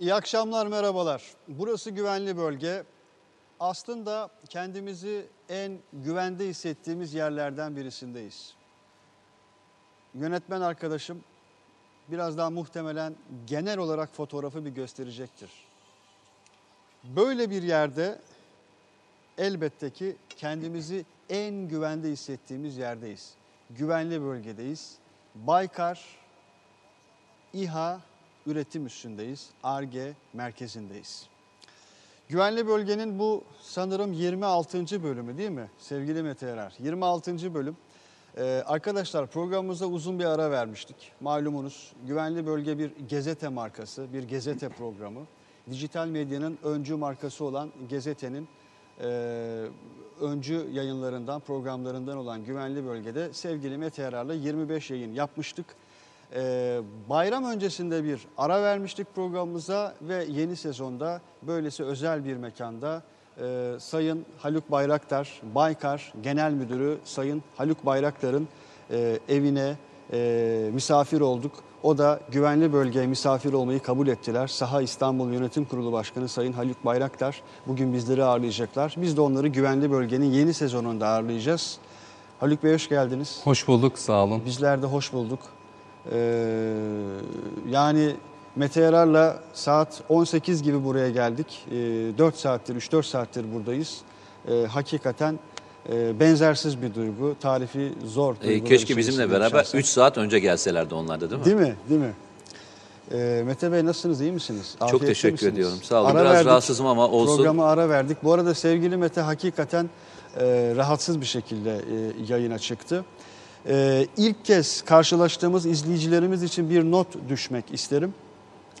İyi akşamlar, merhabalar. Burası güvenli bölge. Aslında kendimizi en güvende hissettiğimiz yerlerden birisindeyiz. Yönetmen arkadaşım biraz daha muhtemelen genel olarak fotoğrafı bir gösterecektir. Böyle bir yerde elbette ki kendimizi en güvende hissettiğimiz yerdeyiz. Güvenli bölgedeyiz. Baykar, İHA üretim üstündeyiz. ARGE merkezindeyiz. Güvenli bölgenin bu sanırım 26. bölümü değil mi sevgili Mete Erer? 26. bölüm. Ee, arkadaşlar programımıza uzun bir ara vermiştik. Malumunuz güvenli bölge bir gezete markası, bir gezete programı. Dijital medyanın öncü markası olan Gezete'nin e, öncü yayınlarından, programlarından olan güvenli bölgede sevgili Mete Erar'la 25 yayın yapmıştık. Ee, bayram öncesinde bir ara vermiştik programımıza ve yeni sezonda böylesi özel bir mekanda e, Sayın Haluk Bayraktar, Baykar Genel Müdürü Sayın Haluk Bayraktar'ın e, evine e, misafir olduk. O da güvenli bölgeye misafir olmayı kabul ettiler. Saha İstanbul Yönetim Kurulu Başkanı Sayın Haluk Bayraktar bugün bizleri ağırlayacaklar. Biz de onları güvenli bölgenin yeni sezonunda ağırlayacağız. Haluk Bey hoş geldiniz. Hoş bulduk, sağ olun. Bizler de hoş bulduk. Ee, yani Mete Yarar'la saat 18 gibi buraya geldik. Ee, 4 saattir, 3-4 saattir buradayız. Ee, hakikaten e, benzersiz bir duygu, tarifi zor. Ee, keşke bizimle beraber şahsen. 3 saat önce gelselerdi onlar da değil mi? Değil mi? Değil mi? Ee, Mete Bey nasılsınız, iyi misiniz? Çok Afiyette teşekkür misiniz? ediyorum. Sağ olun. Ara Biraz verdik, rahatsızım ama olsun. Programı ara verdik. Bu arada sevgili Mete hakikaten e, rahatsız bir şekilde e, yayına çıktı. E, ilk kez karşılaştığımız izleyicilerimiz için bir not düşmek isterim.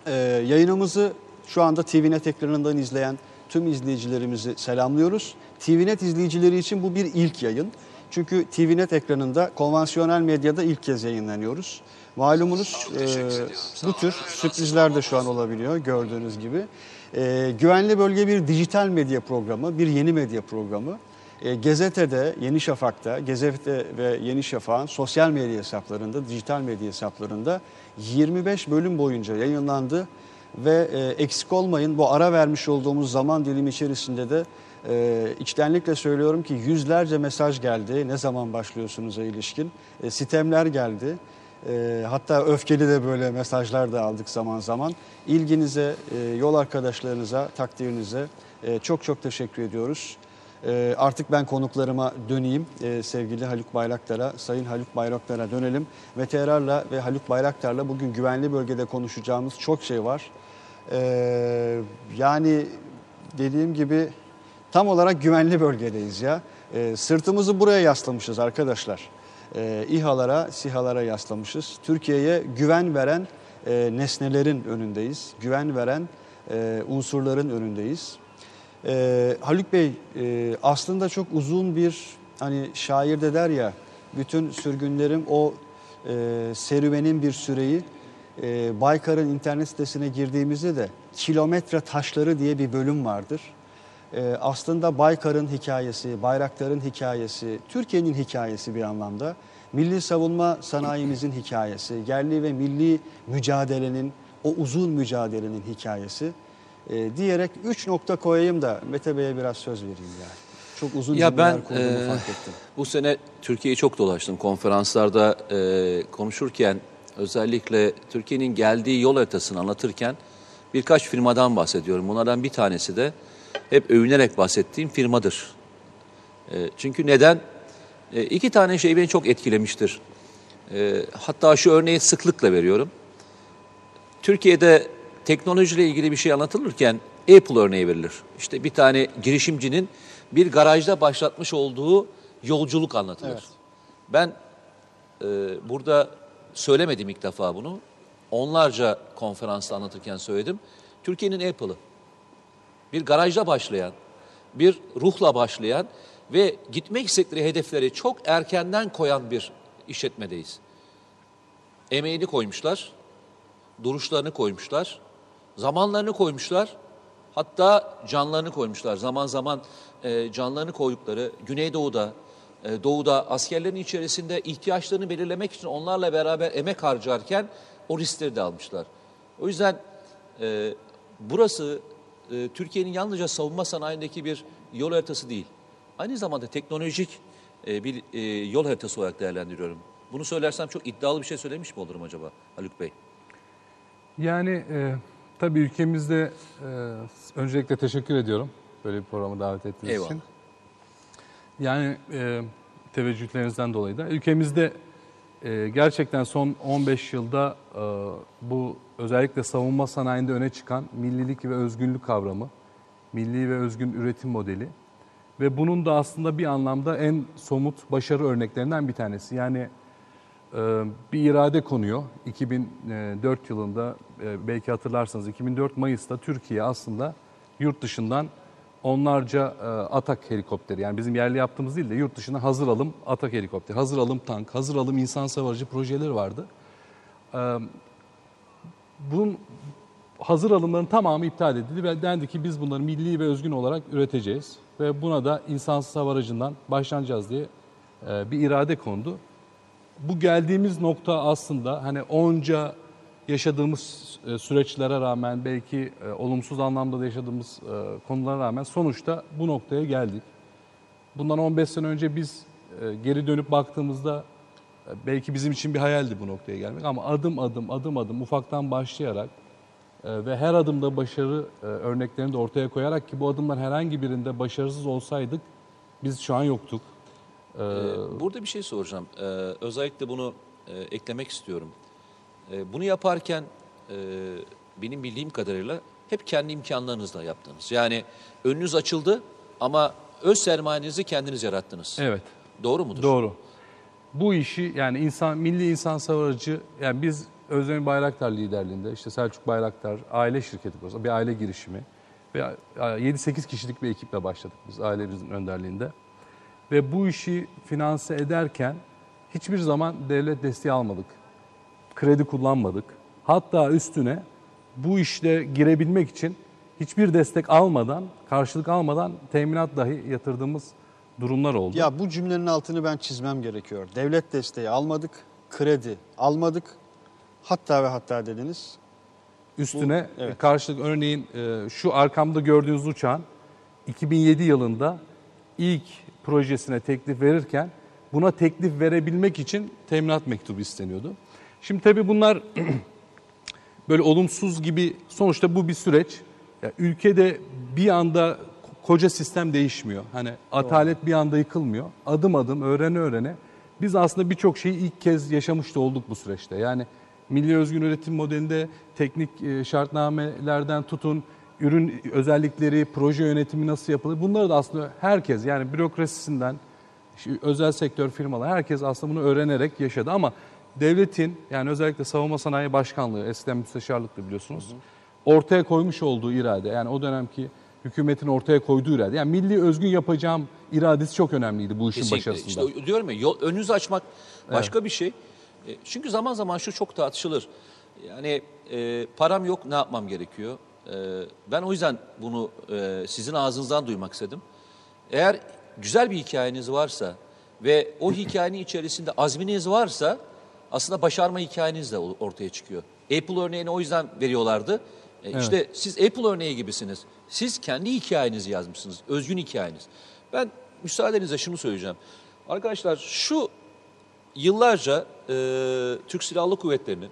E, yayınımızı şu anda TVNet ekranından izleyen tüm izleyicilerimizi selamlıyoruz. TVNet izleyicileri için bu bir ilk yayın. Çünkü TVNet ekranında konvansiyonel medyada ilk kez yayınlanıyoruz. Malumunuz e, bu tür sürprizler de şu an olabiliyor gördüğünüz gibi. E, Güvenli Bölge bir dijital medya programı, bir yeni medya programı. E, Gezete'de, Yeni Şafak'ta, Gezete ve Yeni Şafak'ın sosyal medya hesaplarında, dijital medya hesaplarında 25 bölüm boyunca yayınlandı. Ve e, eksik olmayın bu ara vermiş olduğumuz zaman dilimi içerisinde de e, içtenlikle söylüyorum ki yüzlerce mesaj geldi. Ne zaman başlıyorsunuz'a ilişkin? E, sitemler geldi. E, hatta öfkeli de böyle mesajlar da aldık zaman zaman. İlginize, e, yol arkadaşlarınıza, takdirinize e, çok çok teşekkür ediyoruz. E, artık ben konuklarıma döneyim. E, sevgili Haluk Bayraktar'a, Sayın Haluk Bayraktar'a dönelim. Mete Erar'la ve Haluk Bayraktar'la bugün güvenli bölgede konuşacağımız çok şey var. E, yani dediğim gibi tam olarak güvenli bölgedeyiz ya. Sırtımızı buraya yaslamışız arkadaşlar. İHA'lara, SİHA'lara yaslamışız. Türkiye'ye güven veren e, nesnelerin önündeyiz. Güven veren e, unsurların önündeyiz. E, Haluk Bey e, aslında çok uzun bir hani şair de der ya bütün sürgünlerim o e, serüvenin bir süreyi e, Baykar'ın internet sitesine girdiğimizde de kilometre taşları diye bir bölüm vardır. E, aslında Baykar'ın hikayesi, Bayraktar'ın hikayesi, Türkiye'nin hikayesi bir anlamda. Milli savunma sanayimizin hikayesi, yerli ve milli mücadelenin, o uzun mücadelenin hikayesi e, diyerek 3 nokta koyayım da Mete Bey'e biraz söz vereyim yani. Çok uzun Ya ben kurduğumu e, fark ettim. bu sene Türkiye'yi çok dolaştım. Konferanslarda e, konuşurken özellikle Türkiye'nin geldiği yol haritasını anlatırken birkaç firmadan bahsediyorum. Bunlardan bir tanesi de hep övünerek bahsettiğim firmadır. E, çünkü neden? E, iki tane şey beni çok etkilemiştir. E, hatta şu örneği sıklıkla veriyorum. Türkiye'de teknolojiyle ilgili bir şey anlatılırken Apple örneği verilir. İşte bir tane girişimcinin bir garajda başlatmış olduğu yolculuk anlatılır. Evet. Ben e, burada söylemedim ilk defa bunu. Onlarca konferansta anlatırken söyledim. Türkiye'nin Apple'ı. Bir garajda başlayan, bir ruhla başlayan ve gitmek istedikleri hedefleri çok erkenden koyan bir işletmedeyiz. Emeğini koymuşlar, duruşlarını koymuşlar, zamanlarını koymuşlar, hatta canlarını koymuşlar. Zaman zaman e, canlarını koydukları Güneydoğu'da, e, Doğu'da askerlerin içerisinde ihtiyaçlarını belirlemek için onlarla beraber emek harcarken o riskleri de almışlar. O yüzden e, burası e, Türkiye'nin yalnızca savunma sanayindeki bir yol haritası değil. Aynı zamanda teknolojik e, bir e, yol haritası olarak değerlendiriyorum. Bunu söylersem çok iddialı bir şey söylemiş mi olurum acaba Haluk Bey? Yani e, tabii ülkemizde e, öncelikle teşekkür ediyorum böyle bir programa davet ettiğiniz Eyvallah. için. Yani e, teveccühlerinizden dolayı da ülkemizde e, gerçekten son 15 yılda e, bu özellikle savunma sanayinde öne çıkan millilik ve özgünlük kavramı, milli ve özgün üretim modeli ve bunun da aslında bir anlamda en somut başarı örneklerinden bir tanesi. Yani bir irade konuyor. 2004 yılında e, belki hatırlarsanız 2004 Mayıs'ta Türkiye aslında yurt dışından onlarca e, atak helikopteri yani bizim yerli yaptığımız değil de yurt dışına hazır alım atak helikopteri, hazır alım tank, hazır alım insan savarıcı projeleri vardı. Ee, Bunun hazır alımların tamamı iptal edildi ve dendi ki biz bunları milli ve özgün olarak üreteceğiz ve buna da insansız hava aracından başlanacağız diye e, bir irade kondu bu geldiğimiz nokta aslında hani onca yaşadığımız e, süreçlere rağmen belki e, olumsuz anlamda da yaşadığımız e, konulara rağmen sonuçta bu noktaya geldik. Bundan 15 sene önce biz geri dönüp baktığımızda belki bizim için bir hayaldi bu noktaya gelmek ama adım adım adım adım ufaktan başlayarak ve her adımda başarı örneklerini de ortaya koyarak ki bu adımlar herhangi birinde başarısız olsaydık biz şu an yoktuk. E, Ee, Burada bir şey soracağım. Ee, özellikle bunu e, eklemek istiyorum. Ee, bunu yaparken e, benim bildiğim kadarıyla hep kendi imkanlarınızla yaptınız. Yani önünüz açıldı ama öz sermayenizi kendiniz yarattınız. evet. Doğru mudur? Doğru. Bu işi yani insan milli insan savarıcı yani biz Özdemir Bayraktar liderliğinde işte Selçuk Bayraktar aile şirketi burası bir aile girişimi ve 7-8 kişilik bir ekiple başladık biz ailemizin önderliğinde. Ve bu işi finanse ederken hiçbir zaman devlet desteği almadık. Kredi kullanmadık. Hatta üstüne bu işte girebilmek için hiçbir destek almadan, karşılık almadan teminat dahi yatırdığımız durumlar oldu. Ya bu cümlenin altını ben çizmem gerekiyor. Devlet desteği almadık, kredi almadık. Hatta ve hatta dediniz. Üstüne Bu- evet. karşılık örneğin e, şu arkamda gördüğünüz uçağın 2007 yılında ilk projesine teklif verirken buna teklif verebilmek için teminat mektubu isteniyordu. Şimdi tabii bunlar böyle olumsuz gibi sonuçta bu bir süreç. Ya ülkede bir anda koca sistem değişmiyor. Hani atalet bir anda yıkılmıyor. Adım adım öğrene öğrene biz aslında birçok şeyi ilk kez yaşamış da olduk bu süreçte. Yani milli özgün üretim modelinde teknik e, şartnamelerden tutun ürün özellikleri, proje yönetimi nasıl yapılır bunları da aslında herkes yani bürokrasisinden özel sektör firmalar herkes aslında bunu öğrenerek yaşadı ama devletin yani özellikle savunma sanayi başkanlığı eskiden müsteşarlıktı biliyorsunuz. Ortaya koymuş olduğu irade yani o dönemki hükümetin ortaya koyduğu irade yani milli özgün yapacağım iradesi çok önemliydi bu işin Kesinlikle. başarısında. İşte diyorum ya yol, önünüzü açmak başka bir şey. E, Çünkü zaman zaman şu çok tartışılır. Yani e, param yok ne yapmam gerekiyor? E, ben o yüzden bunu e, sizin ağzınızdan duymak istedim. Eğer güzel bir hikayeniz varsa ve o hikayenin içerisinde azminiz varsa aslında başarma hikayeniz de ortaya çıkıyor. Apple örneğini o yüzden veriyorlardı. E, İşte siz Apple örneği gibisiniz. Siz kendi hikayenizi yazmışsınız, özgün hikayeniz. Ben müsaadenizle şunu söyleyeceğim. Arkadaşlar şu yıllarca e, Türk Silahlı Kuvvetleri'nin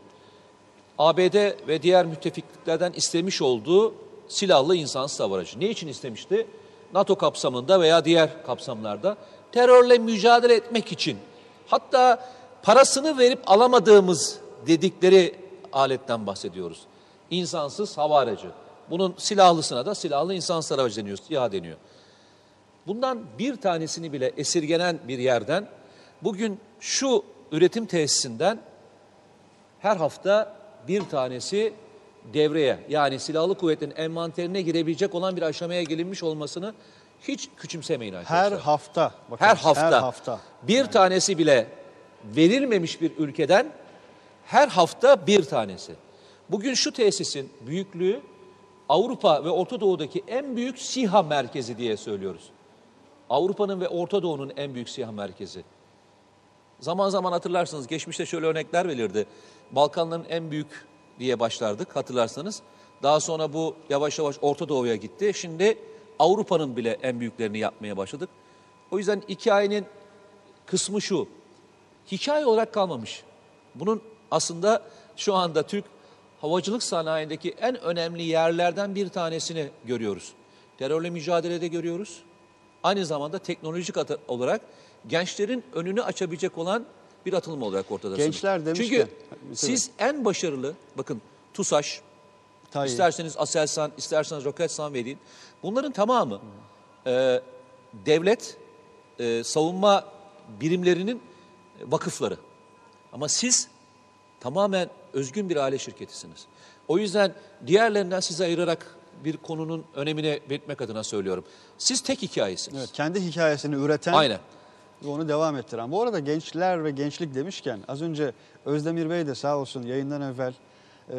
ABD ve diğer müttefikliklerden istemiş olduğu silahlı insansız hava aracı. Ne için istemişti? NATO kapsamında veya diğer kapsamlarda terörle mücadele etmek için. Hatta parasını verip alamadığımız dedikleri aletten bahsediyoruz. İnsansız hava aracı. Bunun silahlısına da silahlı insansız aracı deniyor, SİHA deniyor. Bundan bir tanesini bile esirgenen bir yerden bugün şu üretim tesisinden her hafta bir tanesi devreye yani silahlı kuvvetin envanterine girebilecek olan bir aşamaya gelinmiş olmasını hiç küçümsemeyin arkadaşlar. Her hafta. bakın, Her hafta. Her hafta. Bir tanesi bile verilmemiş bir ülkeden her hafta bir tanesi. Bugün şu tesisin büyüklüğü Avrupa ve Orta Doğu'daki en büyük SİHA merkezi diye söylüyoruz. Avrupa'nın ve Orta Doğu'nun en büyük SİHA merkezi. Zaman zaman hatırlarsınız geçmişte şöyle örnekler verilirdi. Balkanların en büyük diye başlardık hatırlarsanız. Daha sonra bu yavaş yavaş Orta Doğu'ya gitti. Şimdi Avrupa'nın bile en büyüklerini yapmaya başladık. O yüzden hikayenin kısmı şu. Hikaye olarak kalmamış. Bunun aslında şu anda Türk havacılık sanayindeki en önemli yerlerden bir tanesini görüyoruz. Terörle mücadelede görüyoruz. Aynı zamanda teknolojik olarak gençlerin önünü açabilecek olan bir atılım olarak ortadasınız. Gençler demişken- Çünkü siz en başarılı, bakın TUSAŞ, Tayyip. isterseniz Aselsan, isterseniz Roketsan verin. Bunların tamamı e, devlet e, savunma birimlerinin vakıfları. Ama siz tamamen özgün bir aile şirketisiniz. O yüzden diğerlerinden sizi ayırarak bir konunun önemini belirtmek adına söylüyorum. Siz tek hikayesiniz. Evet, kendi hikayesini üreten Aynen. Ve onu devam ettiren. Bu arada gençler ve gençlik demişken az önce Özdemir Bey de sağ olsun yayından evvel e,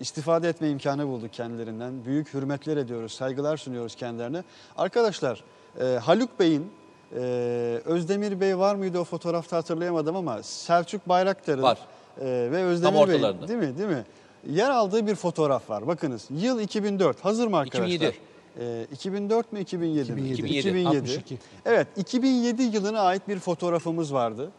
istifade etme imkanı bulduk kendilerinden. Büyük hürmetler ediyoruz, saygılar sunuyoruz kendilerine. Arkadaşlar e, Haluk Bey'in e, Özdemir Bey var mıydı o fotoğrafta hatırlayamadım ama Selçuk Bayraktar'ın Var. e, ve Özdemir Bey değil mi değil mi? Yer aldığı bir fotoğraf var. Bakınız yıl 2004. Hazır mı arkadaşlar? 2007. E, 2004 mü 2007 mi? 2007. 2007. 62. Evet 2007 yılına ait bir fotoğrafımız vardı.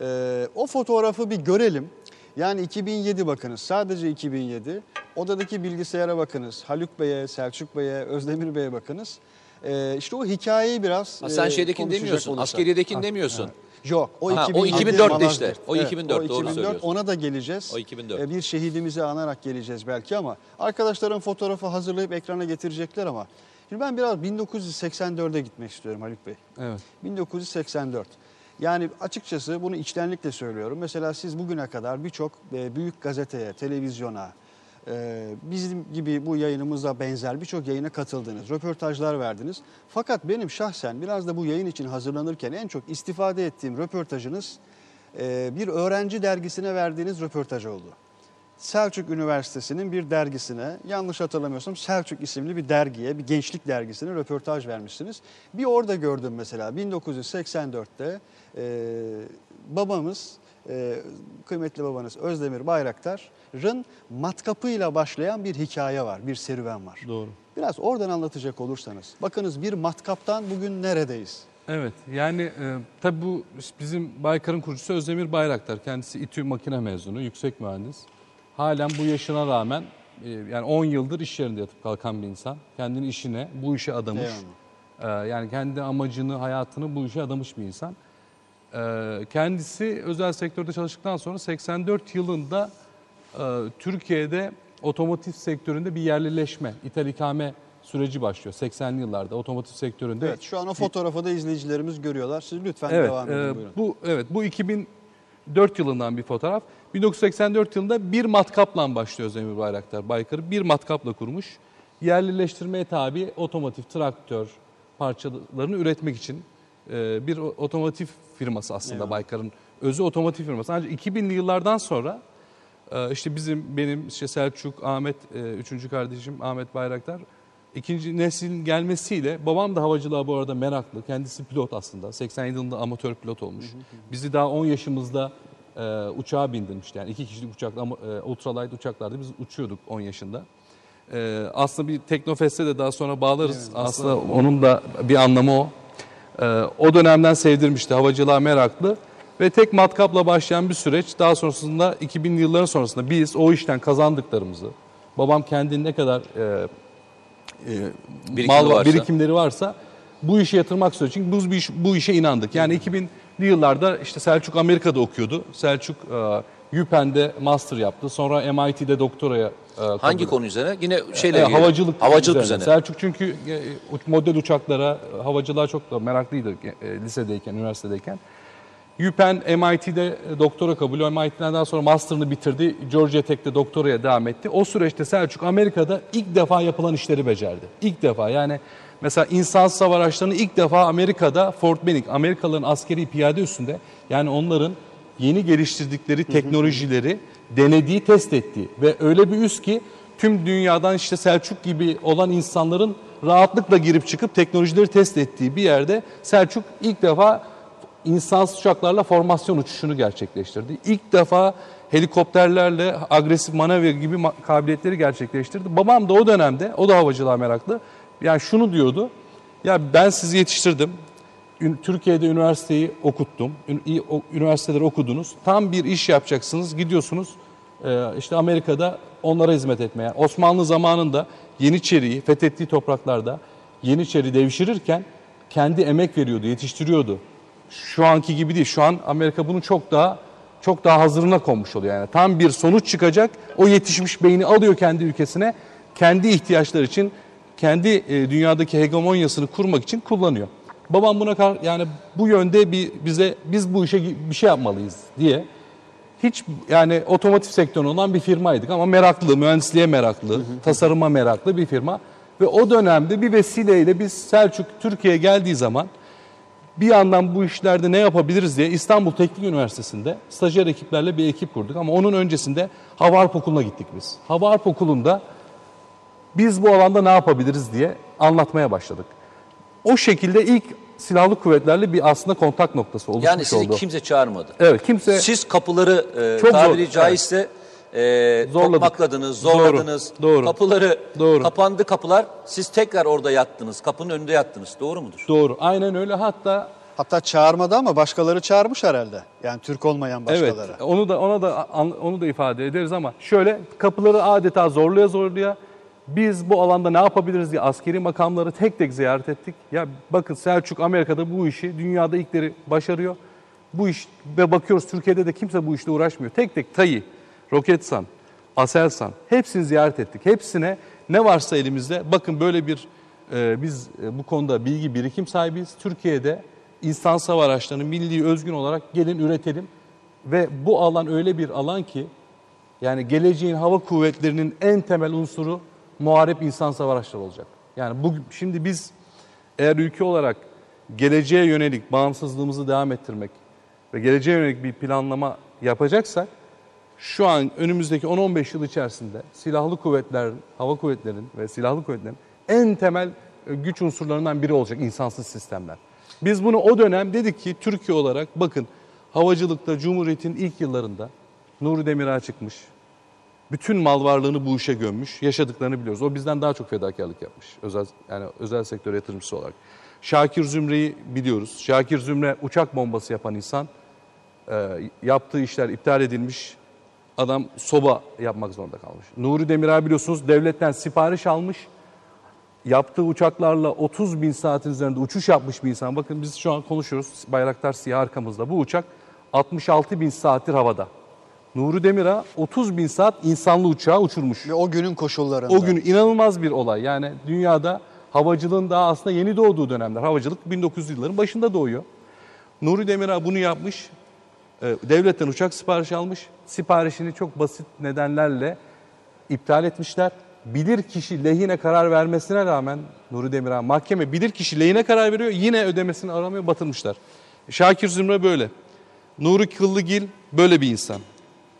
Ee, o fotoğrafı bir görelim. Yani 2007 bakınız sadece 2007. Odadaki bilgisayara bakınız. Haluk Bey'e, Selçuk Bey'e, Özdemir Bey'e bakınız. Ee, işte o hikayeyi biraz Ha, sen e, şeydekini demiyorsun, olursak. askeriyedekini demiyorsun. Yok o Ha, o 2007 2004'te Malazgirt. işte. O 2004, o doğru 2004 söylüyorsun. ona da geleceğiz. O 2004. Ee, Bir şehidimizi anarak geleceğiz belki ama arkadaşların fotoğrafı hazırlayıp ekrana getirecekler ama şimdi ben biraz 1984'e gitmek istiyorum Haluk Bey. Evet. 1984. Yani açıkçası bunu içtenlikle söylüyorum. Mesela siz bugüne kadar birçok e, büyük gazeteye, televizyona, e, bizim gibi bu yayınımıza benzer birçok yayına katıldınız, röportajlar verdiniz. Fakat benim şahsen biraz da bu yayın için hazırlanırken en çok istifade ettiğim röportajınız e, bir öğrenci dergisine verdiğiniz röportaj oldu. Selçuk Üniversitesi'nin bir dergisine, yanlış hatırlamıyorsam Selçuk isimli bir dergiye, bir gençlik dergisine röportaj vermişsiniz. Bir orada gördüm mesela 1984'te e, babamız, e, kıymetli babanız Özdemir Bayraktar'ın matkapıyla başlayan bir hikaye var, bir serüven var. Doğru. Biraz oradan anlatacak olursanız. Bakınız bir matkaptan bugün neredeyiz? Evet yani e, tabii bu bizim Baykar'ın kurucusu Özdemir Bayraktar. Kendisi İTÜ makine mezunu, yüksek mühendis. Halen bu yaşına rağmen e, yani 10 yıldır iş yerinde yatıp kalkan bir insan. Kendini işine, bu işe adamış. E, yani kendi amacını, hayatını bu işe adamış bir insan. E, kendisi özel sektörde çalıştıktan sonra 84 yılında e, Türkiye'de otomotiv sektöründe bir yerlileşme, ithal ikame süreci başlıyor. 80'li yıllarda otomotiv sektöründe Evet şu an o fotoğrafı da izleyicilerimiz görüyorlar. Siz lütfen Evet, devam edin e, buyurun. bu evet bu 2004 yılından bir fotoğraf. 1984 yılında bir matkapla başlıyor Özdemir Bayraktar Baykar'ı. Bir matkapla kurmuş. Yerlileştirmeye tabi otomotiv, traktör parçalarını üretmek için e, bir otomotiv firması aslında Eyvallah. Baykar'ın özü otomotiv firması. Ancak 2000'li yıllardan sonra e, işte bizim benim işte Selçuk, Ahmet, e, üçüncü kardeşim Ahmet Bayraktar ikinci neslin gelmesiyle babam da havacılığa bu arada meraklı. Kendisi pilot aslında. 87 yılında amatör pilot olmuş. Bizi daha 10 yaşımızda e, uçağa bindirmişti. Yani iki kişilik uçak, ama, e, ultralight uçaklarda biz uçuyorduk 10 yaşında. E, aslında bir Teknofest'e de daha sonra bağlarız. Aslında onun da bir anlamı o. E, o dönemden sevdirmişti. Havacılığa meraklı. Ve tek matkapla başlayan bir süreç. Daha sonrasında 2000'li yılların sonrasında biz o işten kazandıklarımızı, babam kendini ne kadar e, e, Birikimi mal var- varsa. birikimleri varsa bu işe yatırmak istiyor. Çünkü biz bu, iş- bu işe inandık. Yani 2000'li yıllarda işte Selçuk Amerika'da okuyordu. Selçuk e, UPenn'de master yaptı. Sonra MIT'de doktoraya Hangi konu üzerine? Yine şeyle e, havacılık, Havacılık üzerine. üzerine. Selçuk çünkü e, model uçaklara, havacılığa çok da meraklıydı e, lisedeyken, üniversitedeyken. UPenn, MIT'de e, doktora kabulü, MIT'den daha sonra master'ını bitirdi. Georgia Tech'te doktoraya devam etti. O süreçte Selçuk Amerika'da ilk defa yapılan işleri becerdi. İlk defa yani mesela insansız hava araçlarını ilk defa Amerika'da Fort Benning, Amerikalıların askeri piyade üstünde yani onların yeni geliştirdikleri teknolojileri denediği, test ettiği ve öyle bir üs ki tüm dünyadan işte Selçuk gibi olan insanların rahatlıkla girip çıkıp teknolojileri test ettiği bir yerde Selçuk ilk defa insansız uçaklarla formasyon uçuşunu gerçekleştirdi. İlk defa helikopterlerle agresif manevra gibi kabiliyetleri gerçekleştirdi. Babam da o dönemde, o da havacılığa meraklı. Yani şunu diyordu, ya ben sizi yetiştirdim, Türkiye'de üniversiteyi okuttum, üniversiteleri okudunuz, tam bir iş yapacaksınız, gidiyorsunuz e, işte Amerika'da onlara hizmet etmeye. Osmanlı zamanında Yeniçeri'yi fethettiği topraklarda Yeniçeri devşirirken kendi emek veriyordu, yetiştiriyordu. Şu anki gibi değil. Şu an Amerika bunu çok daha çok daha hazırına konmuş oluyor. Yani tam bir sonuç çıkacak. O yetişmiş beyni alıyor kendi ülkesine. Kendi ihtiyaçları için, kendi e, dünyadaki hegemonyasını kurmak için kullanıyor. Babam buna kar, yani bu yönde bir bize biz bu işe bir şey yapmalıyız diye hiç yani otomotiv sektörü olan bir firmaydık ama meraklı, mühendisliğe meraklı, tasarıma meraklı bir firma. Ve o dönemde bir vesileyle biz Selçuk Türkiye'ye geldiği zaman bir yandan bu işlerde ne yapabiliriz diye İstanbul Teknik Üniversitesi'nde stajyer ekiplerle bir ekip kurduk. Ama onun öncesinde Hava Harp Okulu'na gittik biz. Hava Harp Okulu'nda biz bu alanda ne yapabiliriz diye anlatmaya başladık. O şekilde ilk silahlı kuvvetlerle bir aslında kontak noktası oluşmuş Yani sizi oldu. kimse çağırmadı. Evet kimse Siz kapıları e, Çok zor, tabiri evet. caizse e, Zorladık. tokmakladınız, zorladınız. Doğru, doğru. Kapıları Doğru. kapandı kapılar. Siz tekrar orada yattınız. Kapının önünde yattınız. Doğru mudur? doğru aynen öyle hatta Hatta çağırmadı ama başkaları çağırmış herhalde. Yani Türk olmayan başkaları. Evet, onu da ona da onu da ifade ederiz ama şöyle kapıları adeta zorluya zorluya biz bu alanda ne yapabiliriz diye askeri makamları tek tek ziyaret ettik. Ya bakın Selçuk Amerika'da bu işi dünyada ilkleri başarıyor. Bu iş ve bakıyoruz Türkiye'de de kimse bu işle uğraşmıyor. Tek tek TAİ, Roketsan, Aselsan hepsini ziyaret ettik. Hepsine ne varsa elimizde bakın böyle bir e, biz e, bu konuda bilgi birikim sahibiyiz. Türkiye'de insan hava araçlarını milli özgün olarak gelin üretelim. Ve bu alan öyle bir alan ki yani geleceğin hava kuvvetlerinin en temel unsuru muharip insan araçları olacak. Yani bu şimdi biz eğer ülke olarak geleceğe yönelik bağımsızlığımızı devam ettirmek ve geleceğe yönelik bir planlama yapacaksak şu an önümüzdeki 10-15 yıl içerisinde silahlı kuvvetler, hava kuvvetlerin ve silahlı kuvvetlerin en temel e, güç unsurlarından biri olacak insansız sistemler. Biz bunu o dönem dedik ki Türkiye olarak bakın havacılıkta Cumhuriyet'in ilk yıllarında Nuri Demirağ çıkmış. Bütün mal varlığını bu işe gömmüş. Yaşadıklarını biliyoruz. O bizden daha çok fedakarlık yapmış. Özel yani özel sektör yatırımcısı olarak. Şakir Zümre'yi biliyoruz. Şakir Zümre uçak bombası yapan insan. E, yaptığı işler iptal edilmiş. Adam soba yapmak zorunda kalmış. Nuri Demirağ biliyorsunuz devletten sipariş almış. Yaptığı uçaklarla 30 bin saatin üzerinde uçuş yapmış bir insan. Bakın biz şu an konuşuyoruz. Bayraktar siyah arkamızda. Bu uçak 66 bin saattir havada. Nuri Demirağ 30 bin saat insanlı uçağı uçurmuş. Ve o günün koşullarında. O gün inanılmaz bir olay. Yani dünyada havacılığın daha aslında yeni doğduğu dönemler. Havacılık 1900 yılların başında doğuyor. Nuri Demirağ bunu yapmış. Ee, Devletten uçak siparişi almış. Siparişini çok basit nedenlerle iptal etmişler. Bilir kişi lehine karar vermesine rağmen Nuri Demirağ mahkeme bilir kişi lehine karar veriyor. Yine ödemesini aramıyor batırmışlar. Şakir Zümre böyle. Nuri Kıllıgil böyle bir insan.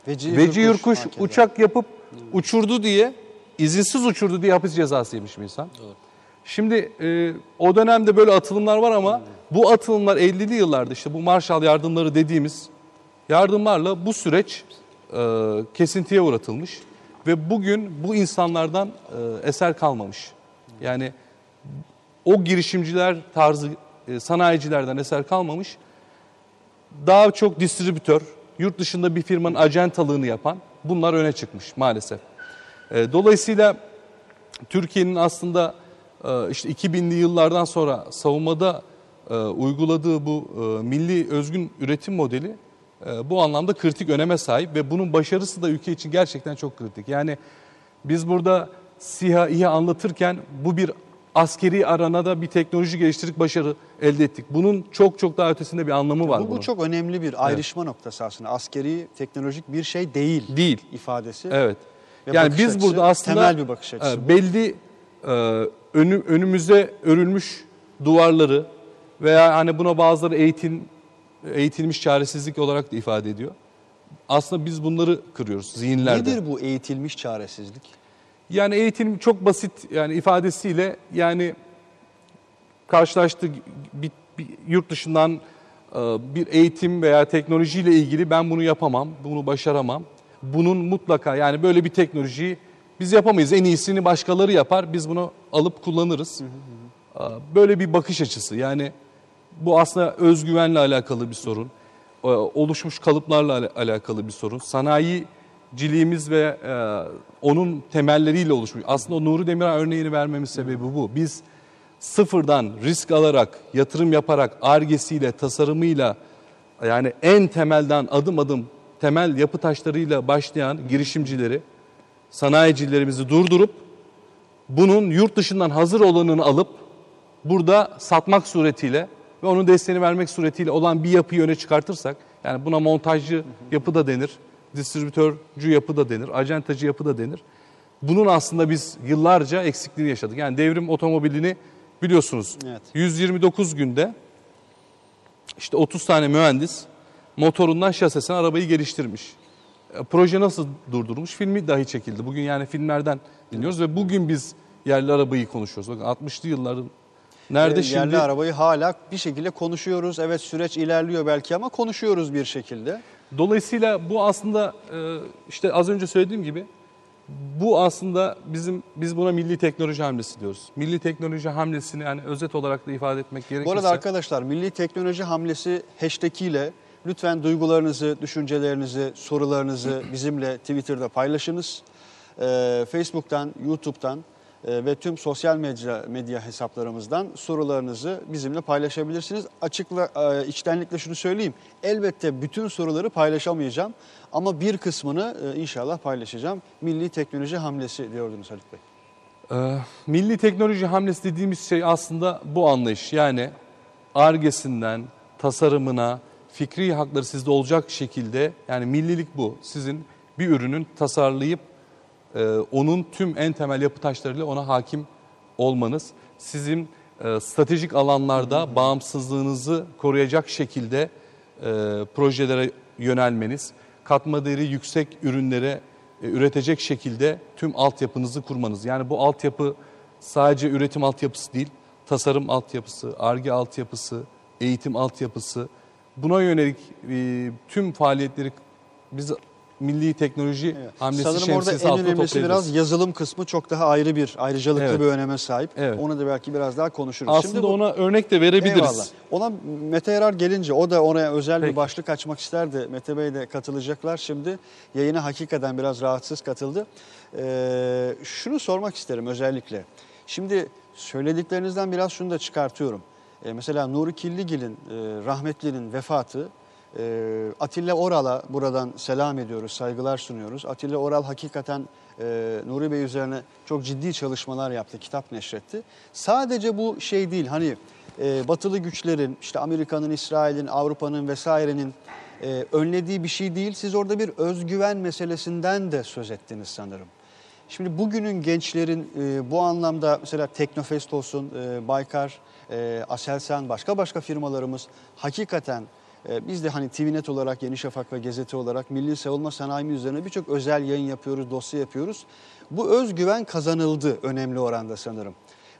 Veci, Veci Yurkuş hakeza. uçak yapıp uçurdu diye, izinsiz uçurdu diye hapis cezası yemiş bir insan. Şimdi e, o dönemde böyle atılımlar var ama bu atılımlar 50'li yıllarda işte bu Marshall yardımları dediğimiz yardımlarla bu süreç e, kesintiye uğratılmış. Ve bugün bu insanlardan e, eser kalmamış. Yani o girişimciler tarzı e, sanayicilerden eser kalmamış daha çok distribütör, yurt dışında bir firmanın acentalığını yapan bunlar öne çıkmış maalesef. E, Dolayısıyla Türkiye'nin aslında e, işte 2000'li yıllardan sonra savunmada e, uyguladığı bu e, milli özgün üretim modeli bu anlamda kritik öneme sahip ve bunun başarısı da ülke için gerçekten çok kritik. Yani biz burada SİHA, İHA anlatırken bu bir askeri aranada bir teknoloji geliştirdik, başarı elde ettik. Bunun çok çok daha ötesinde bir anlamı var Bu, bu çok önemli bir ayrışma noktası aslında. Askeri, teknolojik bir şey değil. Değil. ifadesi. Evet. Ve yani biz açısı, burada aslında temel bir bakış açısı e, belli e, önü, önümüze örülmüş duvarları veya hani buna bazıları eğitim eğitilmiş çaresizlik olarak da ifade ediyor. Aslında biz bunları kırıyoruz zihinlerde. Nedir bu eğitilmiş çaresizlik? Yani eğitim çok basit yani ifadesiyle yani karşılaştığı bir, bir yurt dışından e, bir eğitim veya teknolojiyle ilgili ben bunu yapamam, bunu başaramam. bunun mutlaka yani böyle bir teknolojiyi biz yapamayız. En iyisini başkaları yapar. Biz bunu alıp kullanırız. Aa, Böyle bir bakış açısı. Yani bu aslında özgüvenle alakalı bir sorun. Ee, Oluşmuş kalıplarla ala- alakalı bir sorun. Sanayiciliğimiz ve e, onun temelleriyle oluşmuş. Aslında o Nuri Demirel örneğini vermemin sebebi bu. Biz sıfırdan risk alarak, yatırım yaparak, argesiyle, tasarımıyla yani en temelden adım adım temel yapı taşlarıyla başlayan girişimcileri, sanayicilerimizi durdurup bunun yurt dışından hazır olanını alıp burada satmak suretiyle ve onun desteğini vermek suretiyle olan bir yapıyı öne çıkartırsak yani buna montajcı yapı da denir, distribütörcü yapı da denir, acentacı yapı da denir. Bunun aslında biz yıllarca eksikliğini yaşadık. Yani devrim otomobilini biliyorsunuz Evet. 129 günde işte 30 tane mühendis motorundan şasesine arabayı geliştirmiş. E, Proje nasıl durdurmuş? Filmi dahi çekildi. Bugün yani filmlerden dinliyoruz ve bugün biz yerli arabayı konuşuyoruz. Bakın 60'lı yılların nerede Ee, şimdi? Yerli arabayı hala bir şekilde konuşuyoruz. Evet süreç ilerliyor belki ama konuşuyoruz bir şekilde. Dolayısıyla bu aslında e, işte az önce söylediğim gibi bu aslında bizim biz buna milli teknoloji hamlesi diyoruz. Milli teknoloji hamlesini yani özet olarak da ifade etmek gerekirse. Bu arada arkadaşlar Milli Teknoloji Hamlesi hashtag ile lütfen duygularınızı, düşüncelerinizi, sorularınızı bizimle Twitter'da paylaşınız. Ee, Facebook'tan, YouTube'dan e, ve tüm sosyal medya, medya hesaplarımızdan sorularınızı bizimle paylaşabilirsiniz. Açıkla, e, içtenlikle şunu söyleyeyim. Elbette bütün soruları paylaşamayacağım ama bir kısmını e, inşallah paylaşacağım. Milli Teknoloji Hamlesi diyordunuz Haluk Bey. Ee, milli teknoloji hamlesi dediğimiz şey aslında bu anlayış. Yani argesinden tasarımına, fikri hakları sizde olacak şekilde yani millilik bu. Sizin bir ürünün tasarlayıp e, onun tüm en temel yapı taşlarıyla ona hakim olmanız. Sizin e, stratejik alanlarda bağımsızlığınızı koruyacak şekilde e, projelere yönelmeniz, katma değeri yüksek ürünlere e, üretecek şekilde tüm altyapınızı kurmanız. Yani bu altyapı sadece üretim altyapısı değil, tasarım altyapısı, ARGE altyapısı, eğitim altyapısı. Buna yönelik e, tüm faaliyetleri biz milli teknoloji hamlesi Sanırım orada şemsiyesi en altında önemlisi biraz yazılım kısmı çok daha ayrı bir, ayrıcalıklı Evet. bir öneme sahip. Evet. Onu da belki biraz daha konuşuruz. Aslında bu- ona örnek de verebiliriz. Eyvallah. Ona Mete Yarar gelince o da oraya özel Peki. bir başlık açmak isterdi. Mete Bey de katılacaklar şimdi. Yayına hakikaten biraz rahatsız katıldı. Ee, şunu sormak isterim özellikle. Şimdi söylediklerinizden biraz şunu da çıkartıyorum. Ee, mesela Nuri Killigil'in, e, rahmetlinin vefatı e, Atilla Oral'a buradan selam ediyoruz, saygılar sunuyoruz. Atilla Oral hakikaten e, Nuri Bey üzerine çok ciddi çalışmalar yaptı, kitap neşretti. Sadece bu şey değil, hani e, batılı güçlerin, işte Amerika'nın, İsrail'in, Avrupa'nın vesairenin e, önlediği bir şey değil. Siz orada bir özgüven meselesinden de söz ettiniz sanırım. Şimdi bugünün gençlerin e, bu anlamda mesela Teknofest olsun, Baykar, Aselsan, başka başka firmalarımız hakikaten biz de hani TVNet olarak, Yeni Şafak ve Gazete olarak milli savunma sanayimiz üzerine birçok özel yayın yapıyoruz, dosya yapıyoruz. Bu özgüven kazanıldı önemli oranda sanırım.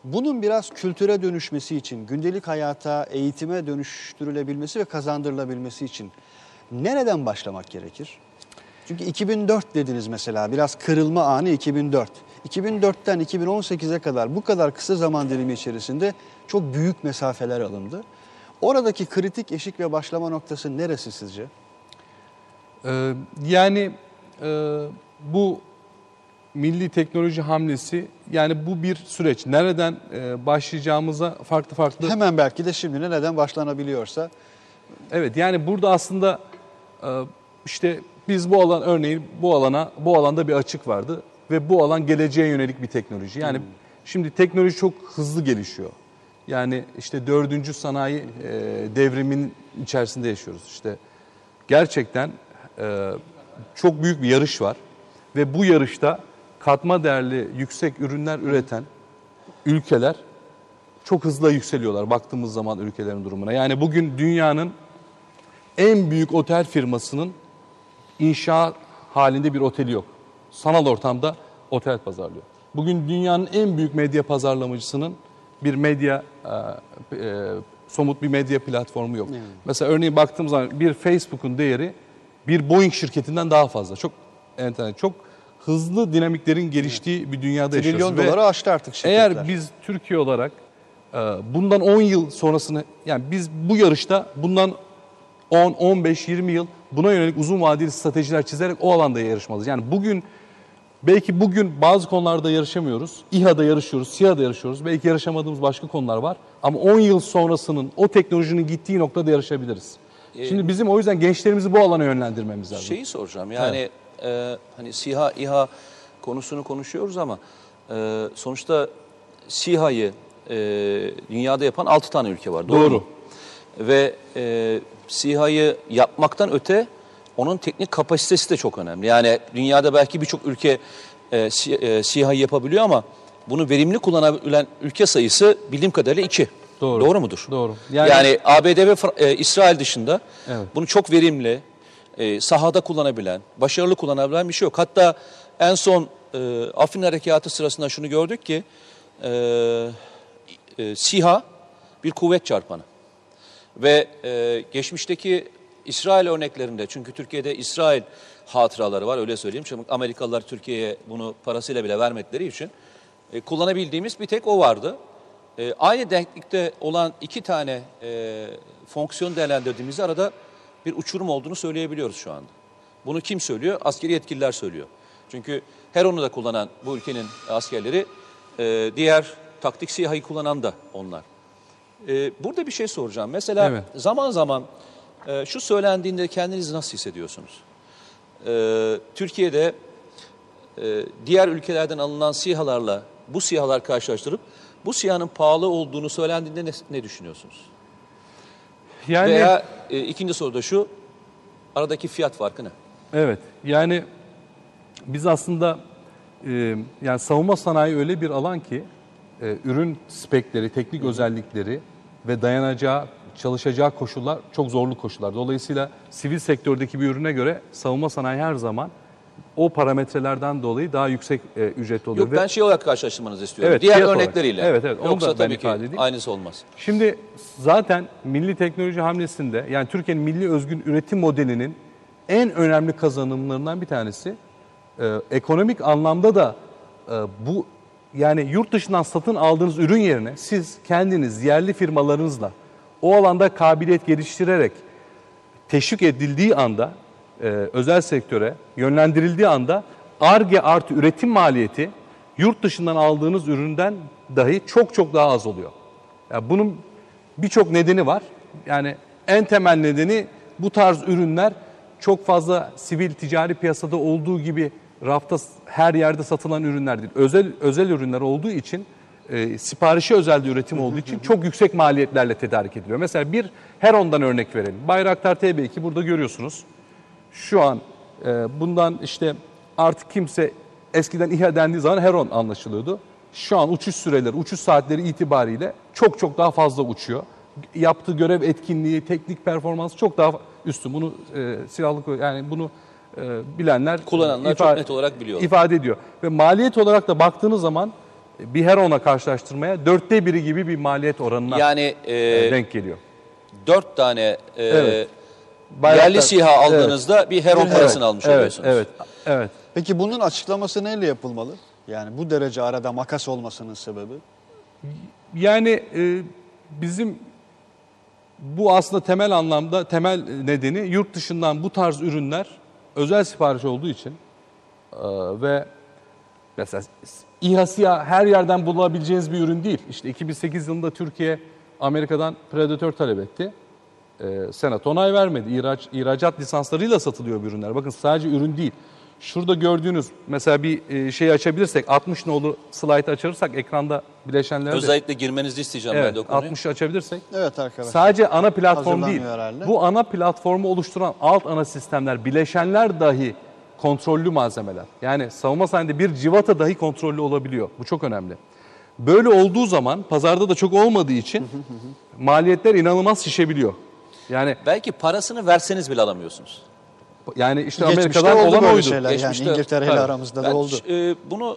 Bunun biraz kültüre dönüşmesi için, gündelik hayata, eğitime dönüştürülebilmesi ve kazandırılabilmesi için nereden başlamak gerekir? Çünkü 2004 dediniz mesela biraz kırılma anı 2004. 2004'ten 2018'e kadar bu kadar kısa zaman dilimi içerisinde çok büyük mesafeler alındı. Oradaki kritik eşik ve başlama noktası neresi sizce? Ee, yani e, bu milli teknoloji hamlesi yani bu bir süreç. Nereden e, başlayacağımıza farklı farklı Hemen belki de şimdi neden başlanabiliyorsa Evet yani burada aslında e, işte biz bu alan örneğin bu alana bu alanda bir açık vardı ve bu alan geleceğe yönelik bir teknoloji. Yani şimdi teknoloji çok hızlı gelişiyor. Yani işte dördüncü sanayi e, devrimin içerisinde yaşıyoruz. İşte gerçekten e, çok büyük bir yarış var ve bu yarışta katma değerli yüksek ürünler üreten ülkeler çok hızlı yükseliyorlar baktığımız zaman ülkelerin durumuna. Yani bugün dünyanın en büyük otel firmasının inşa halinde bir oteli yok. Sanal ortamda otel pazarlıyor. Bugün dünyanın en büyük medya pazarlamacısının bir medya e, e, somut bir medya platformu yok. Mesela örneğin baktığımız zaman bir Facebook'un değeri bir Boeing şirketinden daha fazla. Çok enteresan. Çok hızlı dinamiklerin geliştiği bir dünyada Trilyon yaşıyoruz. Ve doları aştı artık şirketler. Eğer biz Türkiye olarak e, bundan 10 yıl sonrasını yani biz bu yarışta bundan 10, 15, 20 yıl buna yönelik uzun vadeli stratejiler çizerek o alanda yarışmalıyız. Yani bugün belki bugün bazı konularda yarışamıyoruz. İHA'da yarışıyoruz, SİHA'da yarışıyoruz. Belki yarışamadığımız başka konular var. Ama 10 yıl sonrasının o teknolojinin gittiği noktada yarışabiliriz. Şimdi bizim o yüzden gençlerimizi bu alana yönlendirmemiz lazım. Şeyi soracağım yani e, hani SİHA, İHA konusunu konuşuyoruz ama e, sonuçta SİHA'yı e, dünyada yapan 6 tane ülke var. Doğru. Doğru. Ve e, SİHA'yı yapmaktan öte onun teknik kapasitesi de çok önemli. Yani dünyada belki birçok ülke e, Si- e, SİHA'yı yapabiliyor ama bunu verimli kullanabilen ülke sayısı bildiğim kadarıyla 2. Doğru. Doğru mudur? Doğru. Yani, Yani- ABD ve Fra- e, İsrail dışında Evet. bunu çok verimli, e, sahada kullanabilen, başarılı kullanabilen bir şey yok. Hatta en son e, Afrin Harekatı sırasında şunu gördük ki e, e, SİHA bir kuvvet çarpanı. Ve e, geçmişteki İsrail örneklerinde çünkü Türkiye'de İsrail hatıraları var öyle söyleyeyim. Çünkü Amerikalılar Türkiye'ye bunu parasıyla bile vermedikleri için e, kullanabildiğimiz bir tek o vardı. E, aynı denklikte olan iki tane e, fonksiyon değerlendirdiğimizde arada bir uçurum olduğunu söyleyebiliyoruz şu anda. Bunu kim söylüyor? Askeri yetkililer söylüyor. Çünkü Heron'u da kullanan bu ülkenin askerleri e, diğer taktik SİHA'yı kullanan da onlar. Ee, burada bir şey soracağım. Mesela Evet. zaman zaman e, şu söylendiğinde kendinizi nasıl hissediyorsunuz? Ee, Türkiye'de e, diğer ülkelerden alınan SİHA'larla bu SİHA'lar karşılaştırıp bu SİHA'nın pahalı olduğunu söylendiğinde ne, ne düşünüyorsunuz? Yani Veya e, ikinci soru da şu, aradaki fiyat farkı ne? Evet. Yani biz aslında e, yani savunma sanayi öyle bir alan ki e, ürün spekleri, teknik özellikleri ve dayanacağı, çalışacağı koşullar çok zorlu koşullar. Dolayısıyla sivil sektördeki bir ürüne göre savunma sanayi her zaman o parametrelerden dolayı daha yüksek e, ücretli oluyor. Yok Ve ben şey olarak karşılaştırmanızı istiyorum. Evet, Diğer fiyat olarak. örnekleriyle. Evet, evet, onu Yoksa da ben tabii ki ifade edeyim. aynısı olmaz. Şimdi zaten milli teknoloji hamlesinde yani Türkiye'nin milli özgün üretim modelinin en önemli kazanımlarından bir tanesi e, ekonomik anlamda da e, bu yani yurt dışından satın aldığınız ürün yerine siz kendiniz yerli firmalarınızla o alanda kabiliyet geliştirerek teşvik edildiği anda e, özel sektöre yönlendirildiği anda ARGE artı üretim maliyeti yurt dışından aldığınız üründen dahi çok çok daha az oluyor. Yani bunun birçok nedeni var. Yani en temel nedeni bu tarz ürünler çok fazla sivil ticari piyasada olduğu gibi rafta her yerde satılan ürünler değil. Özel özel ürünler olduğu için e, siparişi özelde üretim olduğu için çok yüksek maliyetlerle tedarik ediliyor. Mesela bir Heron'dan örnek verelim. Bayraktar TB2 burada görüyorsunuz. Şu an e, bundan işte artık kimse eskiden İHA dendiği zaman Heron anlaşılıyordu. Şu an uçuş süreleri, uçuş saatleri itibariyle çok çok daha fazla uçuyor. Yaptığı görev etkinliği, teknik performans çok daha üstün. Bunu e, silahlı yani bunu e, bilenler Kullananlar çok net olarak biliyorlar. ifade ediyor. Ve maliyet olarak da baktığınız zaman bir Heron'a karşılaştırmaya dörtte biri gibi bir maliyet oranına Yani e, e, denk geliyor. dört tane e, Evet. yerli SİHA aldığınızda bir Heron parasını almış evet, oluyorsunuz. Evet, evet. Peki bunun açıklaması neyle yapılmalı? Yani bu derece arada makas olmasının sebebi? Yani e, bizim bu aslında temel anlamda temel nedeni yurt dışından bu tarz ürünler özel sipariş olduğu için e, ve mesela İHA SİHA her yerden bulabileceğiniz bir ürün değil. İşte 2008 yılında Türkiye Amerika'dan Predator talep etti. E, Senat onay vermedi. İhraç, ihracat lisanslarıyla satılıyor bu ürünler. Bakın sadece ürün değil. Şurada gördüğünüz mesela bir şeyi açabilirsek 60 nolu slide açarsak ekranda bileşenlerde Özellikle girmenizi isteyeceğim ben Evet, de o konuyu. 60'ı açabilirsek. Evet arkadaşlar. Sadece ana platform değil. Herhalde. Bu ana platformu oluşturan alt ana sistemler, bileşenler dahi kontrollü malzemeler. Yani savunma sanayinde bir civata dahi kontrollü olabiliyor. Bu çok önemli. Böyle olduğu zaman pazarda da çok olmadığı için maliyetler inanılmaz şişebiliyor. Yani Belki parasını verseniz bile alamıyorsunuz. yani işte Geçmişte Amerika'dan oldu olan böyle oydu. şeyler. Geçmişte- yani İngiltere ile Tabii. aramızda Ben da oldu. e, bunu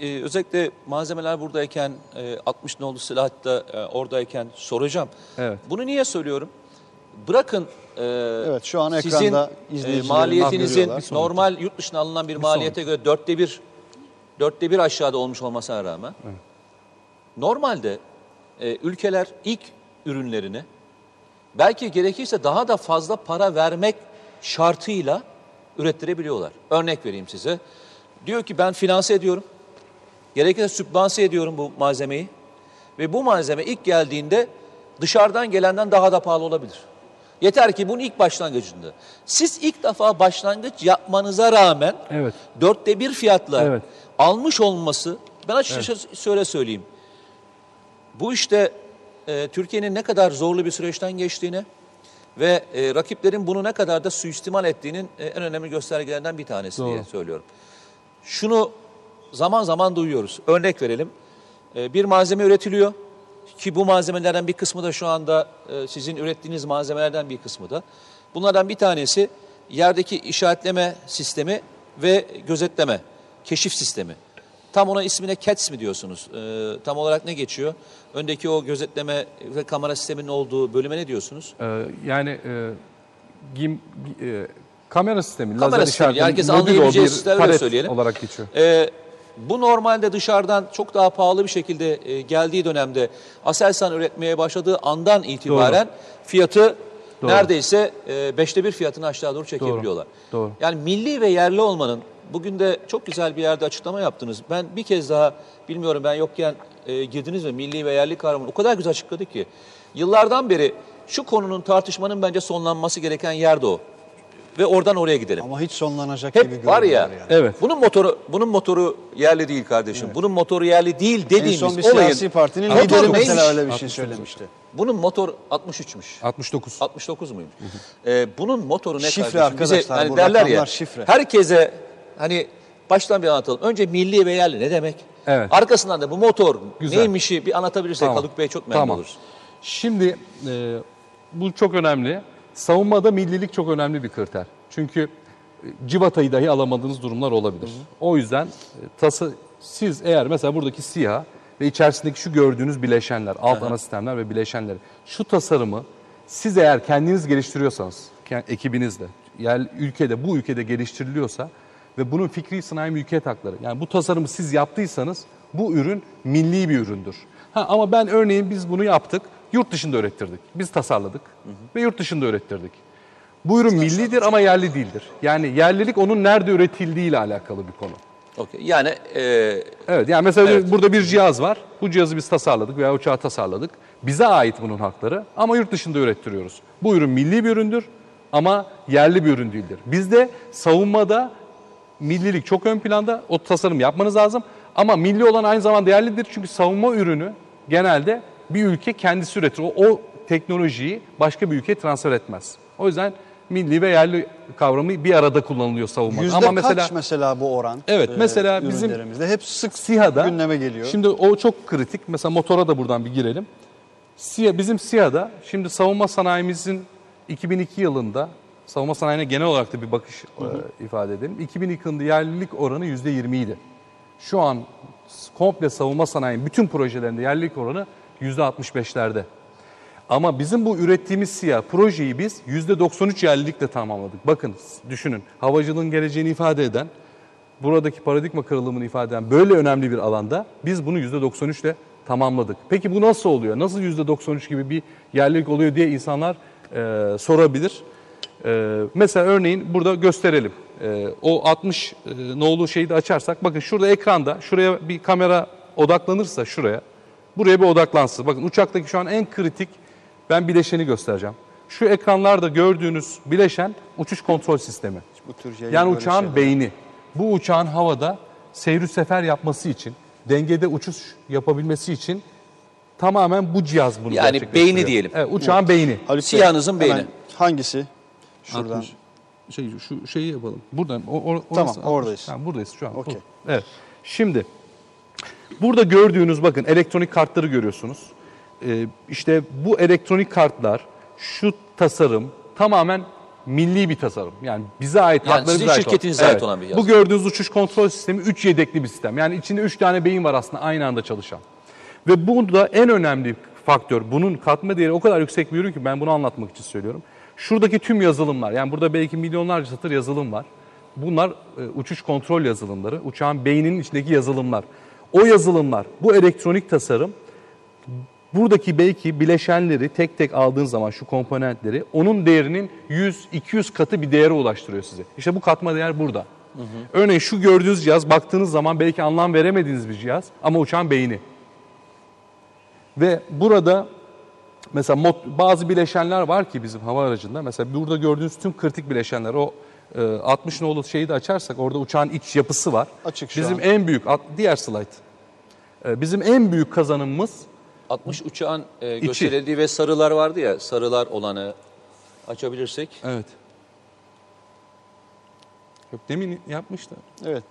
e, özellikle malzemeler buradayken, e, 60 nolu silah da e, oradayken soracağım. Evet. Bunu niye söylüyorum? Bırakın e, Evet, şu an sizin e, maliyetinizin normal yurt dışına alınan bir maliyete göre dörtte bir dörtte bir aşağıda olmuş olmasına rağmen normalde e, ülkeler ilk ürünlerini belki gerekirse daha da fazla para vermek şartıyla ürettirebiliyorlar. Örnek vereyim size. Diyor ki ben finanse ediyorum. Gerekirse sübvanse ediyorum bu malzemeyi. Ve bu malzeme ilk geldiğinde dışarıdan gelenden daha da pahalı olabilir. Yeter ki bunun ilk başlangıcında. Siz ilk defa başlangıç yapmanıza rağmen Evet. dörtte bir fiyatla Evet. almış olması, ben açıkçası şöyle söyleyeyim. Bu işte e, Türkiye'nin ne kadar zorlu bir süreçten geçtiğini ve e, rakiplerin bunu ne kadar da suistimal ettiğinin e, en önemli göstergelerinden bir tanesi diye Doğru. söylüyorum. Şunu zaman zaman duyuyoruz. Örnek verelim. E, bir malzeme üretiliyor ki bu malzemelerden bir kısmı da şu anda e, sizin ürettiğiniz malzemelerden bir kısmı da. Bunlardan bir tanesi yerdeki işaretleme sistemi ve gözetleme, keşif sistemi. Tam ona ismine CATS mi diyorsunuz? E, tam olarak ne geçiyor? Öndeki o gözetleme ve kamera sisteminin olduğu bölüme ne diyorsunuz? Ee, yani e, gim, gi- e, kamera sistemi, Kamera lazer sistemi, herkes anlayabileceği sistemle söyleyelim. olarak geçiyor. Ee, bu normalde dışarıdan çok daha pahalı bir şekilde e, geldiği dönemde Aselsan üretmeye başladığı andan itibaren fiyatı Doğru. neredeyse e, beşte bir fiyatını aşağı doğru çekebiliyorlar. Doğru. Yani milli ve yerli olmanın bugün de çok güzel bir yerde açıklama yaptınız. Ben bir kez daha bilmiyorum ben yokken e, girdiniz mi milli ve yerli kavramını o kadar güzel açıkladı ki. Yıllardan beri şu konunun tartışmanın bence sonlanması gereken yerde o. Ve oradan oraya gidelim. Ama hiç sonlanacak gibi Hep var ya. görünüyor yani. Evet. Bunun motoru bunun motoru yerli değil kardeşim. Bunun motoru yerli değil En dediğimiz son bir olayın siyasi partinin lideri neymiş? mesela öyle bir şey söylemişti. Bunun motor 63'müş. 69. 69 muymuş? Ee, bunun motoru ne Şifre kardeşim? Bize arkadaşlar, hani bu derler ya. rakamlar şifre. Herkese hani baştan bir anlatalım. Önce milli ve yerli ne demek? Evet. Arkasından da bu motor Güzel. neymişi bir anlatabilirsek Tamam. Haluk Bey çok memnun Tamam. oluruz. Şimdi e, bu çok önemli. Savunmada millilik çok önemli bir kriter. Çünkü e, civatayı dahi alamadığınız durumlar olabilir. O yüzden e, tası siz eğer mesela buradaki siyah ve içerisindeki şu gördüğünüz bileşenler, alt ana sistemler ve bileşenler şu tasarımı siz eğer kendiniz geliştiriyorsanız, ekibinizle, yani ülkede bu ülkede geliştiriliyorsa ve bunun fikri sanayi mülkiyet hakları. Yani bu tasarımı siz yaptıysanız bu ürün milli bir üründür. Ha, ama ben örneğin biz bunu yaptık, yurt dışında ürettirdik. Biz tasarladık ve yurt dışında ürettirdik. Bu ürün millidir ama yerli değildir. Yani yerlilik onun nerede üretildiği ile alakalı bir konu. Okey. Yani e, Evet yani mesela Evet. burada bir cihaz var. Bu cihazı biz tasarladık veya uçağı tasarladık. Bize ait bunun hakları ama yurt dışında ürettiriyoruz. Bu ürün milli bir üründür ama yerli bir ürün değildir. Bizde savunmada millilik çok ön planda. O tasarım yapmanız lazım. Ama milli olan aynı zamanda yerlidir. Çünkü savunma ürünü genelde bir ülke kendisi üretir. O, o teknolojiyi başka bir ülkeye transfer etmez. O yüzden milli ve yerli kavramı bir arada kullanılıyor savunmada. Yüzde Ama mesela kaç mesela bu oran? Evet, e, mesela bizim hep sık SİHA'da gündeme geliyor. Şimdi o çok kritik. Mesela motora da buradan bir girelim. SİHA, bizim SİHA'da şimdi savunma sanayimizin 2002 yılında savunma sanayine genel olarak da bir bakış e, ifade edelim. 2002 yılında yerlilik oranı %20 idi. Şu an komple savunma sanayinin bütün projelerinde yerlilik oranı %65'lerde. Ama bizim bu ürettiğimiz siyah projeyi biz %93 yerlilikle tamamladık. Bakın düşünün havacılığın geleceğini ifade eden, buradaki paradigma kırılımını ifade eden böyle önemli bir alanda biz bunu %93 ile tamamladık. Peki bu nasıl oluyor? Nasıl %93 gibi bir yerlilik oluyor diye insanlar e, sorabilir. E, mesela örneğin burada gösterelim. E, o 60 e, nolu şeyi de açarsak bakın şurada ekranda şuraya bir kamera odaklanırsa şuraya buraya bir odaklansın. Bakın uçaktaki şu an en kritik ben bileşeni göstereceğim. Şu ekranlarda gördüğünüz bileşen uçuş kontrol sistemi. bu tür yayın Yani uçağın şeyler. beyni. Bu uçağın havada seyir sefer yapması için, dengede uçuş yapabilmesi için tamamen bu cihaz bunu Yani gerçekleştiriyor. beyni diyelim. Evet, uçağın beyni. Bey, Siyahınızın hemen beyni. Hangisi? Şuradan. 60. Şey şu şeyi yapalım. Buradan o, o- Tamam, oradayız. Ha, buradayız şu an. Okey. Bu. Evet. Şimdi burada gördüğünüz bakın elektronik kartları görüyorsunuz. Ee, işte bu elektronik kartlar, şu tasarım tamamen milli bir tasarım. Yani bize ait Yani hakları sizin bize ait şirketinize ait olan bir cihaz. Bu gördüğünüz uçuş kontrol sistemi 3 yedekli bir sistem. Yani içinde 3 tane beyin var aslında aynı anda çalışan. Ve burada en önemli faktör. Bunun katma değeri o kadar yüksek bir ürün ki ben bunu anlatmak için söylüyorum. Şuradaki tüm yazılımlar yani burada belki milyonlarca satır yazılım var. Bunlar e, uçuş kontrol yazılımları, uçağın beyninin içindeki yazılımlar. O yazılımlar, bu elektronik tasarım buradaki belki bileşenleri tek tek aldığın zaman şu komponentleri onun değerinin 100-200 katı bir değere ulaştırıyor size. İşte bu katma değer burada. Örneğin şu gördüğünüz cihaz baktığınız zaman belki anlam veremediğiniz bir cihaz ama uçağın beyni. Ve burada mesela mot- bazı bileşenler var ki bizim hava aracında. Mesela burada gördüğünüz tüm kritik bileşenler o 60 nolu şeyi de açarsak orada uçağın iç yapısı var. Açık şu Bizim an. en büyük diğer slide. E, bizim en büyük kazanımımız 60 uçağın e, gösterildiği ve sarılar vardı ya, sarılar olanı açabilirsek. evet. Yok demin yapmıştı. Evet.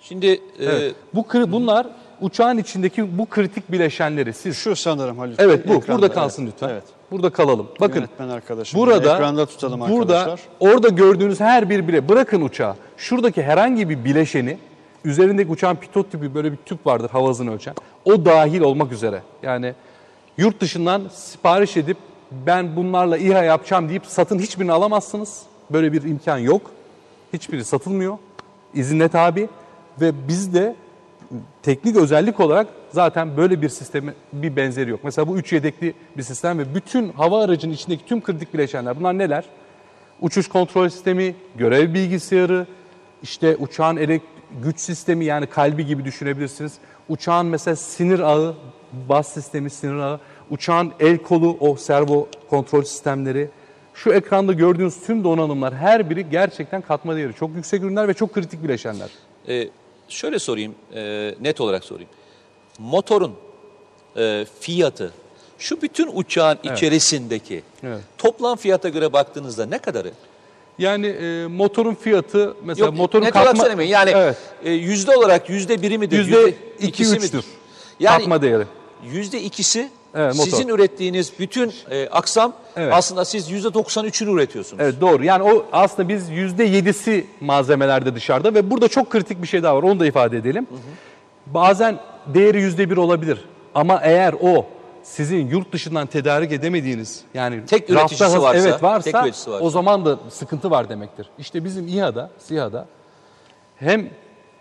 Şimdi e, Evet. Bu kri- bunlar uçağın içindeki bu kritik bileşenleri siz Şu sanırım Halil. Evet bu Ekranda, burada kalsın evet. lütfen. Evet. Burada kalalım. Bakın Yönetmen arkadaşım. burada ekranda tutalım burada arkadaşlar. orada gördüğünüz her bir bile bırakın uçağı. Şuradaki herhangi bir bileşeni üzerindeki uçağın pitot tipi böyle bir tüp vardır hava hızını ölçen. O dahil olmak üzere. Yani yurt dışından sipariş edip ben bunlarla İHA yapacağım deyip satın hiçbirini alamazsınız. Böyle bir imkan yok. Hiçbiri satılmıyor. İzinle tabi ve bizde teknik özellik olarak zaten böyle bir sistemi bir benzeri yok. Mesela bu üç yedekli bir sistem ve bütün hava aracının içindeki tüm kritik bileşenler bunlar neler? Uçuş kontrol sistemi, görev bilgisayarı, işte uçağın elek güç sistemi yani kalbi gibi düşünebilirsiniz. Uçağın mesela sinir ağı, bas sistemi, sinir ağı, uçağın el kolu, o servo kontrol sistemleri. Şu ekranda gördüğünüz tüm donanımlar her biri gerçekten katma değeri. Çok yüksek ürünler ve çok kritik bileşenler. e, şöyle sorayım, e, net olarak sorayım. Motorun e, fiyatı, şu bütün uçağın içerisindeki Evet. toplam fiyata göre baktığınızda ne kadarı? Yani e, motorun fiyatı mesela Yok, motorun net olarak katma söylemeyin. Yani evet, e, yüzde olarak yüzde biri midir? yüzde iki ikisi üçtür. Yani katma değeri. yüzde ikisi Evet, motor. sizin ürettiğiniz bütün e, aksam Evet. aslında siz yüzde doksan üçünü üretiyorsunuz. Evet doğru. Yani o aslında biz yüzde yedisi malzemelerde dışarıda ve burada çok kritik bir şey daha var. Onu da ifade edelim. Bazen değeri yüzde bir olabilir. Ama eğer o sizin yurt dışından tedarik edemediğiniz yani Tek rafta üreticisi hız- varsa, evet varsa, tek üreticisi varsa. o zaman da sıkıntı var demektir. İşte bizim İHA'da, SİHA'da hem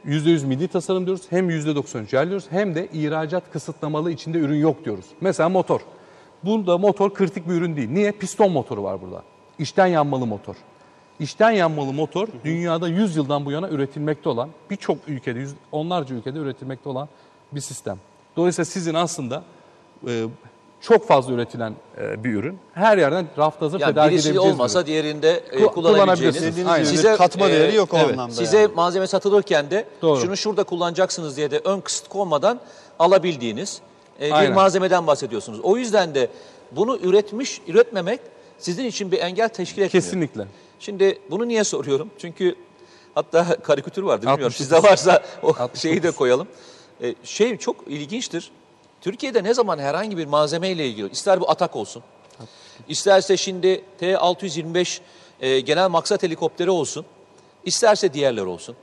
%100 milli tasarım diyoruz, hem %93 yer diyoruz, hem de ihracat kısıtlamalı içinde ürün yok diyoruz. Mesela motor. Bunda motor kritik bir ürün değil. Niye? Piston motoru var burada. İçten yanmalı motor. İçten yanmalı motor dünyada 100 yıldan bu yana üretilmekte olan, birçok ülkede, onlarca ülkede üretilmekte olan bir sistem. Dolayısıyla sizin aslında e, çok fazla üretilen e, bir ürün. Her yerden rafta hazır Yani tedarik birisi edebileceğiniz olmasa ürün. diğerinde e, Ku- kullanabileceğiniz. Aynen. Size, katma e, değeri yok o evet, anlamda. Size yani. malzeme satılırken de Doğru. şunu şurada kullanacaksınız diye de ön kısıt konmadan alabildiğiniz e, bir Aynen. malzemeden bahsediyorsunuz. O yüzden de bunu üretmiş, üretmemek sizin için bir engel teşkil etmiyor. Kesinlikle. Şimdi bunu niye soruyorum? Çünkü hatta karikatür vardı bilmiyorum. 69. Sizde varsa o 69. şeyi de koyalım. E, şey çok ilginçtir. Türkiye'de ne zaman herhangi bir malzemeyle ilgili, ister bu atak olsun, isterse şimdi T-625 e, genel maksat helikopteri olsun, isterse diğerler olsun.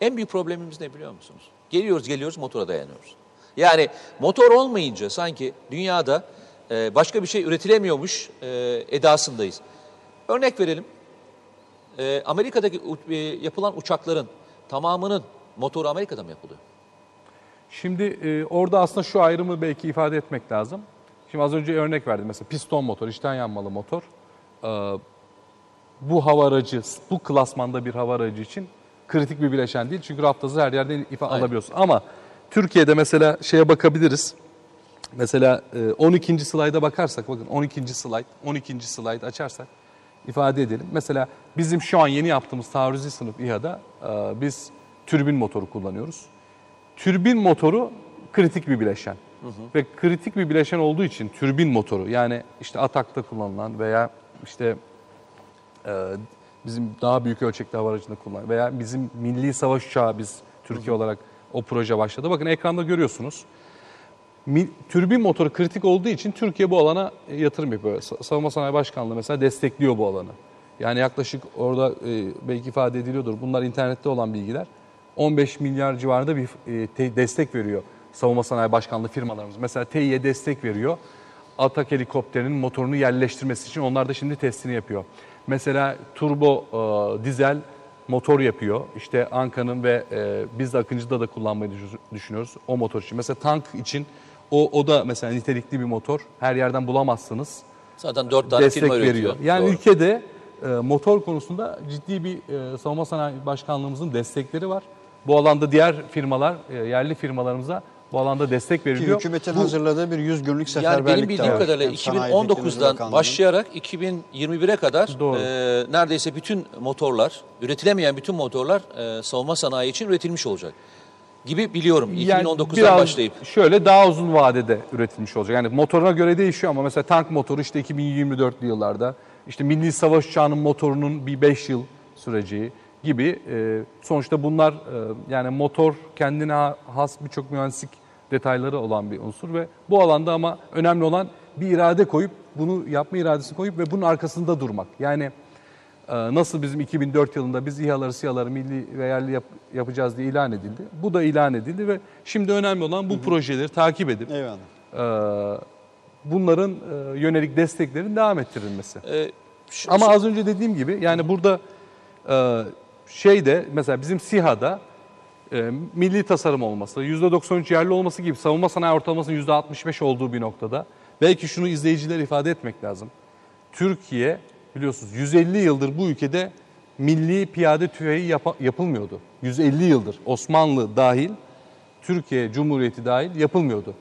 En büyük problemimiz ne biliyor musunuz? Geliyoruz geliyoruz motora dayanıyoruz. Yani motor olmayınca sanki dünyada e, başka bir şey üretilemiyormuş e, edasındayız. Örnek verelim. E, Amerika'daki e, yapılan uçakların tamamının motoru Amerika'da mı yapılıyor? Şimdi e, orada aslında şu ayrımı belki ifade etmek lazım. Şimdi az önce örnek verdim mesela piston motor, içten yanmalı motor. Ee, bu hava aracı, bu klasmanda bir hava aracı için kritik bir bileşen değil. Çünkü raftazı her yerden ifa Aynen. alabiliyorsun. Ama Türkiye'de mesela şeye bakabiliriz. Mesela e, 12. slayda bakarsak, bakın 12. slide, 12. slide açarsak ifade edelim. Mesela bizim şu an yeni yaptığımız taarruzi sınıf İHA'da e, biz türbin motoru kullanıyoruz. Türbin motoru kritik bir bileşen. Ve kritik bir bileşen olduğu için türbin motoru yani işte atakta kullanılan veya işte e, bizim daha büyük ölçekli hava aracında kullanılan veya bizim milli savaş uçağı biz Türkiye olarak o proje başladı. Bakın ekranda görüyorsunuz. Türbin motoru kritik olduğu için Türkiye bu alana e, yatırım yapıyor. Sa- Savunma Sanayi Başkanlığı mesela destekliyor bu alanı. Yani yaklaşık orada e, belki ifade ediliyordur. Bunlar internette olan bilgiler. 15 milyar civarında bir e, te- destek veriyor savunma sanayi başkanlığı firmalarımız. Mesela Tİ'ye destek veriyor. Atak helikopterinin motorunu yerleştirmesi için onlar da şimdi testini yapıyor. Mesela turbo e, dizel motor yapıyor. İşte Anka'nın ve e, biz de Akıncı'da da kullanmayı düş- düşünüyoruz o motor için. Mesela tank için o, o da mesela nitelikli bir motor. Her yerden bulamazsınız Zaten dört tane destek firma üretiyor. veriyor. Yani Doğru. ülkede e, motor konusunda ciddi bir e, savunma sanayi başkanlığımızın destekleri var. Bu alanda diğer firmalar, e, yerli firmalarımıza bu alanda destek Ki veriliyor. hükümetin Bu- hazırladığı bir 100 günlük Yani seferberlik benim de bildiğim kadarıyla Hem Sanayi Teknoloji 2019'dan Bakanlığı'nın. başlayarak 2021'e kadar Doğru. e, neredeyse bütün motorlar, üretilemeyen bütün motorlar e, savunma sanayi için üretilmiş olacak gibi biliyorum. Yani 2019'dan biraz başlayıp. şöyle daha uzun vadede üretilmiş olacak. Yani motoruna göre değişiyor ama mesela tank motoru işte 2024'lü yıllarda, işte milli savaş uçağının motorunun bir 5 yıl süreceği gibi e, sonuçta bunlar e, yani motor kendine ha- has birçok mühendislik detayları olan bir unsur ve bu alanda ama önemli olan bir irade koyup bunu yapma iradesi koyup ve bunun arkasında durmak. Yani ee, Nasıl bizim 2004 yılında biz İHA'ları, SİHA'ları milli ve yerli yap- yapacağız diye ilan edildi. Bu da ilan edildi ve şimdi önemli olan bu projeleri takip edip Eyvallah. e, bunların e, yönelik desteklerin devam ettirilmesi. E, şu- Ama az önce dediğim gibi yani burada e, şeyde mesela bizim SİHA'da e, milli tasarım olması, %93 yerli olması gibi savunma sanayi ortalamasının %65 olduğu bir noktada belki şunu izleyicilere ifade etmek lazım. Türkiye biliyorsunuz 150 yıldır bu ülkede milli piyade tüfeği yapa- yapılmıyordu. 150 yıldır Osmanlı dahil, Türkiye Cumhuriyeti dahil yapılmıyordu.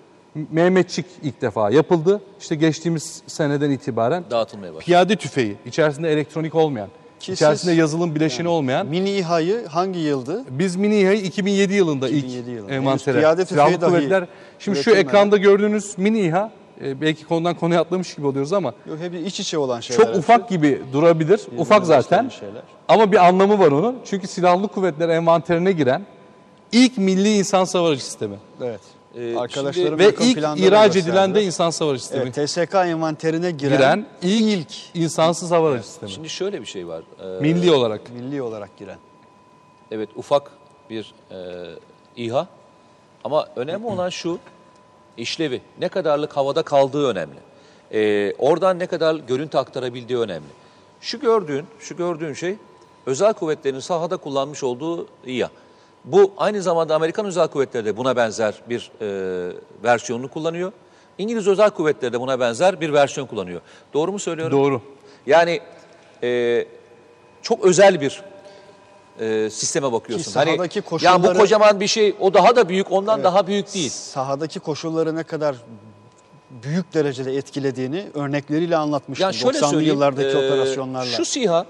Mehmetçik ilk defa yapıldı. İşte geçtiğimiz seneden itibaren dağıtılmaya başladı. piyade tüfeği, içerisinde elektronik olmayan, Ki içerisinde siz- yazılım bileşeni olmayan. Mini İHA'yı hangi yıldı? Biz Mini İHA'yı 2007 yılında 2007 ilk yılında. envantere. Henüz piyade tüfeği dahi kuvvetler. Şimdi şu ekranda gördüğünüz Mini İHA e, belki konudan konuya atlamış gibi oluyoruz ama Yok hep iç içe olan şeyler. çok ufak gibi durabilir. Birbirine Ufak zaten. Şeyler. Ama bir anlamı var onun. Çünkü silahlı kuvvetler envanterine giren ilk milli insan savarıcı sistemi. Evet. Ee, Arkadaşlarım Ve ilk ihraç edilen de insan savarıcı sistemi. Evet, TSK envanterine giren, giren ilk, insansız hava aracı sistemi. Şimdi şöyle bir şey var. E, milli olarak. milli olarak giren. Evet ufak bir e, İHA ama önemli olan şu işlevi ne kadarlık havada kaldığı önemli. E, oradan ne kadar görüntü aktarabildiği önemli. Şu gördüğün şu gördüğün şey özel kuvvetlerin sahada kullanmış olduğu İHA. Bu aynı zamanda Amerikan Özel Kuvvetleri de buna benzer bir e, versiyonunu kullanıyor. İngiliz Özel Kuvvetleri de buna benzer bir versiyon kullanıyor. Doğru mu söylüyorum? Doğru. Yani e, çok özel bir e, sisteme bakıyorsun. Ki sahadaki yani bu koşulları- kocaman bir şey, o daha da büyük, ondan daha büyük değil. Sahadaki koşulları ne kadar büyük derecede etkilediğini örnekleriyle anlatmıştım. Yani şöyle 90'lı söyleyeyim, yıllardaki e, operasyonlarla. Şu SİHA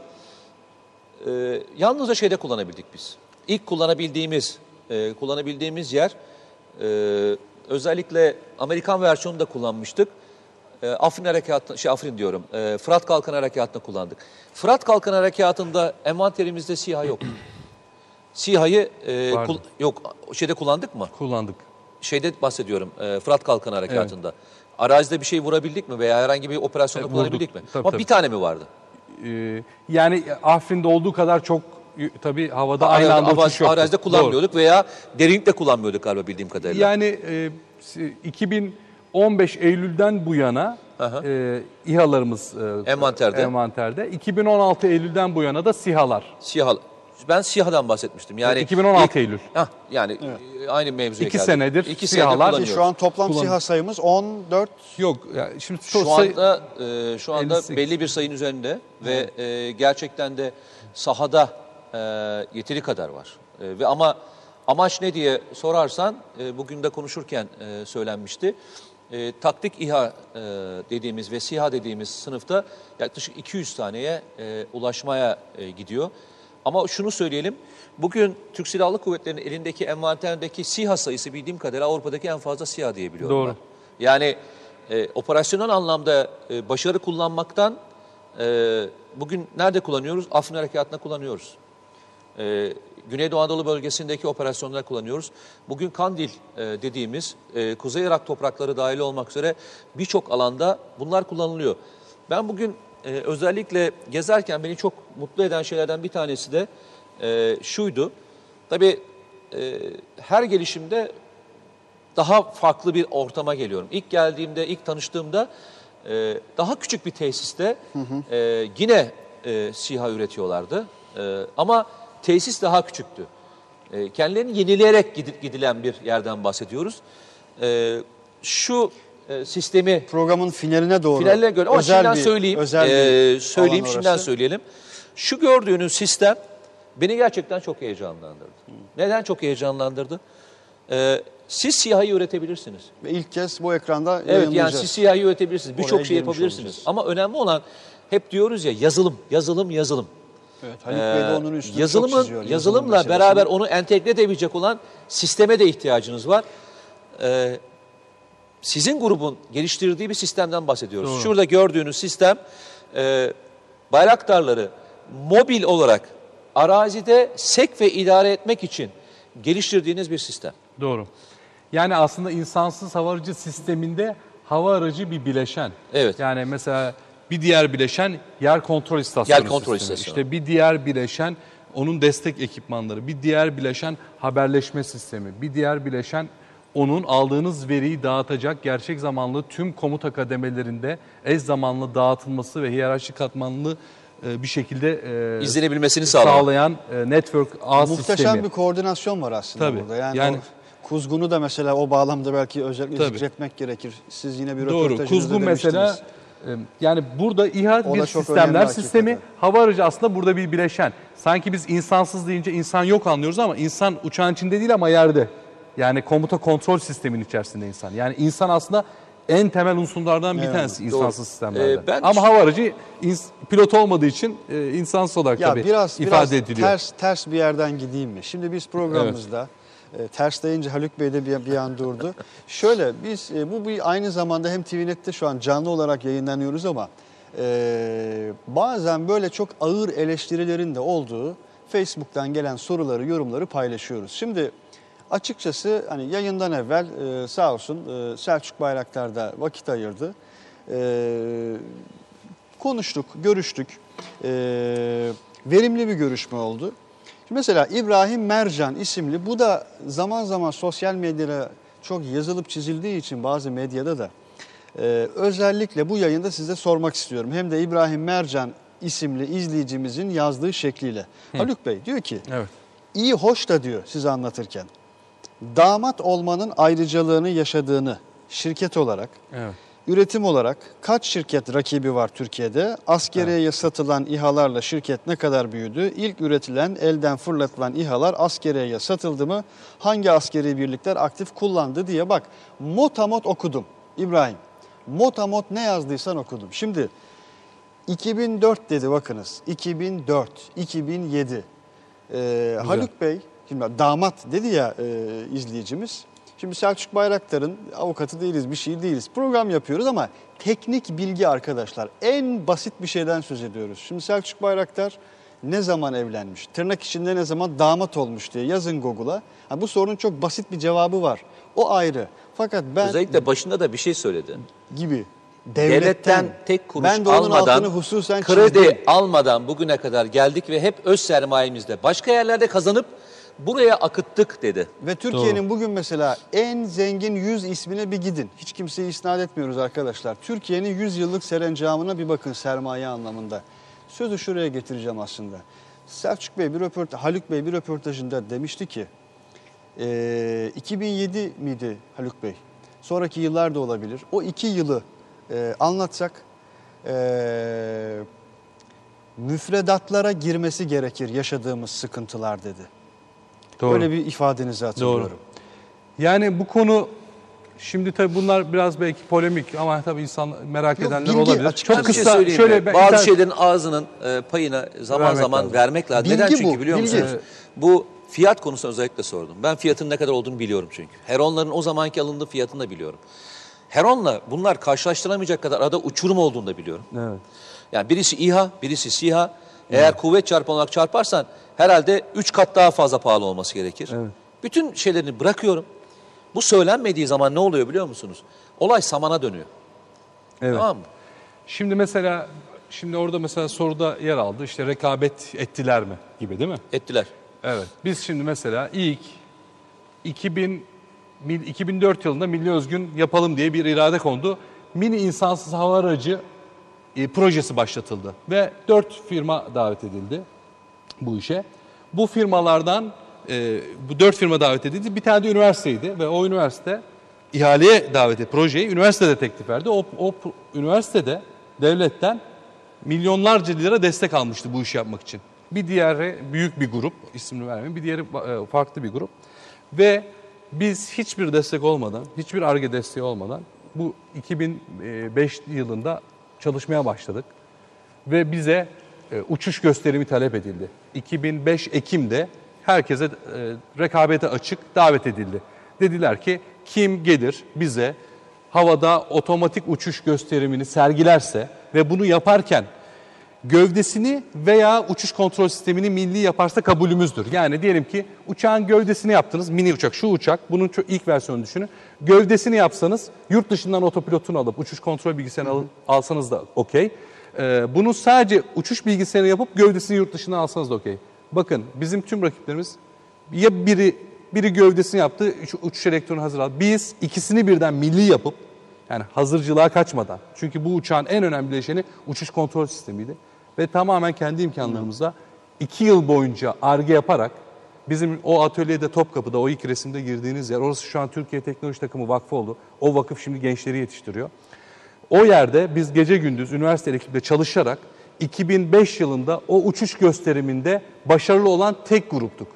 e, yalnızca şeyde kullanabildik biz. İlk kullanabildiğimiz e, kullanabildiğimiz yer e, özellikle Amerikan versiyonunu da kullanmıştık. E, Afrin Harekatı, şey Afrin diyorum, e, Fırat Kalkan Harekatı'nda kullandık. Fırat Kalkan Harekatı'nda envanterimizde SİHA yok. SİHA'yı e, Vardı. kul- yok şeyde kullandık mı? Kullandık. Şeyde bahsediyorum, e, Fırat Kalkan Harekatı'nda. Arazide bir şey vurabildik mi veya herhangi bir operasyonda E, kullanabildik mi? Tabii, Ama tabii. bir tane mi vardı? Ee, yani Afrin'de olduğu kadar çok tabii havada aynı Aynı anda uçuş yoktu. Arazide kullanmıyorduk veya derinlikte kullanmıyorduk galiba bildiğim Doğru. kadarıyla. Yani e, si- 2015 Eylül'den bu yana Aha. e, İHA'larımız e, Envanterde. envanterde. 2016 Eylül'den bu yana da SİHA'lar. Siyah, ben SİHA'dan bahsetmiştim. Yani 2016 ilk- Eylül. Hah, yani e, aynı mevzuya İki geldik. senedir İki SİHA'lar- senedir şu an toplam Kullan- SİHA sayımız 14. Yok yani şimdi Şu say- anda e, şu anda 58. belli bir sayın üzerinde ve e, gerçekten de sahada e, yeteri kadar var. E, ve ama amaç ne diye sorarsan e, bugün de konuşurken e, söylenmişti. E, taktik İHA e, dediğimiz ve SİHA dediğimiz sınıfta yaklaşık 200 taneye e, ulaşmaya e, gidiyor. Ama şunu söyleyelim. Bugün Türk Silahlı Kuvvetleri'nin elindeki envanterindeki SİHA sayısı bildiğim kadarıyla Avrupa'daki en fazla SİHA diye biliyorum Doğru. ben. Yani e, operasyonel anlamda e, başarı kullanmaktan e, bugün nerede kullanıyoruz? Afrin Harekatı'nda kullanıyoruz. E, Güneydoğu Anadolu bölgesindeki operasyonlarda kullanıyoruz. Bugün Kandil e, dediğimiz e, Kuzey Irak toprakları dahil olmak üzere birçok alanda bunlar kullanılıyor. Ben bugün e, özellikle gezerken beni çok mutlu eden şeylerden bir tanesi de e, şuydu. Tabii e, her gelişimde daha farklı bir ortama geliyorum. İlk geldiğimde, ilk tanıştığımda e, daha küçük bir tesiste e, yine e, SİHA üretiyorlardı. E, ama tesis daha küçüktü. E, kendilerini yenileyerek gidi- gidilen bir yerden bahsediyoruz. E, şu e, sistemi Programın finaline doğru. finaline göre ama özel şimdiden bir- söyleyeyim. özel bir e, söyleyeyim şimdiden orası. söyleyelim. Şu gördüğünüz sistem beni gerçekten çok heyecanlandırdı. Neden çok heyecanlandırdı? Siz siyahı üretebilirsiniz. Ve ilk kez bu ekranda Evet yani siz siyahı üretebilirsiniz. Birçok şey yapabilirsiniz. olacağız. Ama önemli olan hep diyoruz ya yazılım, yazılım, yazılım. Evet, Haluk Bey de onun üstünü çok yazılımın, çiziyor. yazılımla beraber onu entegre edebilecek olan sisteme de ihtiyacınız var. Ee, sizin grubun geliştirdiği bir sistemden bahsediyoruz. Doğru. Şurada gördüğünüz sistem e, bayraktarları mobil olarak arazide sek ve idare etmek için geliştirdiğiniz bir sistem. Doğru. Yani aslında insansız hava aracı sisteminde hava aracı bir bileşen. Evet. Yani mesela bir diğer bileşen yer kontrol istasyonu Yer kontrol sistemi. istasyonu. İşte bir diğer bileşen onun destek ekipmanları, bir diğer bileşen haberleşme sistemi, bir diğer bileşen onun aldığınız veriyi dağıtacak gerçek zamanlı tüm komuta kademelerinde eş zamanlı dağıtılması ve hiyerarşik katmanlı e, bir şekilde e, İzlenebilmesini sağlamak. sağlayan e, network ağ Muhteşem sistemi. bir koordinasyon var aslında Tabii. burada. Yani, Yani- kuzgunu da mesela o bağlamda belki özellikle Tabii. zikretmek gerekir. Siz yine bir Doğru. Kuzgun mesela demiştiniz. e, yani burada İHA O bir sistemler sistemi, hakikaten. hava aracı aslında burada bir bileşen. Sanki biz insansız deyince insan yok anlıyoruz ama insan uçağın içinde değil ama yerde. Yani komuta kontrol sistemin içerisinde insan. Yani insan aslında en temel unsurlardan bir Evet, tanesi doğru. insansız sistemlerde. Ee, ben- ama hava aracı ins- pilot olmadığı için e, insansız olarak Ya tabii biraz ifade biraz ediliyor. ters ters bir yerden gideyim mi? Şimdi biz programımızda e, ters deyince Haluk Bey de bir, bir an durdu. Şöyle biz e, bu bir aynı zamanda hem TVNet'te şu an canlı olarak yayınlanıyoruz ama e, bazen böyle çok ağır eleştirilerin de olduğu Facebook'tan gelen soruları, yorumları paylaşıyoruz. Şimdi açıkçası hani yayından evvel e, sağ olsun e, Selçuk Bayraktar da vakit ayırdı. E, konuştuk, görüştük. Ee, verimli bir görüşme oldu. Mesela İbrahim Mercan isimli, bu da zaman zaman sosyal medyada çok yazılıp çizildiği için bazı medyada da e, özellikle bu yayında size sormak istiyorum. Hem de İbrahim Mercan isimli izleyicimizin yazdığı şekliyle. Haluk Bey diyor ki, Evet. iyi hoş da diyor size anlatırken, damat olmanın ayrıcalığını yaşadığını şirket olarak Evet. Üretim olarak kaç şirket rakibi var Türkiye'de? Askeriyeye satılan İHA'larla şirket ne kadar büyüdü? İlk üretilen, elden fırlatılan İHA'lar askeriyeye satıldı mı? Hangi askeri birlikler aktif kullandı diye bak. Motamot okudum İbrahim. Motamot ne yazdıysan okudum. Şimdi 2004 dedi bakınız. 2004, 2007. Ee, Haluk Bey, şimdi damat dedi ya e, izleyicimiz. Şimdi Selçuk Bayraktar'ın avukatı değiliz, bir şey değiliz. Program yapıyoruz ama teknik bilgi arkadaşlar. En basit bir şeyden söz ediyoruz. Şimdi Selçuk Bayraktar ne zaman evlenmiş, tırnak içinde ne zaman damat olmuş diye yazın Google'a. Ha, bu sorunun çok basit bir cevabı var. O ayrı. Fakat ben Özellikle başında da bir şey söyledi. gibi Devletten, tek kuruş ben de onun almadan, hususen kredi çizdim. almadan bugüne kadar geldik ve hep öz sermayemizle başka yerlerde kazanıp buraya akıttık dedi. Ve Türkiye'nin bugün mesela en zengin 100 ismine bir gidin. Hiç kimseyi isnat etmiyoruz arkadaşlar. Türkiye'nin 100 yıllık serencamına bir bakın sermaye anlamında. Sözü şuraya getireceğim aslında. Selçuk Bey bir röportaj, Haluk Bey bir röportajında demişti ki e, 2007 miydi Haluk Bey? Sonraki yıllar da olabilir. O iki yılı e, anlatsak e, müfredatlara girmesi gerekir yaşadığımız sıkıntılar dedi. Doğru. Böyle bir ifadenizi hatırlıyorum. Yani bu konu şimdi tabii bunlar biraz belki polemik ama tabii insan merak Yok, edenler bilgi olabilir. Çok Ben şey kısa söyleyeyim şöyle ben bazı internet- şeylerin ağzının e, payını zaman Vermek zaman lazım. vermek lazım. Bilgi Neden bu, çünkü biliyor bilgi. musunuz? Bu fiyat konusunu özellikle sordum. Ben fiyatın ne kadar olduğunu biliyorum çünkü. Heronların o zamanki alındığı fiyatını da biliyorum. Heron'la bunlar karşılaştıramayacak kadar arada uçurum olduğunu da biliyorum. Evet. Yani birisi İHA, birisi SİHA. Eğer kuvvet çarpanı olarak çarparsan herhalde 3 kat daha fazla pahalı olması gerekir. Evet. Bütün şeylerini bırakıyorum. Bu söylenmediği zaman ne oluyor biliyor musunuz? Olay samana dönüyor. Evet. Tamam mı? Şimdi mesela şimdi orada mesela soruda yer aldı. İşte rekabet ettiler mi gibi değil mi? Ettiler. Evet. Biz şimdi mesela ilk mil- 2004 yılında Milli Özgün yapalım diye bir irade kondu. Mini insansız hava aracı e, projesi başlatıldı ve 4 firma davet edildi bu işe. Bu firmalardan e, bu dört firma davet edildi. Bir tane de üniversiteydi ve o üniversite ihaleye davet etti. Projeyi üniversitede teklif verdi. O, o üniversitede devletten milyonlarca lira destek almıştı bu işi yapmak için. Bir diğeri büyük bir grup, ismini vermeyeyim, bir diğeri e, farklı bir grup. Ve biz hiçbir destek olmadan, hiçbir ARGE desteği olmadan bu 2005 yılında çalışmaya başladık ve bize e, uçuş gösterimi talep edildi. 2005 Ekim'de herkese e, rekabete açık davet edildi. Dediler ki kim gelir bize havada otomatik uçuş gösterimini sergilerse ve bunu yaparken gövdesini veya uçuş kontrol sistemini milli yaparsa kabulümüzdür. Yani diyelim ki uçağın gövdesini yaptınız, mini uçak, şu uçak, bunun ilk versiyonunu düşünün. Gövdesini yapsanız, yurt dışından otopilotunu alıp uçuş kontrol bilgisayarını al- alsanız da okey. Ee, bunu sadece uçuş bilgisayarı yapıp gövdesini yurt dışına alsanız da okey. Bakın bizim tüm rakiplerimiz ya biri biri gövdesini yaptı, uç- uçuş elektronu hazır aldı. Biz ikisini birden milli yapıp yani hazırcılığa kaçmadan. Çünkü bu uçağın en önemli bileşeni uçuş kontrol sistemiydi. Ve tamamen kendi imkanlarımızla iki yıl boyunca arge yaparak bizim o atölyede Topkapı'da o ilk resimde girdiğiniz yer orası şu an Türkiye Teknoloji Takımı Vakfı oldu. O vakıf şimdi gençleri yetiştiriyor. O yerde biz gece gündüz üniversite ekiple çalışarak 2005 yılında o uçuş gösteriminde başarılı olan tek gruptuk.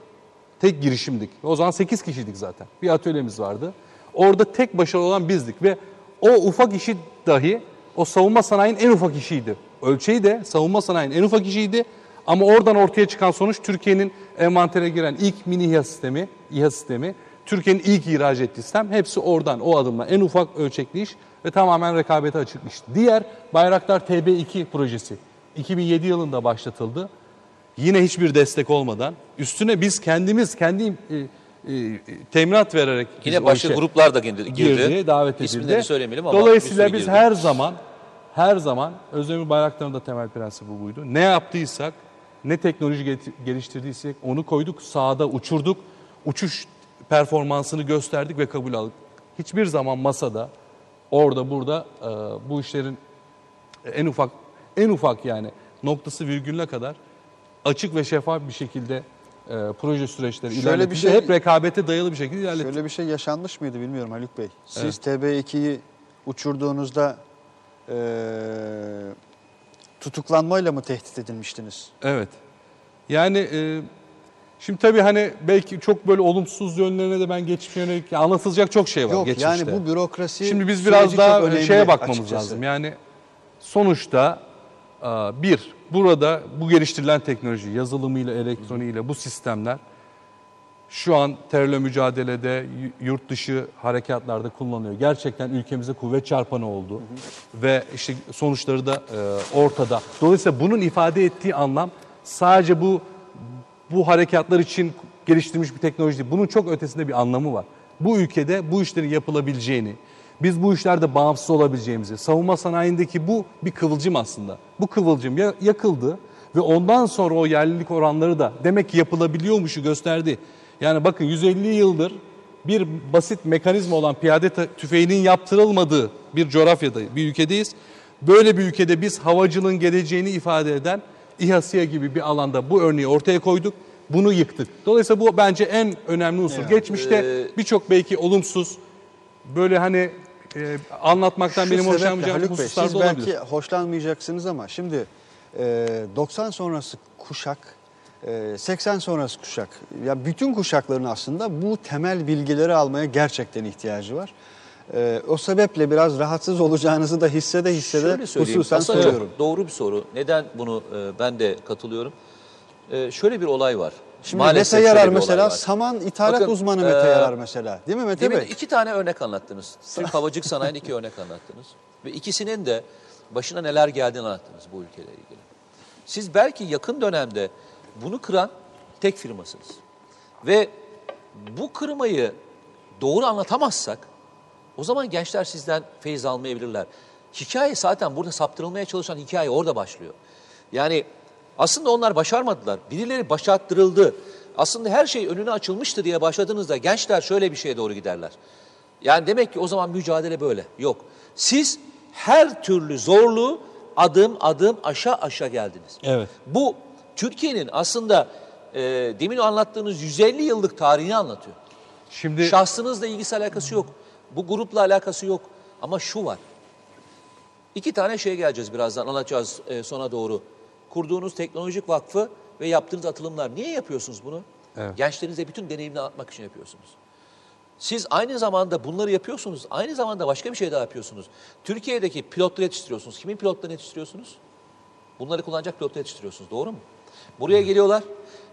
Tek girişimdik. O zaman 8 kişiydik zaten. Bir atölyemiz vardı. Orada tek başarılı olan bizdik ve o ufak işi dahi o savunma sanayinin en ufak işiydi. Ölçeği de savunma sanayinin en ufak işiydi. Ama oradan ortaya çıkan sonuç Türkiye'nin envantere giren ilk mini İHA sistemi, İHA sistemi, Türkiye'nin ilk ihraç ettiği sistem hepsi oradan o adımla en ufak ölçekli iş ve tamamen rekabete açık iş. Diğer Bayraktar TB2 projesi 2007 yılında başlatıldı. Yine hiçbir destek olmadan üstüne biz kendimiz kendi e, e, teminat vererek Yine başka işe gruplar da girdi. girdi, davet edildi. İsimlerini söylemeyelim ama Dolayısıyla biz girdi. her zaman her zaman Özdemir Bayraktar'ın da temel prensibi buydu. Ne yaptıysak, ne teknoloji geliştirdiysek onu koyduk, sahada uçurduk. Uçuş performansını gösterdik ve kabul aldık. Hiçbir zaman masada, orada burada e, bu işlerin en ufak en ufak yani noktası virgülüne kadar açık ve şeffaf bir şekilde e, proje süreçleri Şöyle ilerletildi. bir şey- Hep rekabete dayalı bir şekilde ilerletildi. Şöyle bir şey yaşanmış mıydı bilmiyorum Haluk Bey. Siz TB2'yi uçurduğunuzda eee, tutuklanmayla mı tehdit edilmiştiniz? Evet. Yani e, şimdi tabii hani belki çok böyle olumsuz yönlerine de ben geçmiş yönelik anlatılacak çok şey var Yok geçmişte. yani bu bürokrasi Şimdi biz süreci biraz çok daha önemli şeye bakmamız açıkçası. lazım. Yani sonuçta e, bir burada bu geliştirilen teknoloji yazılımıyla, elektroniğiyle bu sistemler şu an terörle mücadelede yurt dışı harekatlarda kullanılıyor. Gerçekten ülkemize kuvvet çarpanı oldu. Ve işte sonuçları da e, ortada. Dolayısıyla bunun ifade ettiği anlam sadece bu bu harekatlar için geliştirilmiş bir teknoloji değil. Bunun çok ötesinde bir anlamı var. Bu ülkede bu işlerin yapılabileceğini, biz bu işlerde bağımsız olabileceğimizi, savunma sanayindeki bu bir kıvılcım aslında. Bu kıvılcım ya- yakıldı ve ondan sonra o yerlilik oranları da demek ki yapılabiliyormuşu gösterdi. Yani bakın 150 yıldır bir basit mekanizma olan piyade tüfeğinin yaptırılmadığı bir coğrafyada, bir ülkedeyiz. Böyle bir ülkede biz havacılığın geleceğini ifade eden İHA gibi bir alanda bu örneği ortaya koyduk. Bunu yıktık. Dolayısıyla bu bence en önemli unsur. Geçmişte Ee, birçok belki olumsuz böyle hani e, anlatmaktan benim hoşlanmayacağım hususlar da belki olabilir. hoşlanmayacaksınız ama şimdi e, 90 sonrası kuşak, e, 80 sonrası kuşak, ya bütün kuşakların aslında bu temel bilgileri almaya gerçekten ihtiyacı var. E, o sebeple biraz rahatsız olacağınızı da hissede hissede hususen Aslında söylüyorum. doğru bir soru. Neden bunu e, ben de katılıyorum. E, şöyle bir olay var. Şimdi Maalesef Mete Yarar mesela saman ithalat Bakın, uzmanı Mete e, Yarar mesela. Değil mi Mete Bey? iki tane örnek anlattınız. Türk havacılık sanayinin iki örnek anlattınız. Ve ikisinin de başına neler geldiğini anlattınız bu ülkeyle ilgili. Siz belki yakın dönemde bunu kıran tek firmasınız. Ve bu kırmayı doğru anlatamazsak o zaman gençler sizden feyiz almayabilirler. Hikaye zaten burada saptırılmaya çalışan hikaye orada başlıyor. Yani aslında onlar başarmadılar. Birileri başarttırıldı. aslında her şey önüne açılmıştı diye başladığınızda gençler şöyle bir şeye doğru giderler. Yani demek ki o zaman mücadele böyle. Yok. Siz her türlü zorluğu adım adım aşağı aşağı geldiniz. Evet. Bu Türkiye'nin aslında e, demin anlattığınız 150 yıllık tarihini anlatıyor. Şimdi Şahsınızla ilgisi alakası yok. Bu grupla alakası yok. Ama şu var. İki tane şeye geleceğiz birazdan anlatacağız e, sona doğru. Kurduğunuz teknolojik vakfı ve yaptığınız atılımlar. Niye yapıyorsunuz bunu? Evet. Gençlerinize bütün deneyimini anlatmak için yapıyorsunuz. Siz aynı zamanda bunları yapıyorsunuz. Aynı zamanda başka bir şey daha yapıyorsunuz. Türkiye'deki pilotları yetiştiriyorsunuz. Kimin pilotlarını yetiştiriyorsunuz? Bunları kullanacak pilotları yetiştiriyorsunuz. Doğru mu? Buraya geliyorlar.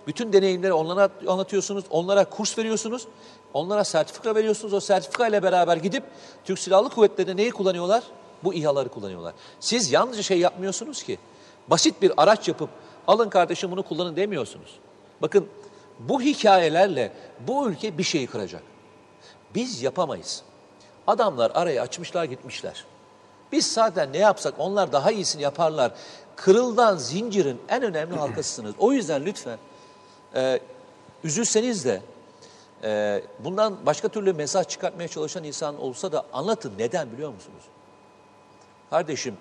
Bütün deneyimleri onlara anlatıyorsunuz. Onlara kurs veriyorsunuz. Onlara sertifika veriyorsunuz. O sertifika ile beraber gidip Türk Silahlı Kuvvetleri'nde neyi kullanıyorlar? Bu İHA'ları kullanıyorlar. Siz yalnızca şey yapmıyorsunuz ki. Basit bir araç yapıp alın kardeşim bunu kullanın demiyorsunuz. Bakın bu hikayelerle bu ülke bir şeyi kıracak. Biz yapamayız. Adamlar araya açmışlar gitmişler. Biz zaten ne yapsak onlar daha iyisini yaparlar. Kırıldan zincirin en önemli halkasısınız. O yüzden lütfen e, üzülseniz de e, bundan başka türlü mesaj çıkartmaya çalışan insan olsa da anlatın. Neden biliyor musunuz? Kardeşim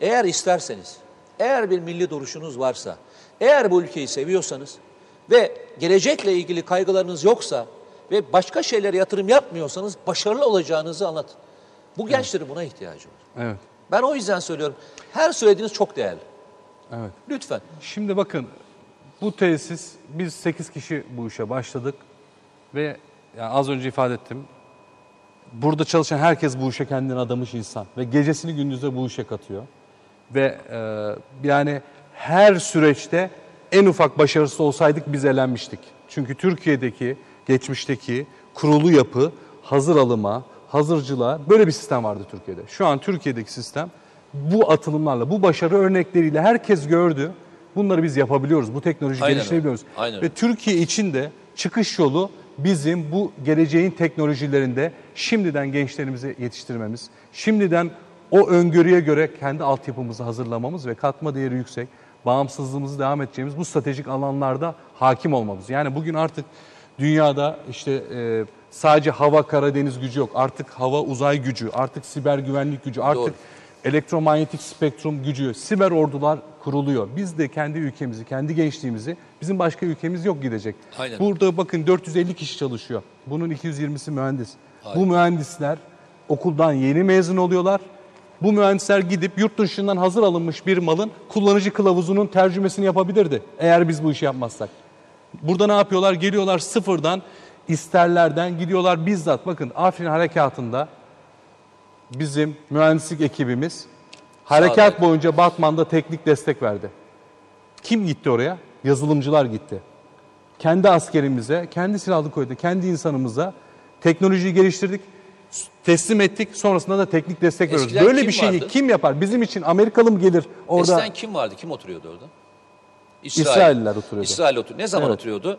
eğer isterseniz, eğer bir milli duruşunuz varsa, eğer bu ülkeyi seviyorsanız ve gelecekle ilgili kaygılarınız yoksa ve başka şeylere yatırım yapmıyorsanız başarılı olacağınızı anlatın. Bu gençlerin buna ihtiyacı var. evet. Ben o yüzden söylüyorum. Her söylediğiniz çok değerli. Evet. Lütfen. Şimdi bakın bu tesis biz 8 kişi bu işe başladık ve yani az önce ifade ettim. Burada çalışan herkes bu işe kendini adamış insan ve gecesini gündüzde bu işe katıyor. Ve e, yani her süreçte en ufak başarısı olsaydık biz elenmiştik. Çünkü Türkiye'deki geçmişteki kurulu yapı hazır alıma, hazırcılığa böyle bir sistem vardı Türkiye'de. Şu an Türkiye'deki sistem bu atılımlarla, bu başarı örnekleriyle herkes gördü. Bunları biz yapabiliyoruz. Bu teknoloji Aynen geliştirebiliyoruz. öyle. Aynen Ve. Türkiye için de çıkış yolu bizim bu geleceğin teknolojilerinde şimdiden gençlerimizi yetiştirmemiz, şimdiden o öngörüye göre kendi altyapımızı hazırlamamız ve katma değeri yüksek, bağımsızlığımızı devam edeceğimiz bu stratejik alanlarda hakim olmamız. Yani bugün artık dünyada işte e, sadece hava, kara, deniz gücü yok. Artık hava, uzay gücü, artık siber güvenlik gücü, artık Doğru. elektromanyetik spektrum gücü, siber ordular kuruluyor. Biz de kendi ülkemizi, kendi gençliğimizi, bizim başka ülkemiz yok gidecek. Aynen. Burada bakın 450 kişi çalışıyor. Bunun 220'si mühendis. Bu mühendisler okuldan yeni mezun oluyorlar. Bu mühendisler gidip yurt dışından hazır alınmış bir malın kullanıcı kılavuzunun tercümesini yapabilirdi. Eğer biz bu işi yapmazsak. Burada ne yapıyorlar? Geliyorlar sıfırdan, isterlerden gidiyorlar bizzat. Bakın Afrin Harekatı'nda bizim mühendislik ekibimiz harekat Sağ boyunca Batman'da teknik destek verdi. Kim gitti oraya? Yazılımcılar gitti. Kendi askerimize, kendi silahlı kuvvete, kendi insanımıza teknolojiyi geliştirdik, teslim ettik. Sonrasında da teknik destek veriyoruz. Böyle bir şeyi vardı? kim yapar? Bizim için Amerikalı mı gelir orada? Eskiden kim vardı? Kim oturuyordu orada? İsrailliler oturuyordu. İsrail oturuyor. Ne zaman Evet. oturuyordu?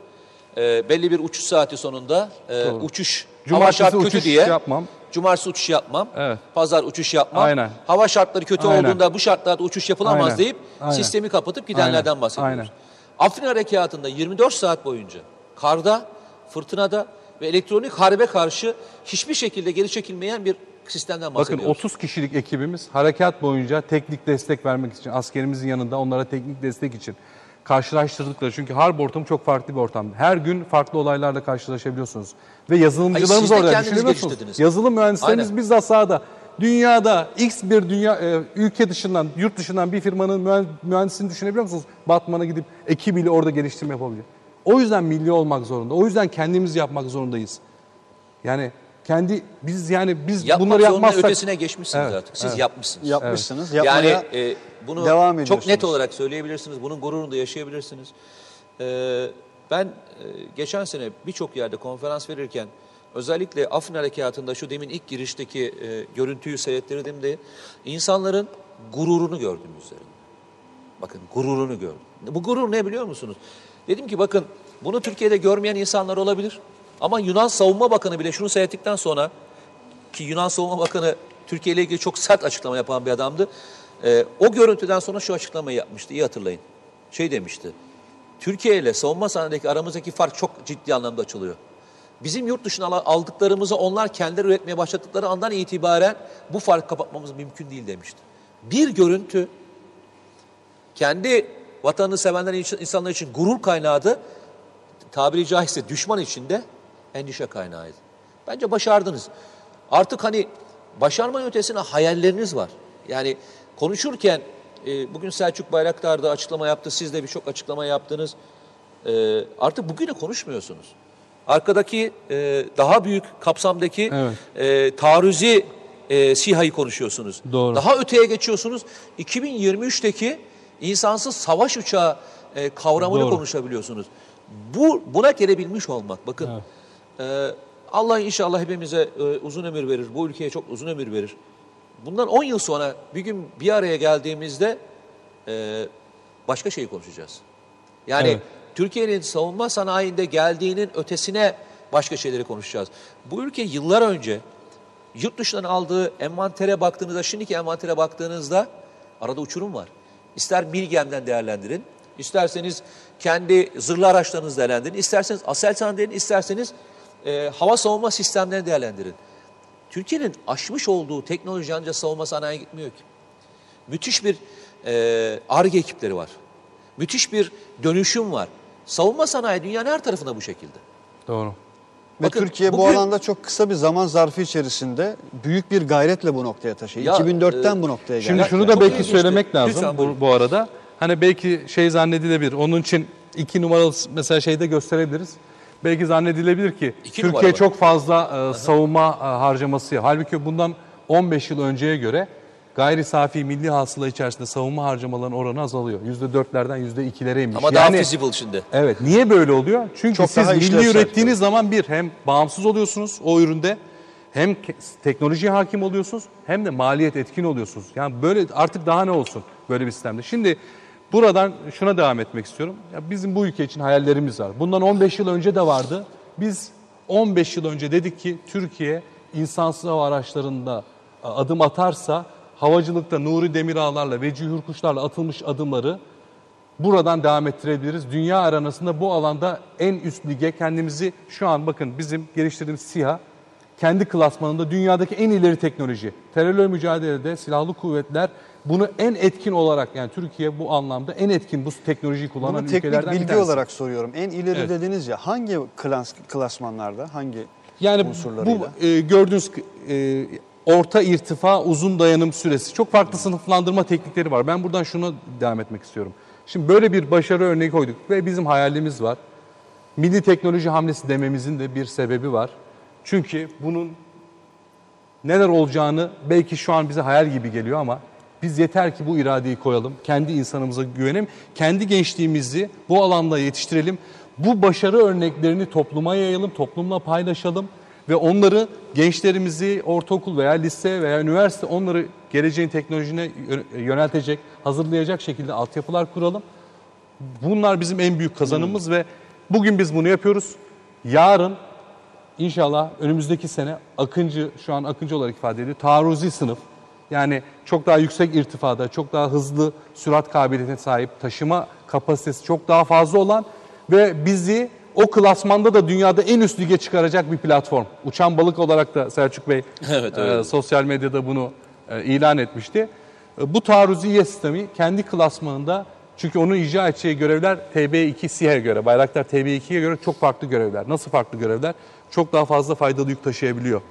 Ee, belli bir uçuş saati sonunda e, uçuş. hava Cumartesi şart kötü diye. yapmam. Cumartesi uçuş yapmam. Evet. Pazar uçuş yapmam. Aynen. Hava şartları kötü Aynen. olduğunda bu şartlarda uçuş yapılamaz Aynen. deyip Aynen. sistemi kapatıp gidenlerden Aynen. bahsediyoruz. Aynen. Afrin Harekatı'nda 24 saat boyunca karda, fırtınada ve elektronik harbe karşı hiçbir şekilde geri çekilmeyen bir sistemden Bakın bahsediyoruz. 30 kişilik ekibimiz harekat boyunca teknik destek vermek için, askerimizin yanında onlara teknik destek için karşılaştırdıkları. Çünkü harp ortamı çok farklı bir ortam. Her gün farklı olaylarla karşılaşabiliyorsunuz. Ve yazılımcılarımız Hayır, orada. Yazılım mühendislerimiz Aynen. bizzat sahada. Dünyada X bir dünya e, ülke dışından, yurt dışından bir firmanın mühen- mühendisini düşünebiliyor musunuz? Batman'a gidip ekibiyle orada geliştirme yapabiliyor. O yüzden milli olmak zorunda. O yüzden kendimiz yapmak zorundayız. Yani kendi biz yani biz Yapmak bunları yapmazsak ötesine geçmişsiniz Evet, artık. Siz evet. yapmışsınız. Yapmışsınız. Yani Yapmaya e, bunu devam çok net olarak söyleyebilirsiniz. Bunun gururunu da yaşayabilirsiniz. E, ben e, geçen sene birçok yerde konferans verirken özellikle Afrin Harekatı'nda şu demin ilk girişteki e, görüntüyü seyrettirdiğimde insanların gururunu gördüm üzerinde. Bakın gururunu gördüm. Bu gurur ne biliyor musunuz? Dedim ki bakın bunu Türkiye'de görmeyen insanlar olabilir. Ama Yunan Savunma Bakanı bile şunu seyrettikten sonra ki Yunan Savunma Bakanı Türkiye ile ilgili çok sert açıklama yapan bir adamdı. Ee, o görüntüden sonra şu açıklamayı yapmıştı. İyi hatırlayın. Şey demişti. Türkiye ile savunma sanayindeki aramızdaki fark çok ciddi anlamda açılıyor. Bizim yurt dışına al- aldıklarımızı onlar kendileri üretmeye başladıkları andan itibaren bu farkı kapatmamız mümkün değil demişti. Bir görüntü kendi vatanını sevenler insanlar için gurur kaynağıydı. Tabiri caizse düşman için de endişe kaynağıydı. Bence başardınız. Artık hani başarmanın ötesine hayalleriniz var. Yani konuşurken e, bugün Selçuk Bayraktar da açıklama yaptı. Siz de birçok açıklama yaptınız. E, artık bugünü konuşmuyorsunuz. Arkadaki e, daha büyük kapsamdaki Evet. e, taarruzi e, SİHA'yı konuşuyorsunuz. Doğru. Daha öteye geçiyorsunuz. 2023'teki insansız savaş uçağı e, kavramını Doğru. konuşabiliyorsunuz. Bu buna gelebilmiş olmak. Bakın e, Allah inşallah hepimize e, uzun ömür verir. Bu ülkeye çok uzun ömür verir. Bundan 10 yıl sonra bir gün bir araya geldiğimizde e, başka şeyi konuşacağız. Yani Evet. Türkiye'nin savunma sanayinde geldiğinin ötesine başka şeyleri konuşacağız. Bu ülke yıllar önce yurt dışından aldığı envantere baktığınızda, şimdiki envantere baktığınızda arada uçurum var. İster Milgem'den değerlendirin, isterseniz kendi zırhlı araçlarınızı değerlendirin, isterseniz Aselsan deyin, isterseniz e, hava savunma sistemlerini değerlendirin. Türkiye'nin aşmış olduğu teknoloji ancak savunma sanayiye gitmiyor ki. Müthiş bir e, ARGE ekipleri var. Müthiş bir dönüşüm var. Savunma sanayi dünyanın her tarafında bu şekilde. Doğru. Ve Bakın, Türkiye bu bugün- alanda çok kısa bir zaman zarfı içerisinde büyük bir gayretle bu noktaya taşıyor. Ya, 2004'ten e, bu noktaya geldi. Şimdi şunu da belki ilginçti. söylemek lazım bu, bu arada. Hani belki şey zannedilebilir. Onun için iki numaralı mesela şeyde gösterebiliriz. Belki zannedilebilir ki İki Türkiye çok fazla e, savunma e, harcaması. Halbuki bundan 15 yıl önceye göre gayri safi milli hasıla içerisinde savunma harcamalarının oranı azalıyor. %4'lerden %2'lere inmiş. Ama daha feasible şimdi. Evet. Niye böyle oluyor? Çünkü Çok siz daha milli işlevsel ürettiğiniz zaman bir hem bağımsız oluyorsunuz o üründe hem ke- teknolojiye hakim oluyorsunuz hem de maliyet etkin oluyorsunuz. Yani böyle artık daha ne olsun böyle bir sistemde. Şimdi buradan şuna devam etmek istiyorum. Ya bizim bu ülke için hayallerimiz var. Bundan 15 yıl önce de vardı. Biz 15 yıl önce dedik ki Türkiye insansız hava araçlarında a, adım atarsa havacılıkta Nuri Demirağlarla ve Cihur Kuşlarla atılmış adımları buradan devam ettirebiliriz. Dünya aranasında bu alanda en üst lige kendimizi şu an bakın bizim geliştirdiğimiz SİHA kendi klasmanında dünyadaki en ileri teknoloji. Terörle mücadelede silahlı kuvvetler bunu en etkin olarak yani Türkiye bu anlamda en etkin bu teknolojiyi kullanan Bunu teknik ülkelerden bir bilgi tanesi. olarak soruyorum. En ileri Evet. dediniz ya hangi klas, klasmanlarda, hangi Yani unsurlarıyla? bu e, gördüğünüz e, orta irtifa uzun dayanım süresi. Çok farklı sınıflandırma teknikleri var. Ben buradan şuna devam etmek istiyorum. Şimdi böyle bir başarı örneği koyduk ve bizim hayalimiz var. Milli teknoloji hamlesi dememizin de bir sebebi var. Çünkü bunun neler olacağını belki şu an bize hayal gibi geliyor ama biz yeter ki bu iradeyi koyalım. Kendi insanımıza güvenelim. Kendi gençliğimizi bu alanda yetiştirelim. Bu başarı örneklerini topluma yayalım, toplumla paylaşalım ve onları gençlerimizi ortaokul veya lise veya üniversite onları geleceğin teknolojine yö- yöneltecek, hazırlayacak şekilde altyapılar kuralım. Bunlar bizim en büyük kazanımız ve bugün biz bunu yapıyoruz. Yarın İnşallah önümüzdeki sene Akıncı, şu an Akıncı olarak ifade ediyor, taarruzi sınıf. Yani çok daha yüksek irtifada, çok daha hızlı sürat kabiliyetine sahip, taşıma kapasitesi çok daha fazla olan ve bizi o klasmanda da dünyada en üst lige çıkaracak bir platform. Uçan balık olarak da Selçuk Bey Evet, e, sosyal medyada bunu e, ilan etmişti. E, bu taarruziye sistemi kendi klasmanında çünkü onun icra edeceği görevler TB2 SİHA'ya göre, Bayraktar TB2'ye göre çok farklı görevler. Nasıl farklı görevler? Çok daha fazla faydalı yük taşıyabiliyor.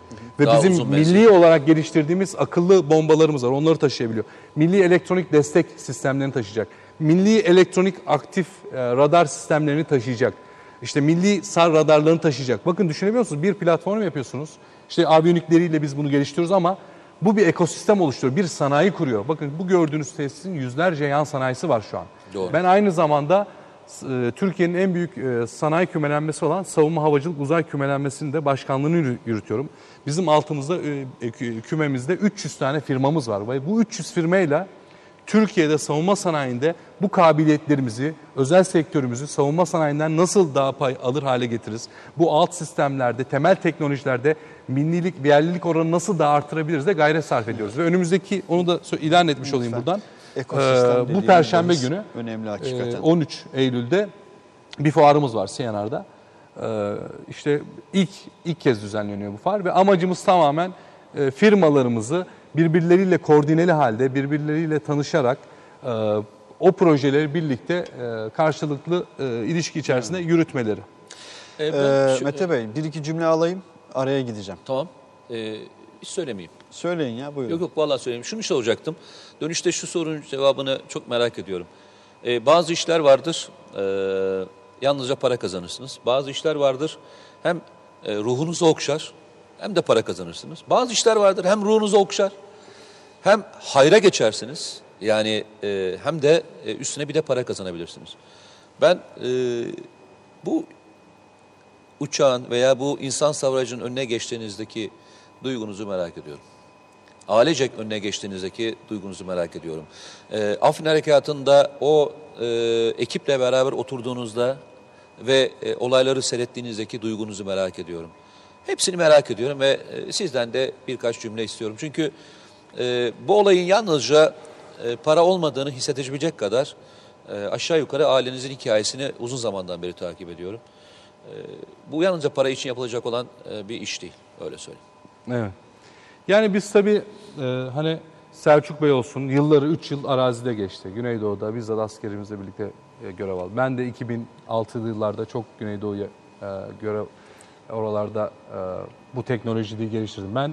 Ve Daha bizim uzun menzil. milli olarak geliştirdiğimiz akıllı bombalarımız var. Onları taşıyabiliyor. Milli elektronik destek sistemlerini taşıyacak. Milli elektronik aktif e, radar sistemlerini taşıyacak. İşte milli sar radarlarını taşıyacak. Bakın düşünebiliyor musunuz? Bir platform yapıyorsunuz. İşte aviyonikleriyle biz bunu geliştiriyoruz ama bu bir ekosistem oluşturuyor. Bir sanayi kuruyor. Bakın bu gördüğünüz tesisin yüzlerce yan sanayisi var şu an. Doğru. Ben aynı zamanda Türkiye'nin en büyük e, sanayi kümelenmesi olan savunma havacılık uzay kümelenmesinin de başkanlığını yürü- yürütüyorum. Bizim altımızda e, e, kü- kümemizde 300 tane firmamız var ve bu 300 firmayla Türkiye'de savunma sanayinde bu kabiliyetlerimizi, özel sektörümüzü savunma sanayinden nasıl daha pay alır hale getiririz? Bu alt sistemlerde, temel teknolojilerde millilik, yerlilik oranını nasıl daha artırabiliriz de gayret sarf ediyoruz. Ve önümüzdeki, onu da ilan etmiş olayım buradan. Ekosistem Ee, bu Perşembe günü önemli e, hakikaten. 13 Eylül'de bir fuarımız var CNR'da. Ee, işte ilk ilk kez düzenleniyor bu fuar ve amacımız tamamen e, firmalarımızı birbirleriyle koordineli halde, birbirleriyle tanışarak e, o projeleri birlikte e, karşılıklı e, ilişki içerisinde yürütmeleri. E, ben Ee, şu- Mete Bey bir iki cümle alayım araya gideceğim. Tamam. E, hiç söylemeyeyim. Söyleyin ya buyurun. Yok yok vallahi söyleyeyim. Şunu soracaktım. Dönüşte şu sorunun cevabını çok merak ediyorum. Ee, bazı işler vardır, e, yalnızca para kazanırsınız. Bazı işler vardır, hem e, ruhunuzu okşar hem de para kazanırsınız. Bazı işler vardır, hem ruhunuzu okşar hem hayra geçersiniz. Yani e, hem de e, üstüne bir de para kazanabilirsiniz. Ben e, bu uçağın veya bu insan savracının önüne geçtiğinizdeki duygunuzu merak ediyorum. Ailecek önüne geçtiğinizdeki duygunuzu merak ediyorum. E, Afrin Harekatı'nda o e, ekiple beraber oturduğunuzda ve e, olayları seyrettiğinizdeki duygunuzu merak ediyorum. Hepsini merak ediyorum ve e, sizden de birkaç cümle istiyorum. Çünkü e, bu olayın yalnızca e, para olmadığını hissedebilecek kadar e, aşağı yukarı ailenizin hikayesini uzun zamandan beri takip ediyorum. E, bu yalnızca para için yapılacak olan e, bir iş değil, öyle söyleyeyim. Evet. Yani biz tabii e, hani Selçuk Bey olsun yılları 3 yıl arazide geçti. Güneydoğu'da bizzat askerimizle birlikte e, görev aldı. Ben de 2006'lı yıllarda çok Güneydoğu'ya e, görev oralarda e, bu teknolojiyi geliştirdim. Ben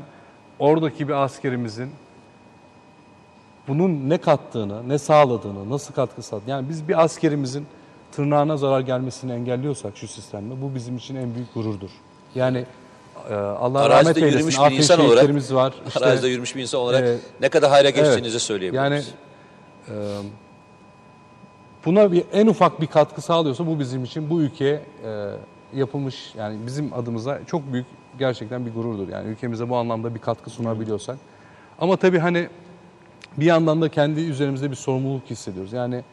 oradaki bir askerimizin bunun ne kattığını, ne sağladığını, nasıl katkı sağladığını. Yani biz bir askerimizin tırnağına zarar gelmesini engelliyorsak şu sistemle bu bizim için en büyük gururdur. Yani Allah Arazide rahmet eylesin. yürümüş bir insan olarak- var. İşte, Arazide yürümüş bir insan olarak e, ne kadar hayra evet. geçtiğinizi söyleyebiliriz. Yani e, buna bir en ufak bir katkı sağlıyorsa bu bizim için bu ülkeye e, yapılmış yani bizim adımıza çok büyük gerçekten bir gururdur. Yani ülkemize bu anlamda bir katkı sunabiliyorsak. Ama tabii hani bir yandan da kendi üzerimizde bir sorumluluk hissediyoruz. Yani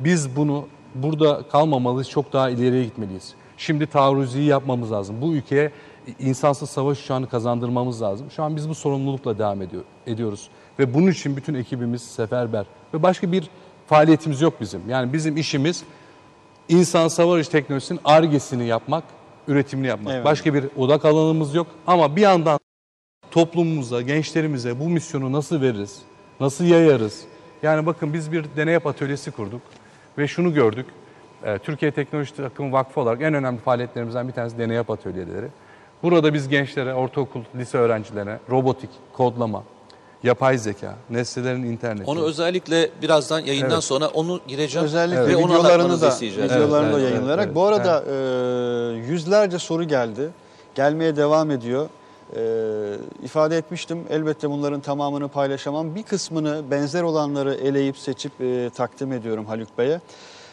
biz bunu burada kalmamalıyız, çok daha ileriye gitmeliyiz. Şimdi taarruziyi yapmamız lazım. Bu ülkeye insansız savaş uçağını kazandırmamız lazım. Şu an biz bu sorumlulukla devam ediyor, ediyoruz. Ve bunun için bütün ekibimiz seferber. Ve başka bir faaliyetimiz yok bizim. Yani bizim işimiz insan savaş teknolojisinin argesini yapmak, üretimini yapmak. Evet. Başka bir odak alanımız yok. Ama bir yandan toplumumuza, gençlerimize bu misyonu nasıl veririz? Nasıl yayarız? Yani bakın biz bir deney yap atölyesi kurduk ve şunu gördük. Ee, Türkiye Teknoloji Takımı Vakfı olarak en önemli faaliyetlerimizden bir tanesi deney yap atölyeleri. Burada biz gençlere, ortaokul, lise öğrencilerine robotik, kodlama, yapay zeka, nesnelerin interneti. Onu özellikle birazdan yayından Evet. sonra onu gireceğim Özellikle ve onu videolarını da isteyeceğiz. videolarını Evet, da evet, yayınlayarak. evet, Bu arada e, yüzlerce soru geldi. Gelmeye devam ediyor. E, ifade etmiştim. Elbette bunların tamamını paylaşamam. Bir kısmını benzer olanları eleyip seçip e, takdim ediyorum Haluk Bey'e.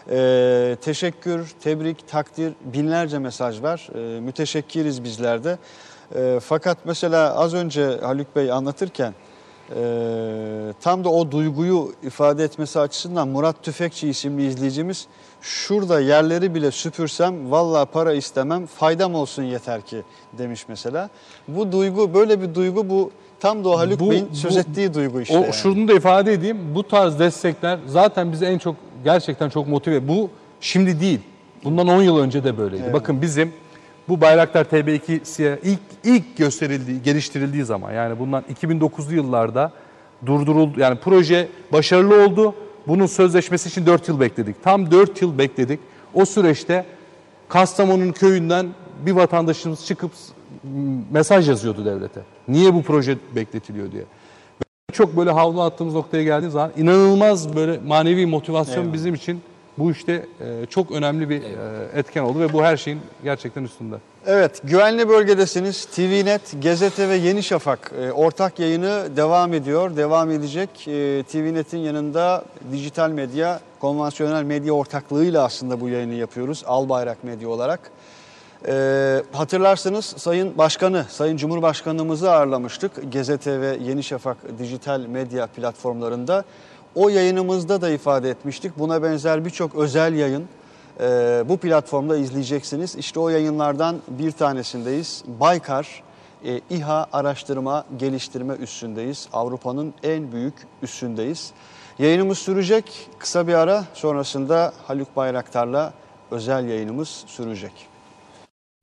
E, teşekkür, tebrik, takdir binlerce mesaj var. E, müteşekkiriz bizler de. E, fakat mesela az önce Haluk Bey anlatırken ee, tam da o duyguyu ifade etmesi açısından Murat Tüfekçi isimli izleyicimiz şurada yerleri bile süpürsem valla para istemem faydam olsun yeter ki demiş mesela. Bu duygu böyle bir duygu bu tam da o Haluk Bu- Bey'in söz ettiği duygu işte. O yani. şunu da ifade edeyim. Bu tarz destekler zaten bizi en çok gerçekten çok motive. Bu şimdi değil. Bundan 10 yıl önce de böyleydi. Evet. Bakın bizim bu Bayraktar TB2'siye ilk ilk gösterildiği, geliştirildiği zaman yani bundan 2009'lu yıllarda durduruldu. Yani proje başarılı oldu. Bunun sözleşmesi için 4 yıl bekledik. Tam 4 yıl bekledik. O süreçte Kastamonu'nun köyünden bir vatandaşımız çıkıp mesaj yazıyordu devlete. Niye bu proje bekletiliyor diye. Çok böyle havlu attığımız noktaya geldiğimiz zaman inanılmaz böyle manevi motivasyon Eyvallah. bizim için bu işte e, çok önemli bir e, etken oldu ve bu her şeyin gerçekten üstünde. Evet, güvenli bölgedesiniz. TVNet, Gazete ve Yeni Şafak e, ortak yayını devam ediyor, devam edecek. TVNet'in yanında dijital medya, konvansiyonel medya ortaklığıyla aslında bu yayını yapıyoruz. Albayrak Medya olarak. E, hatırlarsınız Sayın Başkanı, Sayın Cumhurbaşkanımızı ağırlamıştık. Gazete ve Yeni Şafak dijital medya platformlarında. O yayınımızda da ifade etmiştik. Buna benzer birçok özel yayın ee, bu platformda izleyeceksiniz. İşte o yayınlardan bir tanesindeyiz. Baykar e, İHA araştırma geliştirme üssündeyiz. Avrupa'nın en büyük üssündeyiz. Yayınımız sürecek. Kısa bir ara sonrasında Haluk Bayraktar'la özel yayınımız sürecek.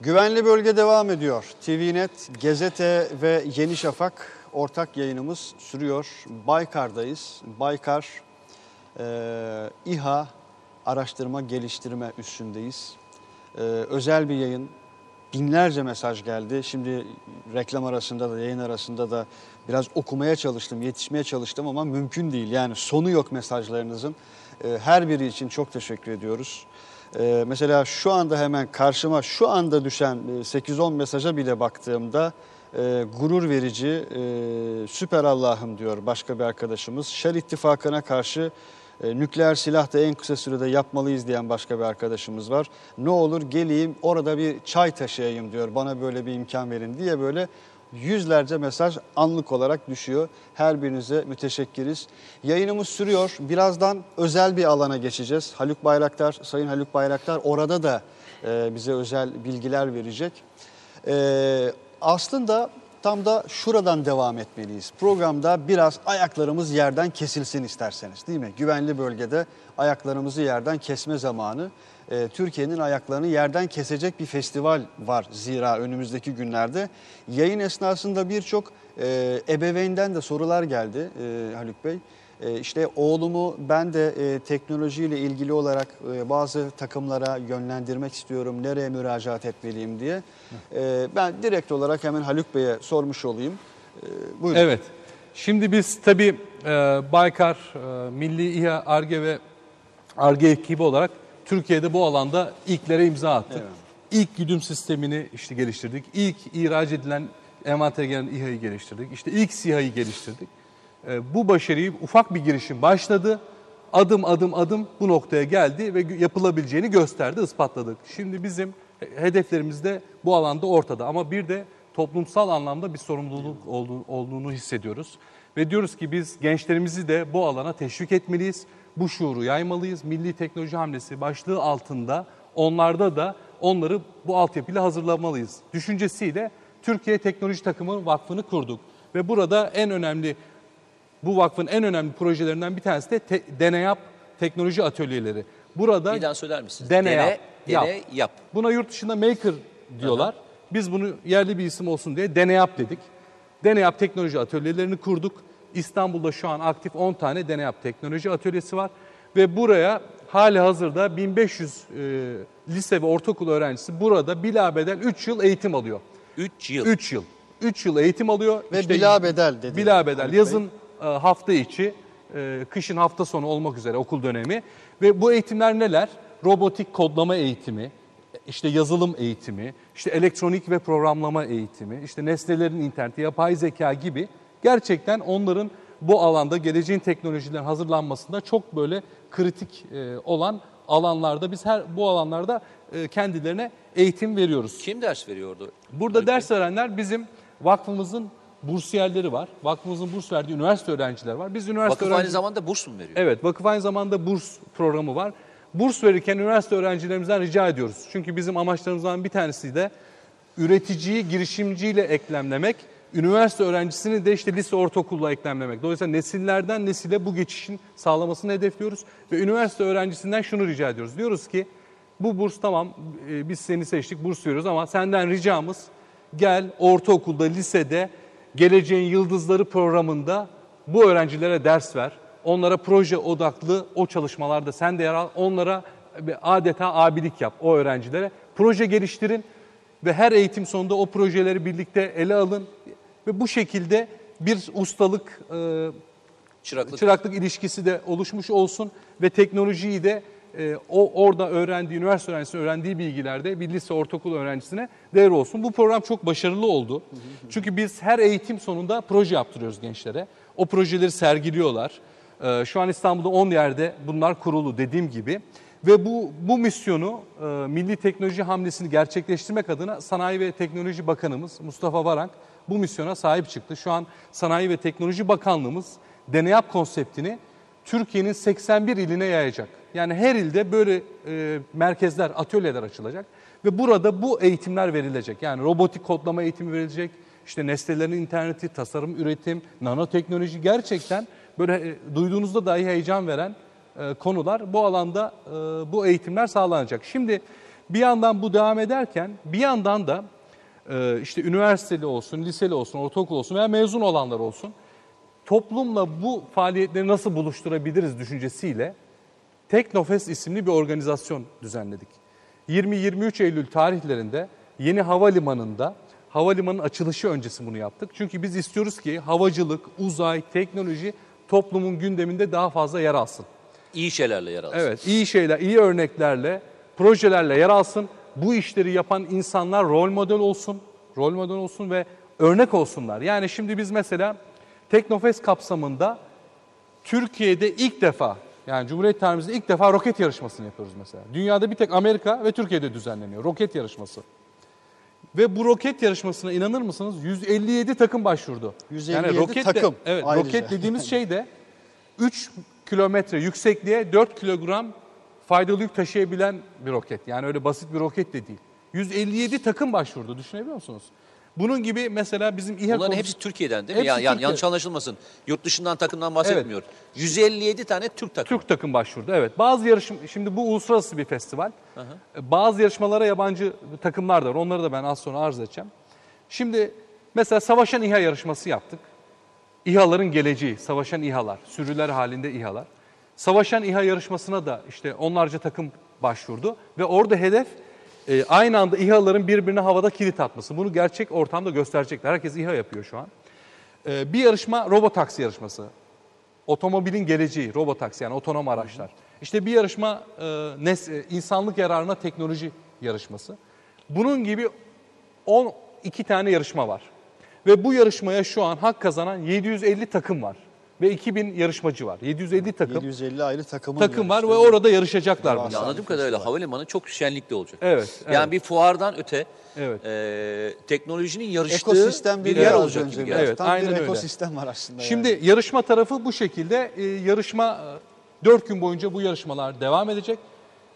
Güvenli bölge devam ediyor. TVNet, Gezete ve Yeni Şafak ortak yayınımız sürüyor. Baykar'dayız. Baykar e, İHA araştırma geliştirme üstündeyiz. E, özel bir yayın. Binlerce mesaj geldi. Şimdi reklam arasında da yayın arasında da biraz okumaya çalıştım, yetişmeye çalıştım ama mümkün değil. Yani sonu yok mesajlarınızın. E, her biri için çok teşekkür ediyoruz. Ee, mesela şu anda hemen karşıma şu anda düşen e, 8-10 mesaja bile baktığımda e, gurur verici, e, süper Allah'ım diyor başka bir arkadaşımız. Şer ittifakına karşı e, nükleer silah da en kısa sürede yapmalıyız diyen başka bir arkadaşımız var. Ne olur geleyim orada bir çay taşıyayım diyor bana böyle bir imkan verin diye böyle yüzlerce mesaj anlık olarak düşüyor. Her birinize müteşekkiriz. Yayınımız sürüyor. Birazdan özel bir alana geçeceğiz. Haluk Bayraktar, Sayın Haluk Bayraktar orada da e, bize özel bilgiler verecek. E, aslında tam da şuradan devam etmeliyiz. Programda biraz ayaklarımız yerden kesilsin isterseniz değil mi? Güvenli bölgede ayaklarımızı yerden kesme zamanı. E, Türkiye'nin ayaklarını yerden kesecek bir festival var zira önümüzdeki günlerde. Yayın esnasında birçok e, ebeveynden de sorular geldi e, Haluk Bey. E, işte oğlumu ben de e, teknolojiyle ilgili olarak e, bazı takımlara yönlendirmek istiyorum. Nereye müracaat etmeliyim diye. E, ben direkt olarak hemen Haluk Bey'e sormuş olayım. E, buyurun. Evet. Şimdi biz tabii e, Baykar, e, Milli İHA, ARGE ve ARGE ekibi olarak Türkiye'de bu alanda ilklere imza attık. Evet. İlk güdüm sistemini işte geliştirdik. İlk ihraç edilen envantere gelen İHA'yı geliştirdik. İşte ilk SİHA'yı geliştirdik. E, bu başarıyı ufak bir girişim başladı. Adım adım adım bu noktaya geldi ve yapılabileceğini gösterdi, ispatladık. Şimdi bizim hedeflerimiz de bu alanda ortada ama bir de toplumsal anlamda bir sorumluluk olduğu- olduğunu hissediyoruz. Ve diyoruz ki biz gençlerimizi de bu alana teşvik etmeliyiz. Bu şuuru yaymalıyız. Milli Teknoloji Hamlesi başlığı altında onlarda da onları bu altyapıyla hazırlamalıyız. Düşüncesiyle Türkiye Teknoloji Takımı Vakfı'nı kurduk. Ve burada en önemli bu vakfın en önemli projelerinden bir tanesi de te, Deneyap Teknoloji Atölyeleri. Burada Bir daha söyler misiniz? Dene, Dene, dene, yap. yap. Buna yurt dışında maker diyorlar. Biz bunu yerli bir isim olsun diye Deneyap dedik. Deneyap Teknoloji Atölyelerini kurduk. İstanbul'da şu an aktif 10 tane Deneyap Teknoloji Atölyesi var. Ve buraya hali hazırda 1500 e, lise ve ortaokul öğrencisi burada bilabeden 3 yıl eğitim alıyor. 3 yıl. 3 yıl. 3 yıl eğitim alıyor. Ve bilabedel dedi Bilabedel. Yazın e, hafta içi, e, kışın hafta sonu olmak üzere okul dönemi. Ve bu eğitimler neler? Robotik kodlama eğitimi, işte yazılım eğitimi, işte elektronik ve programlama eğitimi, işte nesnelerin interneti, yapay zeka gibi gerçekten onların bu alanda geleceğin teknolojilerin hazırlanmasında çok böyle kritik e, olan alanlarda biz her bu alanlarda e, kendilerine eğitim veriyoruz. Kim ders veriyordu? Burada ders verenler bizim vakfımızın bursiyerleri var. Vakfımızın burs verdiği üniversite öğrenciler var. Biz üniversite Vakıf aynı öğrenci- zamanda burs mu veriyor? Evet, vakıf aynı zamanda burs programı var. Burs verirken üniversite öğrencilerimizden rica ediyoruz. Çünkü bizim amaçlarımızdan bir tanesi de üreticiyi girişimciyle eklemlemek, üniversite öğrencisini de işte lise ortaokulla eklemlemek. Dolayısıyla nesillerden nesile bu geçişin sağlamasını hedefliyoruz ve üniversite öğrencisinden şunu rica ediyoruz. Diyoruz ki bu burs tamam e, biz seni seçtik burs veriyoruz ama senden ricamız gel ortaokulda, lisede geleceğin yıldızları programında bu öğrencilere ders ver. Onlara proje odaklı o çalışmalarda sen de yer al. Onlara adeta abilik yap o öğrencilere. Proje geliştirin ve her eğitim sonunda o projeleri birlikte ele alın. Ve bu şekilde bir ustalık, e, Çıraklık. çıraklık ilişkisi de oluşmuş olsun ve teknolojiyi de e, o orada öğrendiği, üniversite öğrencisinin öğrendiği bilgilerde bir lise ortaokul öğrencisine değer olsun. Bu program çok başarılı oldu. Çünkü biz her eğitim sonunda proje yaptırıyoruz gençlere. O projeleri sergiliyorlar. E, şu an İstanbul'da 10 yerde bunlar kurulu dediğim gibi. Ve bu, bu misyonu e, milli teknoloji hamlesini gerçekleştirmek adına Sanayi ve Teknoloji Bakanımız Mustafa Varank bu misyona sahip çıktı. Şu an Sanayi ve Teknoloji Bakanlığımız Deneyap konseptini Türkiye'nin 81 iline yayacak. Yani her ilde böyle e, merkezler, atölyeler açılacak ve burada bu eğitimler verilecek. Yani robotik kodlama eğitimi verilecek, işte nesnelerin interneti, tasarım, üretim, nanoteknoloji gerçekten böyle e, duyduğunuzda dahi heyecan veren e, konular. Bu alanda e, bu eğitimler sağlanacak. Şimdi bir yandan bu devam ederken bir yandan da işte üniversiteli olsun, liseli olsun, ortaokul olsun veya mezun olanlar olsun toplumla bu faaliyetleri nasıl buluşturabiliriz düşüncesiyle Teknofest isimli bir organizasyon düzenledik. 20-23 Eylül tarihlerinde yeni havalimanında havalimanın açılışı öncesi bunu yaptık. Çünkü biz istiyoruz ki havacılık, uzay, teknoloji toplumun gündeminde daha fazla yer alsın. İyi şeylerle yer alsın. Evet, iyi şeyler, iyi örneklerle, projelerle yer alsın. Bu işleri yapan insanlar rol model olsun, rol model olsun ve örnek olsunlar. Yani şimdi biz mesela Teknofest kapsamında Türkiye'de ilk defa yani Cumhuriyet tarihimizde ilk defa roket yarışmasını yapıyoruz mesela. Dünyada bir tek Amerika ve Türkiye'de düzenleniyor roket yarışması. Ve bu roket yarışmasına inanır mısınız 157 takım başvurdu. 157 takım Evet, ayrıca. roket dediğimiz şey de 3 kilometre yüksekliğe 4 kilogram faydalı yük taşıyabilen bir roket. Yani öyle basit bir roket de değil. 157 takım başvurdu düşünebiliyor musunuz? Bunun gibi mesela bizim İHA Bunların hepsi Türkiye'den değil mi? Hepsi Ya, yani Türkiye. yanlış anlaşılmasın. Yurt dışından takımdan bahsetmiyor. 157 tane Türk takımı. Türk takım başvurdu. Evet. Bazı yarışım şimdi bu uluslararası bir festival. Bazı yarışmalara yabancı takımlar da var. Onları da ben az sonra arz edeceğim. Şimdi mesela savaşan İHA yarışması yaptık. İHA'ların geleceği, savaşan İHA'lar, sürüler halinde İHA'lar. Savaşan İHA yarışmasına da işte onlarca takım başvurdu ve orada hedef e, aynı anda İHA'ların birbirine havada kilit atması. Bunu gerçek ortamda gösterecekler. Herkes İHA yapıyor şu an. E, bir yarışma robotaksi yarışması. Otomobilin geleceği, robotaksi yani otonom araçlar. İşte bir yarışma e, nes, e, insanlık yararına teknoloji yarışması. Bunun gibi 12 tane yarışma var. Ve bu yarışmaya şu an hak kazanan 750 takım var. Ve 2000 yarışmacı var. 750 takım 750 ayrı takımın takım var ve orada yarışacaklar Devasa. bunlar. Ya anladığım kadarıyla havalimanı çok şenlikli olacak. Evet, Yani evet. bir fuardan öte Evet. e, teknolojinin yarıştığı ekosistem bir bir yer yer olacak gibi geldi. Evet, Tam aynen bir öyle. ekosistem var aslında. Şimdi yani. yarışma tarafı bu şekilde. Ee, yarışma 4 gün boyunca bu yarışmalar devam edecek.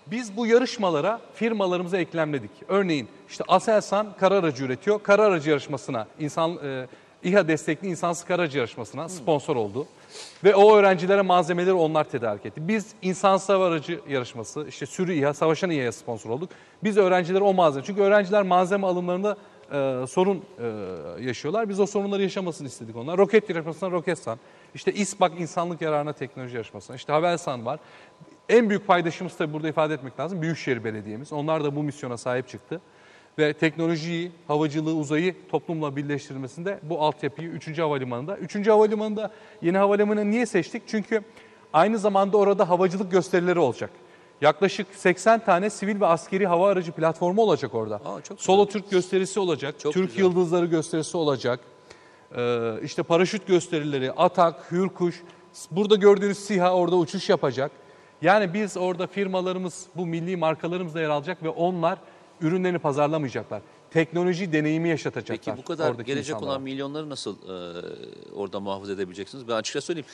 Biz bu yarışmalara firmalarımıza eklemledik. Örneğin işte Aselsan kara aracı üretiyor. Kara aracı yarışmasına, insan e, İHA destekli insansız kara aracı yarışmasına sponsor oldu. Ve o öğrencilere malzemeleri onlar tedarik etti. Biz insansız hava yarışması, işte sürü İHA, savaşan İHA'ya sponsor olduk. Biz öğrencilere o malzeme, çünkü öğrenciler malzeme alımlarında e, sorun e, yaşıyorlar. Biz o sorunları yaşamasını istedik onlar. Roket yarışmasına Roketsan, işte İSBAK insanlık yararına teknoloji yarışmasına, işte Havelsan var. En büyük paydaşımız tabii burada ifade etmek lazım Büyükşehir Belediye'miz. Onlar da bu misyona sahip çıktı. Ve teknolojiyi, havacılığı, uzayı toplumla birleştirilmesinde bu altyapıyı 3. Havalimanı'nda. 3. Havalimanı'nda yeni havalimanı niye seçtik? Çünkü aynı zamanda orada havacılık gösterileri olacak. Yaklaşık 80 tane sivil ve askeri hava aracı platformu olacak orada. Aa, çok Solo Türk gösterisi olacak, Çok Türk güzel. Yıldızları gösterisi olacak. Ee, işte paraşüt gösterileri, Atak, Hürkuş. Burada gördüğünüz SİHA orada uçuş yapacak. Yani biz orada firmalarımız, bu milli markalarımızla yer alacak ve onlar ürünlerini pazarlamayacaklar. Teknoloji deneyimi yaşatacaklar. Peki bu kadar gelecek insanlara. olan milyonları nasıl e, orada muhafaza edebileceksiniz? Ben açıkça söyleyeyim.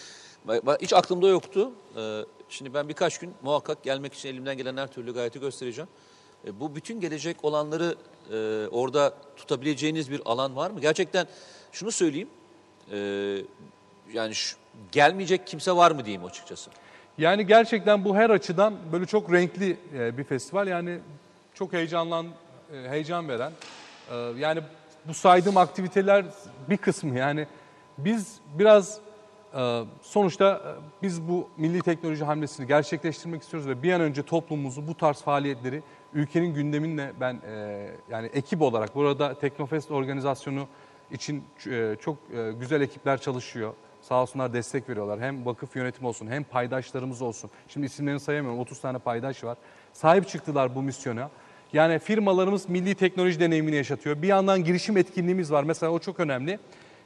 Hiç aklımda yoktu. E, şimdi ben birkaç gün muhakkak gelmek için elimden gelen her türlü gayreti göstereceğim. E, bu bütün gelecek olanları e, orada tutabileceğiniz bir alan var mı? Gerçekten şunu söyleyeyim. e, yani şu- gelmeyecek kimse var mı diyeyim açıkçası. Yani gerçekten bu her açıdan böyle çok renkli bir festival. Yani çok heyecanlan, e, heyecan veren. e, Yani bu saydığım aktiviteler bir kısmı yani biz biraz e, Sonuçta biz bu milli teknoloji hamlesini gerçekleştirmek istiyoruz ve bir an önce toplumumuzu bu tarz faaliyetleri ülkenin gündeminle ben yani ekip olarak burada Teknofest organizasyonu için çok güzel ekipler çalışıyor. Sağ olsunlar destek veriyorlar. Hem vakıf yönetimi olsun hem paydaşlarımız olsun. Şimdi isimlerini sayamıyorum 30 tane paydaş var. Sahip çıktılar bu misyona. Yani firmalarımız milli teknoloji deneyimini yaşatıyor. Bir yandan girişim etkinliğimiz var. Mesela o çok önemli.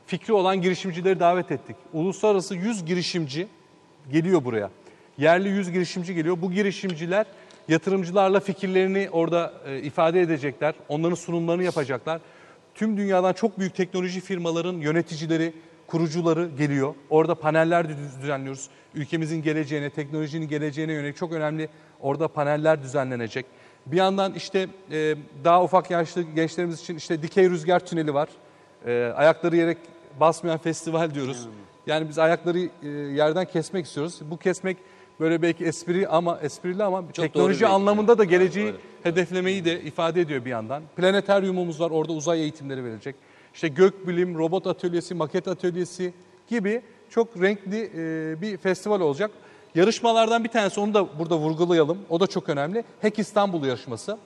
Fikri olan girişimcileri davet ettik. Uluslararası 100 girişimci geliyor buraya. Yerli 100 girişimci geliyor. Bu girişimciler yatırımcılarla fikirlerini orada e, ifade edecekler. Onların sunumlarını yapacaklar. Tüm dünyadan çok büyük teknoloji firmaların yöneticileri, kurucuları geliyor. Orada paneller düz- düzenliyoruz. Ülkemizin geleceğine, teknolojinin geleceğine yönelik çok önemli orada paneller düzenlenecek. Bir yandan işte e, daha ufak yaşlı gençlerimiz için işte dikey rüzgar tüneli var. E, ayakları yere basmayan festival diyoruz. Yani biz ayakları e, yerden kesmek istiyoruz. Bu kesmek böyle belki espri ama esprili ama doğru teknoloji anlamında da geleceği Evet, hedeflemeyi de ifade ediyor bir yandan. Planeteryumumuz var orada uzay eğitimleri verilecek. İşte gökbilim, robot atölyesi, maket atölyesi gibi çok renkli e, bir festival olacak. Yarışmalardan bir tanesi onu da burada vurgulayalım. O da çok önemli. Hack İstanbul yarışması.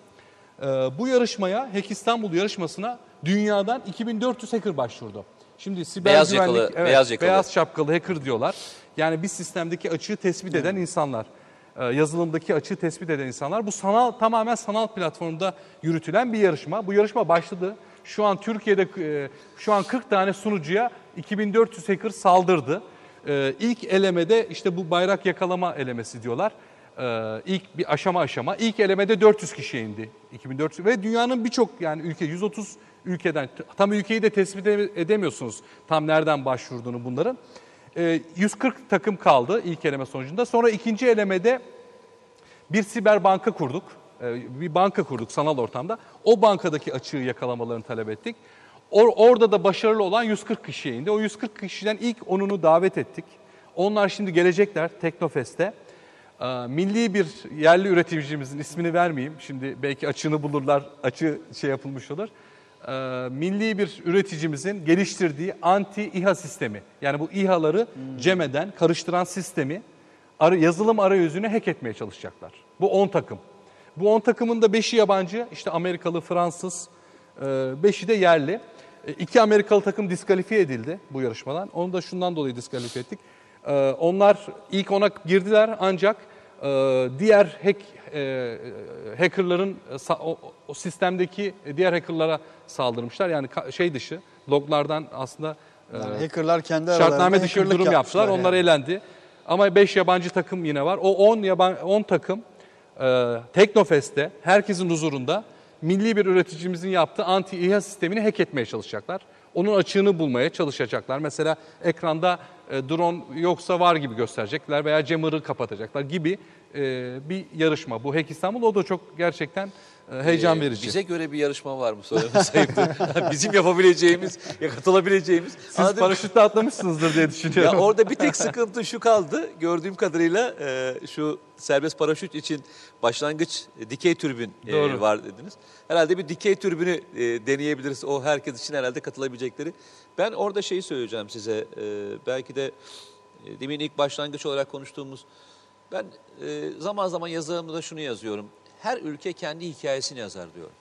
Ee, bu yarışmaya, Hack İstanbul yarışmasına dünyadan 2400 hacker başvurdu. Şimdi siber Beyaz güvenlik, yakalı, evet, beyaz yakalı. beyaz şapkalı hacker diyorlar. Yani bir sistemdeki açığı tespit eden insanlar. Ee, yazılımdaki açığı tespit eden insanlar. Bu sanal tamamen sanal platformda yürütülen bir yarışma. Bu yarışma başladı. Şu an Türkiye'de e, şu an 40 tane sunucuya 2400 hacker saldırdı. Ee, ilk elemede işte bu bayrak yakalama elemesi diyorlar. Ee, ilk bir aşama aşama. İlk elemede 400 kişiye indi. 2400 ve dünyanın birçok yani ülke 130 ülkeden tam ülkeyi de tespit ede- edemiyorsunuz. Tam nereden başvurduğunu bunların. Ee, 140 takım kaldı ilk eleme sonucunda. Sonra ikinci elemede bir siber banka kurduk. Ee, Bir banka kurduk sanal ortamda. O bankadaki açığı yakalamalarını talep ettik. Or- orada da başarılı olan 140 kişiye indi. O 140 kişiden ilk 10'unu davet ettik. Onlar şimdi gelecekler Teknofest'te. Ee, Milli bir yerli üreticimizin ismini vermeyeyim. Şimdi belki açığını bulurlar, açığı şey yapılmış olur. Ee, Milli bir üreticimizin geliştirdiği anti İHA sistemi. Yani bu İHA'ları cem eden, karıştıran sistemi yazılım arayüzünü hack etmeye çalışacaklar. Bu 10 takım. Bu 10 takımın da 5'i yabancı, işte Amerikalı, Fransız, 5'i de yerli. E, İki Amerikalı takım diskalifiye edildi bu yarışmadan. Onu da şundan dolayı diskalifiye ettik. E, Onlar ilk ona girdiler ancak e, diğer hack hackerların o, sistemdeki diğer hackerlara saldırmışlar. Yani şey dışı, loglardan aslında Yani hackerlar kendi şartname dışı bir durum yaptılar. yapmışlar Onlar yani. elendi. Ama 5 yabancı takım yine var. O 10 yaban 10 takım Teknofest'te herkesin huzurunda milli bir üreticimizin yaptığı anti İHA sistemini hack etmeye çalışacaklar. Onun açığını bulmaya çalışacaklar. Mesela ekranda e, drone yoksa var gibi gösterecekler veya jammer'ı kapatacaklar gibi e, bir yarışma. Bu Hack İstanbul o da çok gerçekten heyecan Ee, verici. Bize göre bir yarışma var mı söylemesi ayıptır. Bizim yapabileceğimiz, ya katılabileceğimiz. Siz Anladın mı? paraşütle atlamışsınızdır diye Ya düşünüyorum. orada bir tek sıkıntı şu kaldı. Gördüğüm kadarıyla e, şu serbest paraşüt için başlangıç e, dikey türbün e, Doğru. var dediniz. Herhalde bir dikey türbünü e, deneyebiliriz. O herkes için herhalde katılabilecekleri. Ben orada şeyi söyleyeceğim size. E, belki de e, demin ilk başlangıç olarak konuştuğumuz ben e, zaman zaman yazılarımda şunu yazıyorum. Her ülke kendi hikayesini yazar diyorum.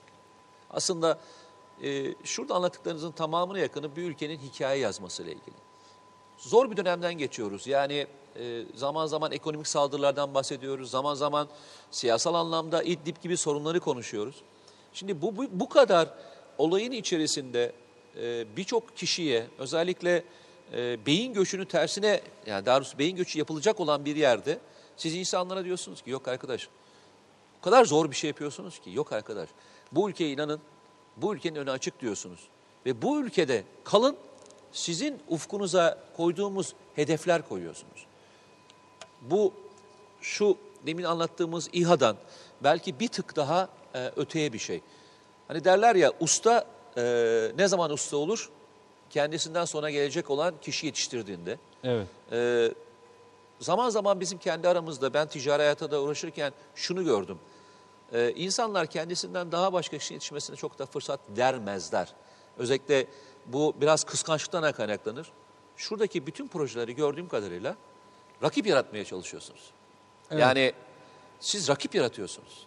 Aslında e, şurada anlattıklarınızın tamamına yakını bir ülkenin hikaye yazmasıyla ilgili. Zor bir dönemden geçiyoruz. Yani e, zaman zaman ekonomik saldırılardan bahsediyoruz. Zaman zaman siyasal anlamda İdlib gibi sorunları konuşuyoruz. Şimdi bu, bu, bu kadar olayın içerisinde e, birçok kişiye özellikle e, beyin göçünü tersine yani daha doğrusu beyin göçü yapılacak olan bir yerde siz insanlara diyorsunuz ki yok arkadaş kadar zor bir şey yapıyorsunuz ki yok arkadaş. Bu ülkeye inanın. Bu ülkenin önü açık diyorsunuz. Ve bu ülkede kalın sizin ufkunuza koyduğumuz hedefler koyuyorsunuz. Bu şu demin anlattığımız İHA'dan belki bir tık daha e, öteye bir şey. Hani derler ya usta e, ne zaman usta olur? Kendisinden sonra gelecek olan kişi yetiştirdiğinde. Evet. Ee, zaman zaman bizim kendi aramızda ben ticari hayata da uğraşırken şunu gördüm. Ee, insanlar kendisinden daha başka kişinin yetişmesine çok da fırsat vermezler. Özellikle bu biraz kıskançlıktan kaynaklanır. şuradaki bütün projeleri gördüğüm kadarıyla rakip yaratmaya çalışıyorsunuz. Yani siz rakip yaratıyorsunuz.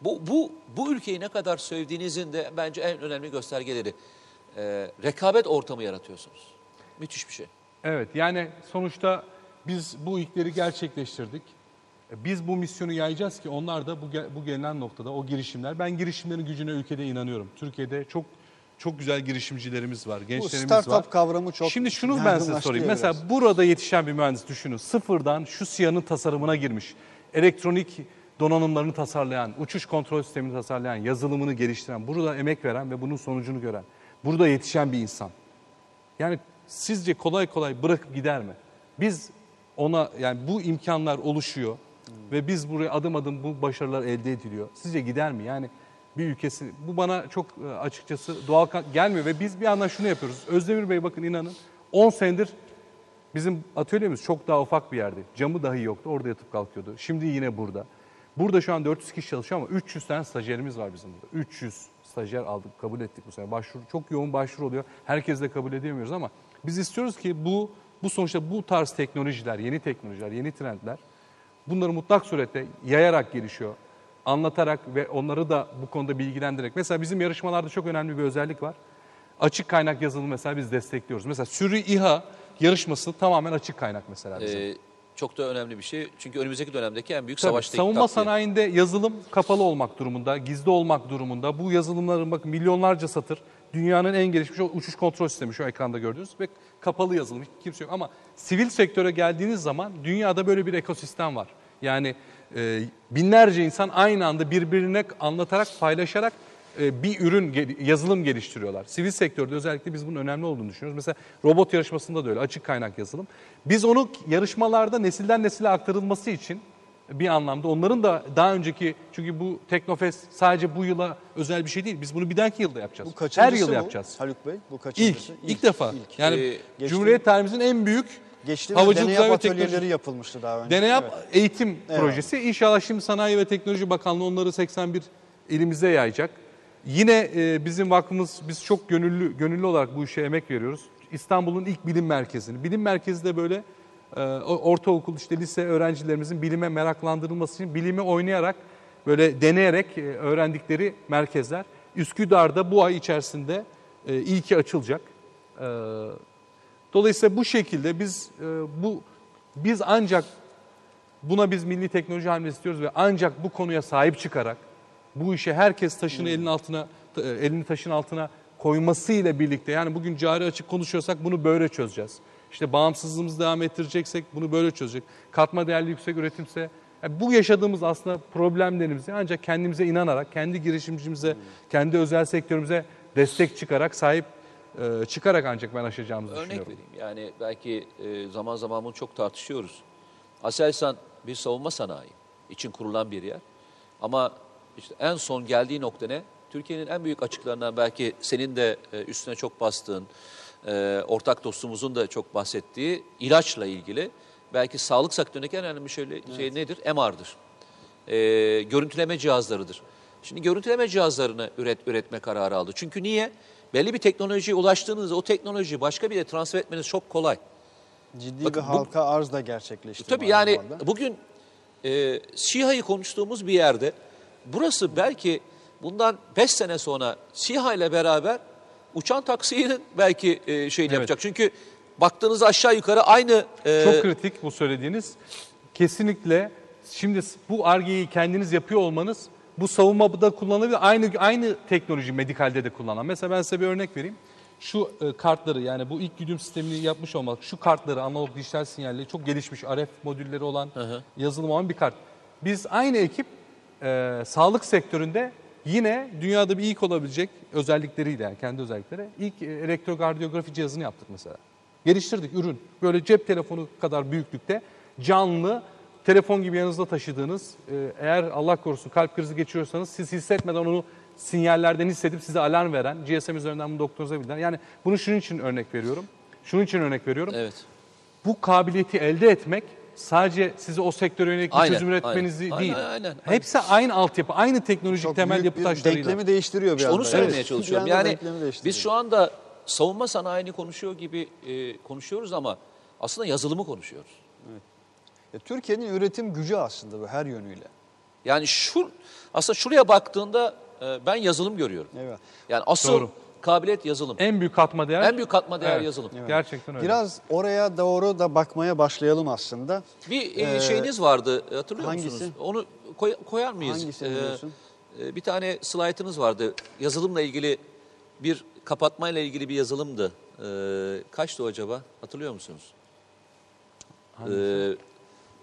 Bu, bu, bu ülkeyi ne kadar sevdiğinizin de bence en önemli göstergeleri. Ee, rekabet ortamı yaratıyorsunuz. Müthiş bir şey. Evet yani sonuçta biz bu ilkleri gerçekleştirdik. E, Biz bu misyonu yayacağız ki onlar da bu, bu gelinen noktada o girişimler. Ben girişimlerin gücüne ülkede inanıyorum. Türkiye'de çok çok güzel girişimcilerimiz var, Bu gençlerimiz var. startup kavramı çok Şimdi şunu ben size sorayım. ya Mesela biraz. burada yetişen bir mühendis düşünün. Sıfırdan şu siyanın tasarımına girmiş. Elektronik donanımlarını tasarlayan, uçuş kontrol sistemini tasarlayan, yazılımını geliştiren, burada emek veren ve bunun sonucunu gören, burada yetişen bir insan. Yani sizce kolay kolay bırakıp gider mi? Biz ona yani bu imkanlar oluşuyor ve biz buraya adım adım bu başarılar elde ediliyor. Sizce gider mi? Yani bir ülkesi bu bana çok e, açıkçası doğal gelmiyor ve biz bir yandan şunu yapıyoruz. Özdemir Bey bakın inanın 10 senedir bizim atölyemiz çok daha ufak bir yerdi. Camı dahi yoktu. Orada yatıp kalkıyordu. Şimdi yine burada. Burada şu an 400 kişi çalışıyor ama 300 tane stajyerimiz var bizim burada. 300 stajyer aldık, kabul ettik bu sene. Başvuru çok yoğun başvuru oluyor. Herkes de kabul edemiyoruz ama biz istiyoruz ki bu bu sonuçta bu tarz teknolojiler, yeni teknolojiler, yeni trendler bunları mutlak surette yayarak gelişiyor. Anlatarak ve onları da bu konuda bilgilendirerek. Mesela bizim yarışmalarda çok önemli bir özellik var. Açık kaynak yazılımı mesela biz destekliyoruz. Mesela sürü İHA yarışması tamamen açık kaynak mesela bizim. Ee, çok da önemli bir şey. Çünkü önümüzdeki dönemdeki en büyük Tabii, savaştaki savunma takviye. sanayinde yazılım kapalı olmak durumunda, gizli olmak durumunda. Bu yazılımların bakın milyonlarca satır. Dünyanın en gelişmiş uçuş kontrol sistemi şu ekranda gördüğünüz ve kapalı yazılım hiç kimse yok. Ama sivil sektöre geldiğiniz zaman dünyada böyle bir ekosistem var. Yani e, binlerce insan aynı anda birbirine anlatarak, paylaşarak e, bir ürün, yazılım geliştiriyorlar. Sivil sektörde özellikle biz bunun önemli olduğunu düşünüyoruz. Mesela robot yarışmasında da öyle açık kaynak yazılım. Biz onu yarışmalarda nesilden nesile aktarılması için bir anlamda onların da daha önceki çünkü bu Teknofest sadece bu yıla özel bir şey değil. Biz bunu bir dahaki yılda yapacağız. Bu kaçıncısı Her yıl bu, yapacağız. Haluk Bey? Bu İlk, kaçıncısı? ilk, defa. ilk. Yani Ee, geçti- Cumhuriyet tarihimizin en büyük Geçtiğimiz havacılık deney ve teknoloji yapılmıştı daha önce. Deneyap Evet. eğitim Evet. projesi. İnşallah şimdi Sanayi ve Teknoloji Bakanlığı onları 81 ilimize yayacak. Yine e, bizim vakfımız biz çok gönüllü gönüllü olarak bu işe emek veriyoruz. İstanbul'un ilk bilim merkezini. Bilim merkezi de böyle ortaokul işte lise öğrencilerimizin bilime meraklandırılması için bilimi oynayarak böyle deneyerek e, öğrendikleri merkezler. Üsküdar'da bu ay içerisinde e, ilki açılacak. E, Dolayısıyla bu şekilde biz e, bu biz ancak buna biz milli teknoloji hamlesi istiyoruz ve ancak bu konuya sahip çıkarak bu işe herkes taşını elinin altına elini taşın altına koymasıyla birlikte yani bugün cari açık konuşuyorsak bunu böyle çözeceğiz. İşte bağımsızlığımızı devam ettireceksek bunu böyle çözecek. Katma değerli yüksek üretimse yani bu yaşadığımız aslında problemlerimizi ancak kendimize inanarak, kendi girişimcimize, kendi özel sektörümüze destek çıkarak, sahip e, çıkarak ancak ben aşacağımızı Örnek düşünüyorum. vereyim. Yani belki e, zaman zaman bunu çok tartışıyoruz. Aselsan bir savunma sanayi için kurulan bir yer. Ama işte en son geldiği nokta ne? Türkiye'nin en büyük açıklarından belki senin de e, üstüne çok bastığın, e, ortak dostumuzun da çok bahsettiği ilaçla ilgili belki sağlık sektöründeki en önemli şey, şey nedir? MR'dır. E, görüntüleme cihazlarıdır. Şimdi görüntüleme cihazlarını üret, üretme kararı aldı. Çünkü niye? Belli bir teknolojiye ulaştığınızda o teknolojiyi başka bir yere transfer etmeniz çok kolay. Ciddi Bakın bir bu- halka arz da gerçekleşti. Tabii bu yani arada. bugün e, SİHA'yı konuştuğumuz bir yerde burası belki bundan 5 sene sonra SİHA ile beraber uçan taksinin belki e, şeyini Evet. yapacak. Çünkü baktığınızda aşağı yukarı aynı e, Çok kritik bu söylediğiniz. Kesinlikle şimdi bu argeyi kendiniz yapıyor olmanız bu savunmada kullanılabilir. Aynı aynı teknoloji medikalde de kullanılan. Mesela ben size bir örnek vereyim. Şu e, kartları yani bu ilk güdüm sistemini yapmış olmak, şu kartları analog dijital sinyalli çok gelişmiş RF modülleri olan yazılım olan bir kart. Biz aynı ekip e, sağlık sektöründe yine dünyada bir ilk olabilecek özellikleriyle yani kendi özellikleri ilk e, elektrokardiyografi cihazını yaptık mesela. Geliştirdik ürün. Böyle cep telefonu kadar büyüklükte canlı telefon gibi yanınızda taşıdığınız e, eğer Allah korusun kalp krizi geçiriyorsanız siz hissetmeden onu sinyallerden hissedip size alarm veren GSM üzerinden bunu doktorunuza bildiren. Yani bunu şunun için örnek veriyorum. Şunun için örnek veriyorum. evet. Bu kabiliyeti elde etmek sadece size o sektöre yönelik bir Aynen, çözüm üretmenizi aynen. değil. Aynen, aynen, aynen. Hepsi aynı altyapı, aynı teknolojik Çok temel yapı taşlarıyla. denklemi değiştiriyor bir İşte anda. onu söylemeye Evet. çalışıyorum. Yani biz şu anda savunma sanayini konuşuyor gibi e, konuşuyoruz ama aslında yazılımı konuşuyoruz. E, Türkiye'nin üretim gücü aslında bu her yönüyle. Yani şu aslında şuraya baktığında e, ben yazılım görüyorum. Evet. Yani asıl Doğru. Kabiliyet yazılım. En büyük katma değer. En büyük katma değer Evet. yazılım. Gerçekten öyle. Biraz oraya doğru da bakmaya başlayalım aslında. Bir e, Ee, şeyiniz vardı hatırlıyor hangisi? musunuz? Onu koy- koyar mıyız? Hangisini Ee, diyorsun? e, bir tane slaytınız vardı. Yazılımla ilgili bir kapatmayla ilgili bir yazılımdı. Ee, kaçtı o acaba? Hatırlıyor musunuz? Ee,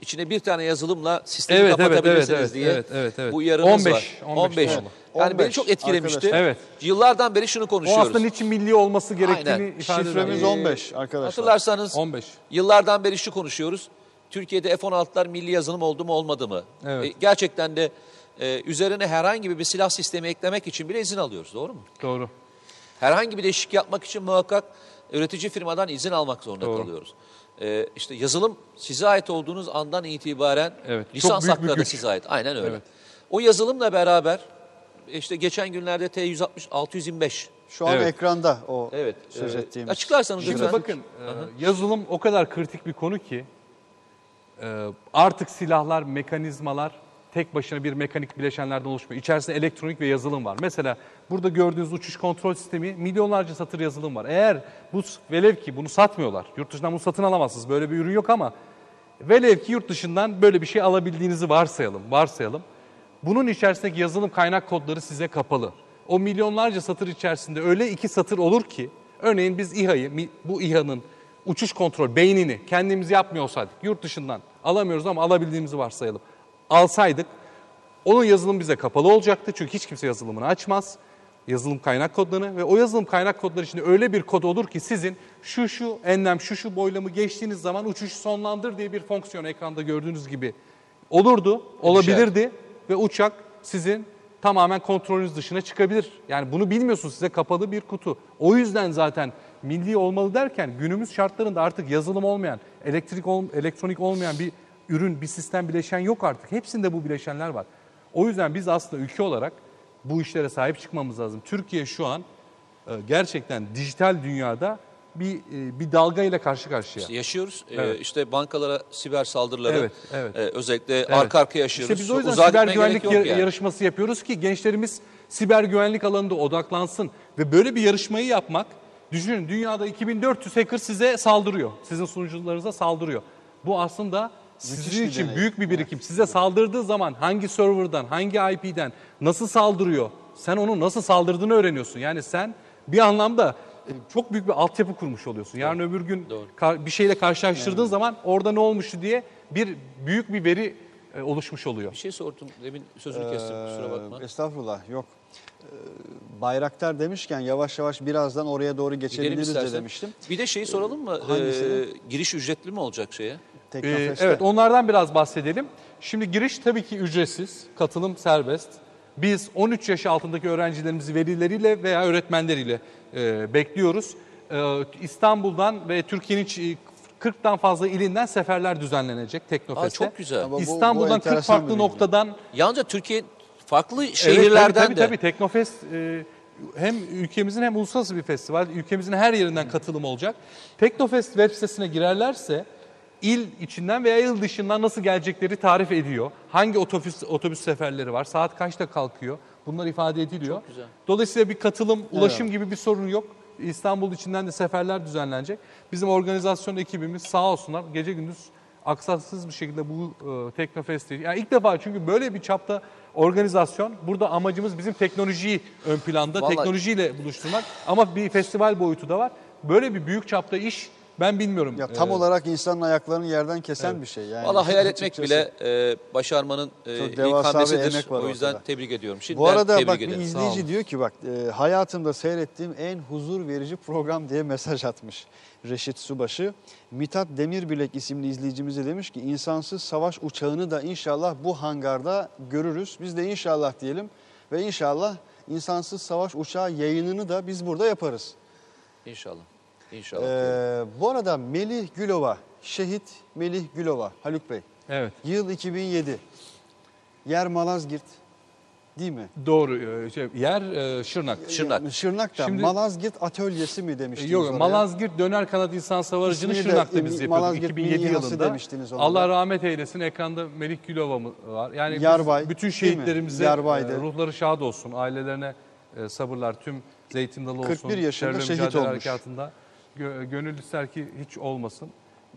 içine bir tane yazılımla sistemi Evet, kapatabilirsiniz evet, evet, diye. evet, evet, evet. Bu uyarınız 15, var. 15 15. oldu. Yani beni 15 çok etkilemişti. arkadaşlar. Evet. Yıllardan beri şunu o konuşuyoruz. aslında niçin milli olması gerektiğini Aynen. ifade Şifremiz eder. 15 arkadaşlar. Hatırlarsanız 15. Yıllardan beri şu konuşuyoruz. Türkiye'de F-16'lar milli yazılım oldu mu olmadı mı? Evet. E, gerçekten de e, üzerine herhangi bir silah sistemi eklemek için bile izin alıyoruz. Doğru mu? Doğru. Herhangi bir değişiklik yapmak için muhakkak üretici firmadan izin almak zorunda Doğru. kalıyoruz. E, işte yazılım size ait olduğunuz andan itibaren Evet, lisans hakları da size ait. Aynen öyle. Evet. O yazılımla beraber işte geçen günlerde T160 625 Şu an Evet. ekranda o evet söz e, ettiğimiz. açıklarsanız Şimdi lütfen. bakın e, yazılım o kadar kritik bir konu ki e, artık silahlar, mekanizmalar tek başına bir mekanik bileşenlerden oluşmuyor. İçerisinde elektronik ve yazılım var. Mesela burada gördüğünüz uçuş kontrol sistemi milyonlarca satır yazılım var. Eğer bu velev ki bunu satmıyorlar. Yurt dışından bunu satın alamazsınız. Böyle bir ürün yok ama velev ki yurt dışından böyle bir şey alabildiğinizi varsayalım. Varsayalım. Bunun içerisindeki yazılım kaynak kodları size kapalı. O milyonlarca satır içerisinde öyle iki satır olur ki, örneğin biz İHA'yı, bu İHA'nın uçuş kontrol beynini kendimiz yapmıyor olsaydık, yurt dışından alamıyoruz ama alabildiğimizi varsayalım. Alsaydık, onun yazılımı bize kapalı olacaktı çünkü hiç kimse yazılımını açmaz. Yazılım kaynak kodlarını ve o yazılım kaynak kodları içinde öyle bir kod olur ki sizin şu şu enlem şu şu boylamı geçtiğiniz zaman uçuşu sonlandır diye bir fonksiyon ekranda gördüğünüz gibi olurdu, olabilirdi ve uçak sizin tamamen kontrolünüz dışına çıkabilir. Yani bunu bilmiyorsunuz size kapalı bir kutu. O yüzden zaten milli olmalı derken günümüz şartlarında artık yazılım olmayan, elektrik ol- elektronik olmayan bir ürün, bir sistem bileşen yok artık. Hepsinde bu bileşenler var. O yüzden biz aslında ülke olarak bu işlere sahip çıkmamız lazım. Türkiye şu an e, gerçekten dijital dünyada bir e, bir dalgayla karşı karşıya. yaşıyoruz. Ee, Evet. işte bankalara siber saldırıları Evet, evet. e, özellikle arka arkaya yaşıyoruz. İşte biz o yüzden Uzağa siber güvenlik yar- yani. yarışması yapıyoruz ki gençlerimiz siber güvenlik alanında odaklansın. Ve böyle bir yarışmayı yapmak, düşünün dünyada 2400 hacker size saldırıyor. Sizin sunucularınıza saldırıyor. Bu aslında sizin için deney. büyük bir birikim. Size saldırdığı zaman hangi serverdan, hangi IP'den nasıl saldırıyor, sen onun nasıl saldırdığını öğreniyorsun. Yani sen bir anlamda e, çok büyük bir altyapı kurmuş oluyorsun. Yarın öbür gün ka- bir şeyle karşılaştırdığın zaman orada ne olmuştu diye bir büyük bir veri e, oluşmuş oluyor. Bir şey sordum. Demin sözünü kestim kusura bakma. Ee, Estağfurullah yok. Ee, Bayraktar demişken yavaş yavaş birazdan oraya doğru geçebiliriz de demiştim. Bir de şeyi soralım mı? Hangisini? Ee, giriş ücretli mi olacak şeye? Ee, Teknofest'te. evet onlardan biraz bahsedelim. Şimdi giriş tabii ki ücretsiz, katılım serbest. Biz 13 yaş altındaki öğrencilerimizi velileriyle veya öğretmenleriyle e, bekliyoruz. E, İstanbul'dan ve Türkiye'nin ç- 40'tan fazla ilinden seferler düzenlenecek Teknofest'te. Aa, çok güzel. Ama bu- bu İstanbul'dan 40 enteresan farklı bilgi. noktadan Yalnızca Türkiye farklı Evet, şehirlerden tabii, tabii, de. Tabii Teknofest e, hem ülkemizin hem uluslararası bir festival. Ülkemizin her yerinden katılım olacak. Teknofest web sitesine girerlerse il içinden veya il dışından nasıl gelecekleri tarif ediyor. Hangi otobüs otobüs seferleri var, saat kaçta kalkıyor bunlar ifade ediliyor. güzel. Dolayısıyla bir katılım, ulaşım gibi bir sorun yok. İstanbul içinden de seferler düzenlenecek. Bizim organizasyon ekibimiz sağ olsunlar gece gündüz aksaksız bir şekilde bu e, Teknofest'i, yani ilk defa çünkü böyle bir çapta organizasyon, burada amacımız bizim teknolojiyi ön planda, Vallahi- teknolojiyle buluşturmak ama bir festival boyutu da var. Böyle bir büyük çapta iş ben bilmiyorum. Ya tam Ee, olarak insanın ayaklarını yerden kesen bir şey. Yani Valla hayal etmek açıkçası. bile e, başarmanın e, Çok ilk hamlesidir. emek var O yüzden ortada. tebrik ediyorum. Şimdi Bu arada tebrik bak ederim. bir izleyici diyor ki bak e, hayatımda seyrettiğim en huzur verici program diye mesaj atmış Reşit Subaşı. Mithat Demirbilek isimli izleyicimize demiş ki insansız savaş uçağını da inşallah bu hangarda görürüz. Biz de inşallah diyelim ve inşallah insansız savaş uçağı yayınını da biz burada yaparız. İnşallah. İnşallah. Ee, bu arada Melih Gülova, şehit Melih Gülova, Haluk Bey. Evet. Yıl 2007. Yer Malazgirt. değil mi? Doğru. e, Şey, yer e, Şırnak. Şırnak. Şırnak'ta Şimdi- Malazgirt Atölyesi mi demiştiniz Yok oraya? Malazgirt Döner Kanat İnsan Savarıcı'nı İsmini de, Şırnak'ta biz İ- yapıyorduk Malazgirt 2007 Milli İHA'sı yılında. demiştiniz. Allah rahmet eylesin. Ekranda Melik Gülova mı var? Yani Yarbay, bütün şehitlerimize Yarbay'da. e, ruhları şad olsun. Ailelerine e, sabırlar. Tüm Zeytin Dalı olsun. 41 yaşında şehit olmuş. Harekatında gönül ister ki hiç olmasın.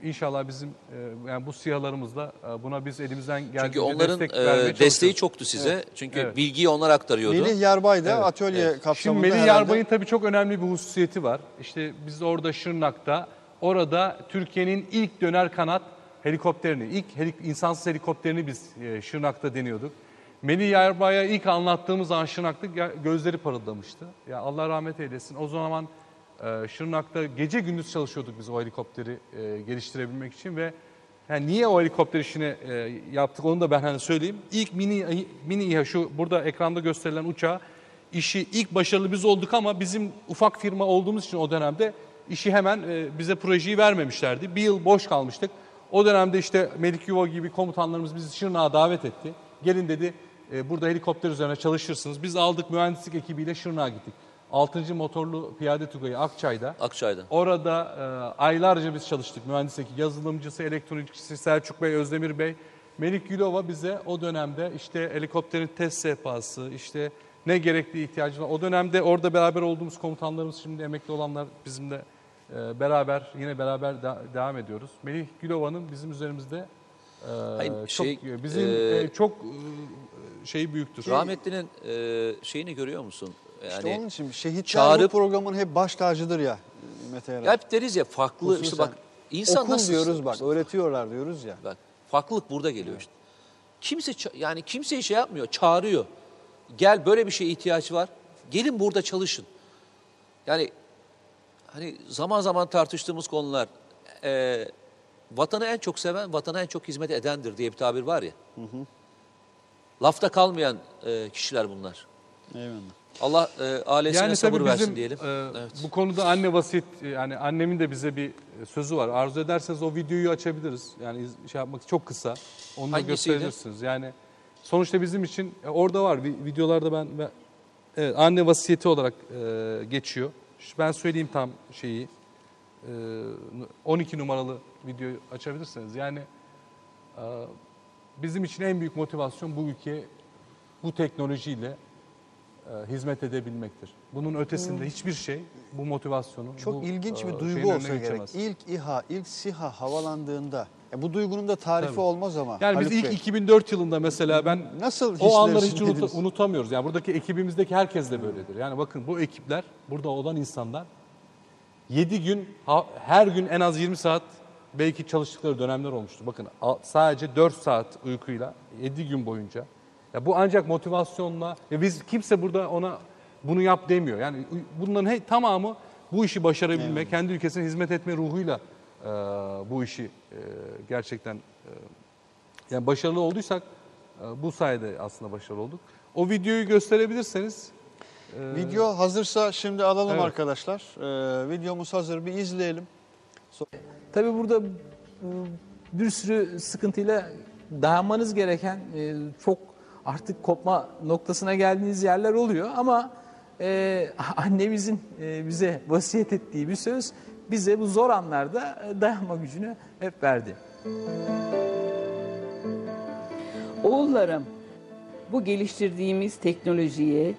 İnşallah bizim e, yani bu siyalarımızla e, buna biz elimizden geldiğince Çünkü onların destek e, desteği çoktu size. Çünkü Evet. bilgiyi onlar aktarıyordu. Melih Yarbay da Evet, atölye Şimdi kapsamında Melih herhalde. Yarbay'ın tabii çok önemli bir hususiyeti var. İşte biz orada Şırnak'ta, orada Türkiye'nin ilk döner kanat helikopterini, ilk helik- insansız helikopterini biz e, Şırnak'ta deniyorduk. Melih Yarbay'a ilk anlattığımız an Şırnak'ta gözleri parıldamıştı. Ya Allah rahmet eylesin. O zaman e, Şırnak'ta gece gündüz çalışıyorduk biz o helikopteri e, geliştirebilmek için ve yani niye o helikopter işini e, yaptık onu da ben hani söyleyeyim. İlk mini mini İHA şu burada ekranda gösterilen uçağı işi ilk başarılı biz olduk ama bizim ufak firma olduğumuz için o dönemde işi hemen e, bize projeyi vermemişlerdi. Bir yıl boş kalmıştık. O dönemde işte Melik Yuva gibi komutanlarımız bizi Şırnak'a davet etti. Gelin dedi e, burada helikopter üzerine çalışırsınız. Biz aldık mühendislik ekibiyle Şırnak'a gittik. 6. motorlu piyade tugayı Akçay'da. Akçay'da. Orada e, aylarca biz çalıştık. Mühendislik, yazılımcısı, elektronikçisi Selçuk Bey, Özdemir Bey. Melik Gülova bize o dönemde işte helikopterin test sehpası, işte ne gerektiği ihtiyacı var. O dönemde orada beraber olduğumuz komutanlarımız şimdi emekli olanlar bizimle e, beraber yine beraber da- devam ediyoruz. Melih Gülova'nın bizim üzerimizde e, Hayır, çok şey, bizim e, e, çok e, şeyi büyüktür. Rahmetlinin e, şeyini görüyor musun? Yani İşte onun için şehitler bu çağırıp- programın hep baş tacıdır ya Mete Yarar. hep deriz ya farklı Hususen. işte bak insan Okul nasıl diyoruz bak, öğretiyorlar diyoruz ya. Bak farklılık burada geliyor işte. Kimse yani kimseyi şey yapmıyor, çağırıyor. Gel böyle bir şeye ihtiyaç var. Gelin burada çalışın. Yani hani zaman zaman tartıştığımız konular e, vatanı en çok seven, vatana en çok hizmet edendir diye bir tabir var ya. Lafta kalmayan e, kişiler bunlar. Eyvallah. Allah e, ailesine Yani sabır tabii versin bizim diyelim. e, evet. bu konuda anne vasiyet yani annemin de bize bir sözü var. Arzu ederseniz o videoyu açabiliriz. Yani şey yapmak çok kısa. Onu da gösterebilirsiniz. Yani sonuçta bizim için e, orada var vi- videolarda ben, ben evet, anne vasiyeti olarak e, geçiyor. Ben söyleyeyim tam şeyi. E, 12 numaralı videoyu açabilirsiniz. Yani e, bizim için en büyük motivasyon bu ülkeye bu teknolojiyle hizmet edebilmektir. Bunun ötesinde hiçbir şey bu motivasyonu Hmm. Çok bu, ilginç e, bir şeyin duygu olsa gerek. geçemez. İlk İHA, ilk SİHA havalandığında, ya bu duygunun da tarifi Tabii. olmaz ama. Yani biz Haluk ilk Bey, 2004 yılında mesela ben Nasıl o anları hiç unut- unutamıyoruz. Yani buradaki ekibimizdeki herkes de böyledir. Yani bakın bu ekipler, burada olan insanlar 7 gün, her gün en az 20 saat belki çalıştıkları dönemler olmuştur. Bakın sadece 4 saat uykuyla 7 gün boyunca. Ya bu ancak motivasyonla, ya biz kimse burada ona bunu yap demiyor. Yani bunların he- tamamı bu işi başarabilme, kendi ülkesine hizmet etme ruhuyla e, bu işi e, gerçekten e, yani başarılı olduysak e, bu sayede aslında başarılı olduk. O videoyu gösterebilirseniz Video hazırsa şimdi alalım Evet. arkadaşlar. Ee, videomuz hazır bir izleyelim. Tabii burada e, bir sürü sıkıntıyla dayanmanız gereken e, çok artık kopma noktasına geldiğiniz yerler oluyor ama e, annemizin e, bize vasiyet ettiği bir söz bize bu zor anlarda e, dayanma gücünü hep verdi. Oğullarım, bu geliştirdiğimiz teknolojiye,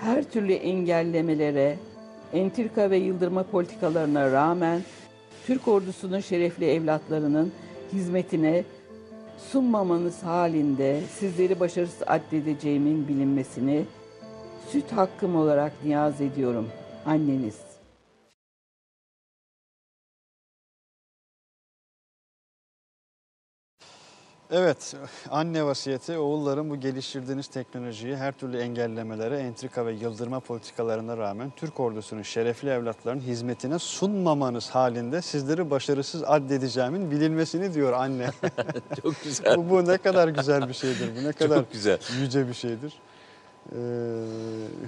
her türlü engellemelere, entrika ve yıldırma politikalarına rağmen Türk ordusunun şerefli evlatlarının hizmetine sunmamanız halinde sizleri başarısız addedeceğimin bilinmesini süt hakkım olarak niyaz ediyorum. Anneniz. Evet, anne vasiyeti oğulların bu geliştirdiğiniz teknolojiyi her türlü engellemelere, entrika ve yıldırma politikalarına rağmen Türk ordusunun şerefli evlatlarının hizmetine sunmamanız halinde sizleri başarısız addedeceğimin bilinmesini diyor anne. Çok güzel. bu, bu ne kadar güzel bir şeydir, bu ne kadar Çok güzel. yüce bir şeydir. Ee,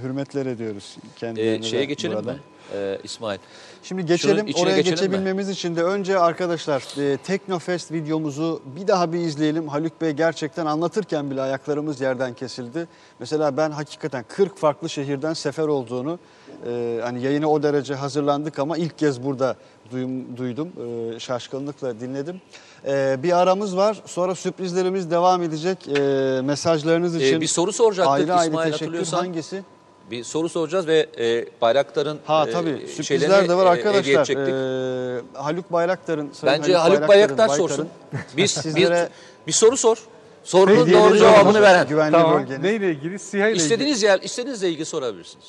hürmetler ediyoruz kendilerine. Ee, şeye geçelim buradan. mi Ee, İsmail? Şimdi geçelim. Oraya geçelim mi? geçebilmemiz için de önce arkadaşlar e, Teknofest videomuzu bir daha bir izleyelim. Haluk Bey gerçekten anlatırken bile ayaklarımız yerden kesildi. Mesela ben hakikaten 40 farklı şehirden sefer olduğunu e, hani yayına o derece hazırlandık ama ilk kez burada duyum, duydum. E, şaşkınlıkla dinledim. E, bir aramız var. Sonra sürprizlerimiz devam edecek. E, mesajlarınız Ee, için bir soru soracaktık ayrı ayrı İsmail teşekkür. hatırlıyorsan. Hangisi? Bir soru soracağız ve e, Bayraktar'ın Ha e, tabii şeylerini, sürprizler de var e, arkadaşlar. hediye edecektik. Ee, Haluk Bayraktar'ın Sayın Bence Haluk Bayraktar sorsun. Biz Sizlere- bir, bir soru sor. Sorunun hediyeleri doğru cevabını veren. Güvenli Tamam. bölgenin. Neyle ilgili? SİHA ile ilgili. İstediğiniz yer, istediğinizle ilgili sorabilirsiniz.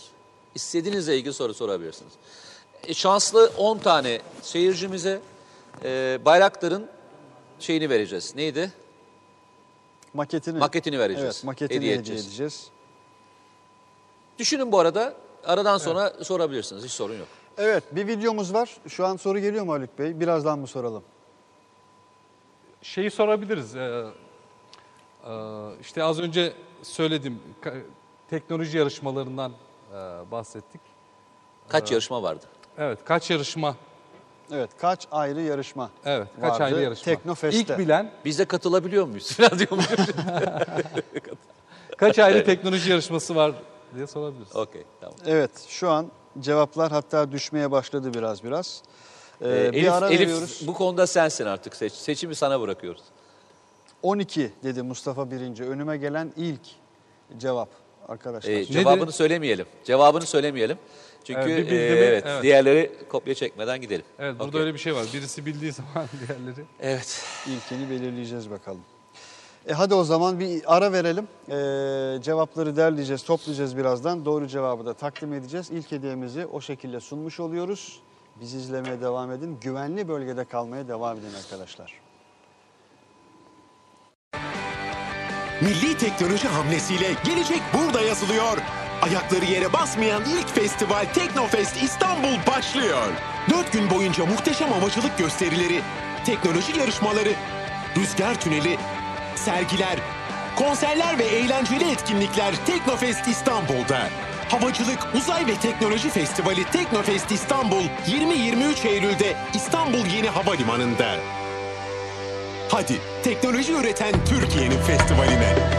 İstediğinizle ilgili soru sorabilirsiniz. E, şanslı 10 tane seyircimize e, Bayraktar'ın şeyini vereceğiz. Neydi? Maketini. Maketini vereceğiz. Evet maketini Hediye hediye, edeceğiz. edeceğiz. Düşünün bu arada. Aradan sonra sorabilirsiniz. Hiç sorun yok. Evet bir videomuz var. Şu an soru geliyor mu Haluk Bey? Birazdan mı soralım? Şeyi sorabiliriz. Ee, e, işte az önce söyledim. Teknoloji yarışmalarından e, bahsettik. Kaç yarışma vardı? Evet, kaç yarışma? Evet kaç ayrı yarışma Evet, kaç vardı ayrı yarışma? Teknofest'te. İlk bilen Biz de katılabiliyor muyuz? Falan diyormuşum. kaç ayrı teknoloji yarışması var diye sorabiliriz. Okey tamam. Evet şu an cevaplar hatta düşmeye başladı biraz biraz. Ee, Ee, bir Elif, ara Elif veriyoruz. bu konuda sensin artık. Seç, seçimi sana bırakıyoruz. 12 dedi Mustafa Birinci. Önüme gelen ilk cevap arkadaşlar. Ee, cevabını Nedir? söylemeyelim. Cevabını söylemeyelim. Çünkü Evet, e, mi? evet, Evet. diğerleri kopya çekmeden gidelim. Evet, burada Okey. öyle bir şey var. Birisi bildiği zaman diğerleri. Evet. İlkini belirleyeceğiz bakalım. E hadi o zaman bir ara verelim. Ee, cevapları derleyeceğiz, toplayacağız birazdan. Doğru cevabı da takdim edeceğiz. İlk hediyemizi o şekilde sunmuş oluyoruz. Bizi izlemeye devam edin. Güvenli bölgede kalmaya devam edin arkadaşlar. Milli teknoloji hamlesiyle gelecek burada yazılıyor. Ayakları yere basmayan ilk festival Teknofest İstanbul başlıyor. Dört gün boyunca muhteşem havacılık gösterileri, teknoloji yarışmaları, rüzgar tüneli, sergiler, konserler ve eğlenceli etkinlikler Teknofest İstanbul'da. Havacılık, Uzay ve Teknoloji Festivali Teknofest İstanbul 20-23 Eylül'de İstanbul Yeni Havalimanı'nda. Hadi teknoloji üreten Türkiye'nin festivaline.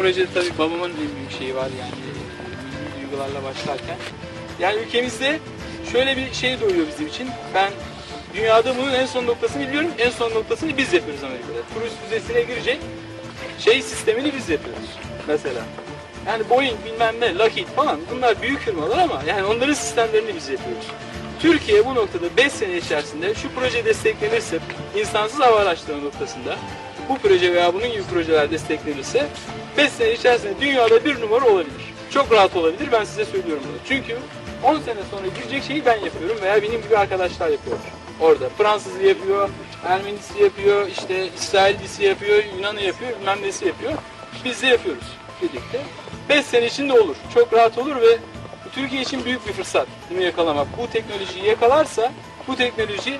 Projede tabii babamın en büyük şeyi var yani duygularla başlarken. Yani ülkemizde şöyle bir şey doğuyor bizim için. Ben dünyada bunun en son noktasını biliyorum. En son noktasını biz yapıyoruz Amerika'da. Turist füzesine girecek şey sistemini biz yapıyoruz mesela. Yani Boeing bilmem ne, Lockheed falan bunlar büyük firmalar ama yani onların sistemlerini biz yapıyoruz. Türkiye bu noktada 5 sene içerisinde şu proje desteklenirse insansız hava araçları noktasında bu proje veya bunun gibi projeler desteklenirse 5 sene içerisinde dünyada bir numara olabilir. Çok rahat olabilir ben size söylüyorum bunu. Çünkü 10 sene sonra girecek şeyi ben yapıyorum veya benim gibi arkadaşlar yapıyor. Orada Fransızı yapıyor, Ermenisi yapıyor, işte İsraillisi yapıyor, Yunan'ı yapıyor, bilmem yapıyor. Biz de yapıyoruz birlikte. 5 sene içinde olur. Çok rahat olur ve Türkiye için büyük bir fırsat bunu yakalamak. Bu teknolojiyi yakalarsa bu teknoloji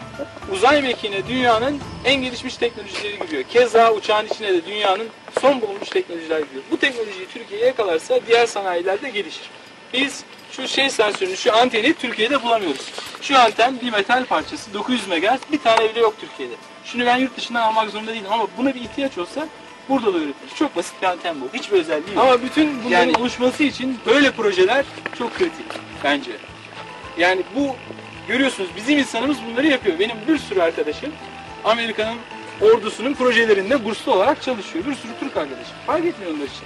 uzay mekiğine dünyanın en gelişmiş teknolojileri giriyor. Keza uçağın içine de dünyanın son bulunmuş teknolojiler giriyor. Bu teknolojiyi Türkiye yakalarsa diğer sanayiler de gelişir. Biz şu şey sensörünü, şu anteni Türkiye'de bulamıyoruz. Şu anten bir metal parçası 900 MHz bir tane bile yok Türkiye'de. Şunu ben yurt dışından almak zorunda değilim ama buna bir ihtiyaç olsa burada da üretilir. Çok basit bir anten bu. Hiçbir özelliği yok. Ama bütün bunların oluşması için böyle projeler çok kritik bence. Yani bu görüyorsunuz bizim insanımız bunları yapıyor. Benim bir sürü arkadaşım Amerika'nın ordusunun projelerinde burslu olarak çalışıyor. Bir sürü Türk arkadaşım. Fark etmiyor onlar için.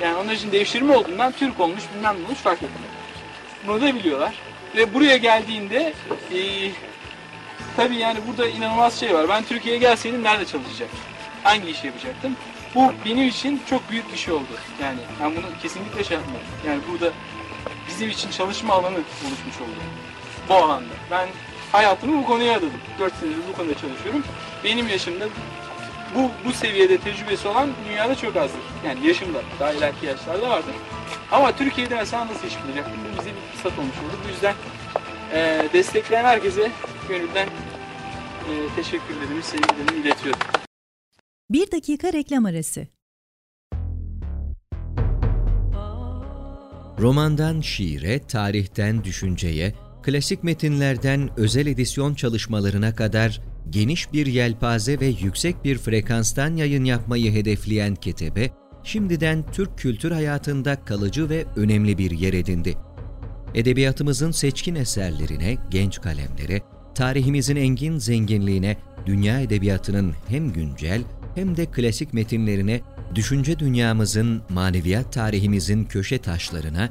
Yani onlar için devşirme olduğundan Türk olmuş bilmem ne olmuş fark etmiyor. Bunu da biliyorlar. Ve buraya geldiğinde e, tabii yani burada inanılmaz şey var. Ben Türkiye'ye gelseydim nerede çalışacaktım? Hangi işi yapacaktım? Bu benim için çok büyük bir şey oldu. Yani ben bunu kesinlikle şey yapmıyorum. Yani burada bizim için çalışma alanı oluşmuş oldu. Bu alanda. Ben hayatımı bu konuya adadım. 4 senedir bu konuda çalışıyorum. Benim yaşımda bu bu seviyede tecrübesi olan dünyada çok azdır. Yani yaşımda, daha ileriki yaşlarda vardır. Ama Türkiye'de mesela nasıl iş bulacaktım? Bu bize bir fırsat olmuş oldu. Bu yüzden e, destekleyen herkese gönülden e, teşekkürlerimi, sevgilerimi iletiyorum. Bir dakika reklam arası. Romandan şiire, tarihten düşünceye, klasik metinlerden özel edisyon çalışmalarına kadar geniş bir yelpaze ve yüksek bir frekanstan yayın yapmayı hedefleyen Ketebe, şimdiden Türk kültür hayatında kalıcı ve önemli bir yer edindi. Edebiyatımızın seçkin eserlerine, genç kalemlere, tarihimizin engin zenginliğine, dünya edebiyatının hem güncel hem de klasik metinlerine, düşünce dünyamızın, maneviyat tarihimizin köşe taşlarına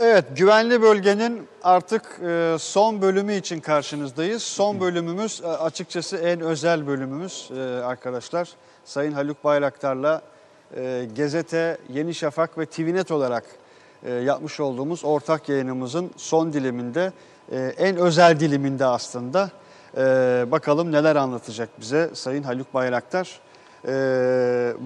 Evet, güvenli bölgenin artık e, son bölümü için karşınızdayız. Son bölümümüz e, açıkçası en özel bölümümüz e, arkadaşlar. Sayın Haluk Bayraktar'la Gezete, Yeni Şafak ve TVNet olarak yapmış olduğumuz ortak yayınımızın son diliminde, en özel diliminde aslında. Bakalım neler anlatacak bize Sayın Haluk Bayraktar.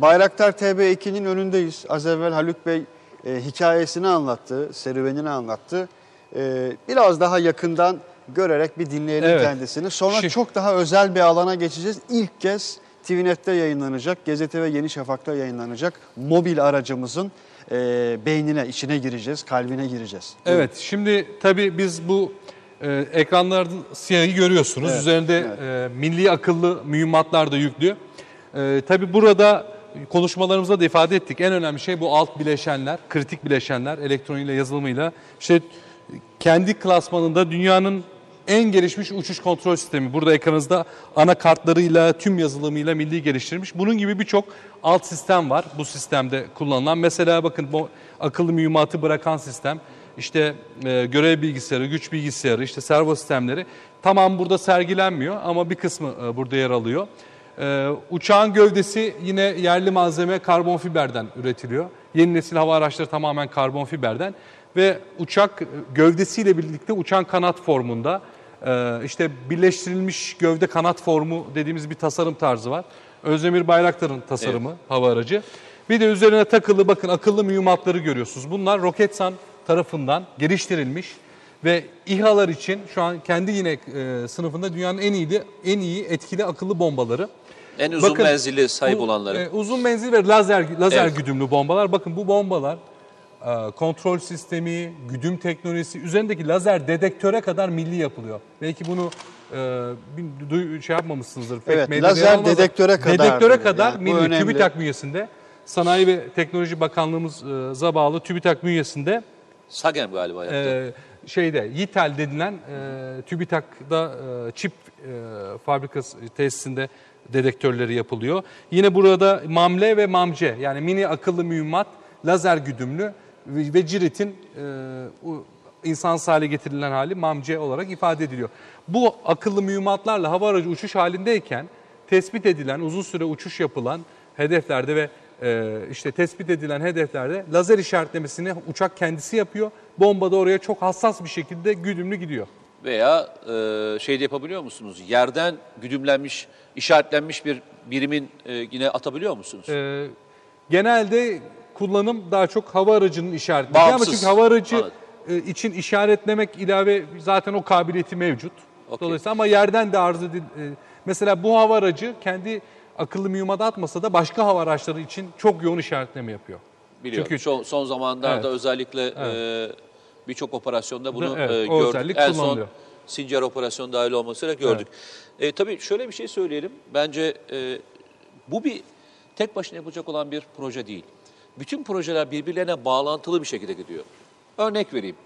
Bayraktar TB2'nin önündeyiz. Az evvel Haluk Bey e, hikayesini anlattı, serüvenini anlattı. E, biraz daha yakından görerek bir dinleyelim Evet. kendisini. Sonra Şi- çok daha özel bir alana geçeceğiz. İlk kez TVNet'te yayınlanacak, Gazete ve Yeni Şafak'ta yayınlanacak mobil aracımızın e, beynine, içine gireceğiz, kalbine gireceğiz. Evet, şimdi tabii biz bu e, ekranlarda siyahı görüyorsunuz. Evet, Üzerinde e, milli akıllı mühimmatlar da yüklü. E, tabii burada konuşmalarımızda da ifade ettik. En önemli şey bu alt bileşenler, kritik bileşenler, elektroniğiyle, yazılımıyla. İşte kendi klasmanında dünyanın en gelişmiş uçuş kontrol sistemi. Burada ekranınızda anakartlarıyla, tüm yazılımıyla milli geliştirmiş. Bunun gibi birçok alt sistem var bu sistemde kullanılan. Mesela bakın bu akıllı mühimmatı bırakan sistem, işte e, görev bilgisayarı, güç bilgisayarı, işte servo sistemleri tamam burada sergilenmiyor ama bir kısmı e, burada yer alıyor. E, uçağın gövdesi yine yerli malzeme karbon fiberden üretiliyor. Yeni nesil hava araçları tamamen karbon fiberden. ve uçak gövdesiyle birlikte uçan kanat formunda. Ee, işte birleştirilmiş gövde kanat formu dediğimiz bir tasarım tarzı var. Özdemir Bayraktar'ın tasarımı hava aracı. Bir de üzerine takılı bakın akıllı mühimmatları görüyorsunuz. Bunlar Roketsan tarafından geliştirilmiş ve İHA'lar için şu an kendi yine e, sınıfında dünyanın en iyi en iyi etkili akıllı bombaları. En uzun Bakın, menzilli sahip bu, olanları. e, uzun menzil ve lazer lazer Evet. güdümlü bombalar. Bakın bu bombalar e, kontrol sistemi, güdüm teknolojisi, üzerindeki lazer dedektöre kadar milli yapılıyor. Belki bunu e, bir duy- şey yapmamışsınızdır. pek Evet, lazer dedektöre kadar Dedektöre kadar Yani milli. TÜBİTAK bünyesinde. Sanayi ve Teknoloji Bakanlığımıza bağlı TÜBİTAK bünyesinde Sagem galiba yaptı. e, şeyde Yitel denilen e, TÜBİTAK'da e, çip e, fabrikası tesisinde dedektörleri yapılıyor. Yine burada MAMLE ve MAMCE yani mini akıllı mühimmat, lazer güdümlü ve, Cirit'in e, insansız hale getirilen hali MAMCE olarak ifade ediliyor. Bu akıllı mühimmatlarla hava aracı uçuş halindeyken tespit edilen, uzun süre uçuş yapılan hedeflerde ve e, işte tespit edilen hedeflerde lazer işaretlemesini uçak kendisi yapıyor. Bomba da oraya çok hassas bir şekilde güdümlü gidiyor. Veya e, şey de yapabiliyor musunuz? Yerden güdümlenmiş, işaretlenmiş bir birimin e, yine atabiliyor musunuz? E, genelde kullanım daha çok hava aracının işaretlediği ama Bağımsız. çünkü hava aracı Anladım. e, için işaretlemek ilave zaten o kabiliyeti mevcut. Okey. Dolayısıyla ama yerden de arz edil, e, mesela bu hava aracı kendi akıllı mühimmat atmasa da başka hava araçları için çok yoğun işaretleme yapıyor. Biliyorum. çünkü- son, son zamanlarda Evet. özellikle e, birçok operasyonda bunu Evet, e, gördük. En son. Sincar operasyonu dahil olmasıyla gördük. E, tabii şöyle bir şey söyleyelim. Bence e, bu bir tek başına yapılacak olan bir proje değil. Bütün projeler birbirlerine bağlantılı bir şekilde gidiyor. Örnek vereyim.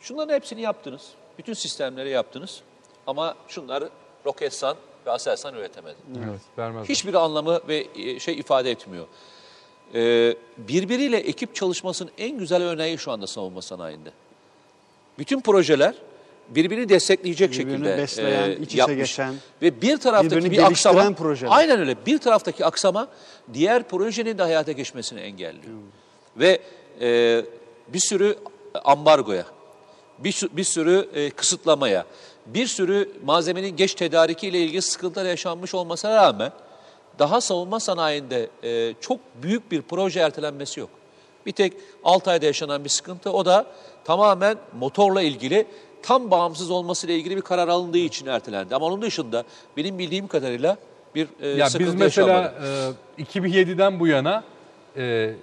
Şunların hepsini yaptınız. Bütün sistemleri yaptınız. Ama şunları Roketsan ve Aselsan üretemedi. Evet, vermez. Hiçbir anlamı ve e, şey ifade etmiyor. Ee, birbiriyle ekip çalışmasının en güzel örneği şu anda savunma sanayinde. Bütün projeler birbirini destekleyecek Birbirini şekilde besleyen, e, iç içe yapmış. geçen, ve bir taraftaki bir aksama projeler. aynen öyle bir taraftaki aksama diğer projenin de hayata geçmesini engelliyor. Hmm. Ve e, bir sürü ambargoya, bir, bir sürü e, kısıtlamaya, bir sürü malzemenin geç tedariki ile ilgili sıkıntılar yaşanmış olmasına rağmen daha savunma sanayinde e, çok büyük bir proje ertelenmesi yok. Bir tek Altay'da yaşanan bir sıkıntı o da tamamen motorla ilgili tam bağımsız olmasıyla ilgili bir karar alındığı için ertelendi. Ama onun dışında benim bildiğim kadarıyla bir e, Ya sıkıntı biz mesela e, 2007'den bu yana e,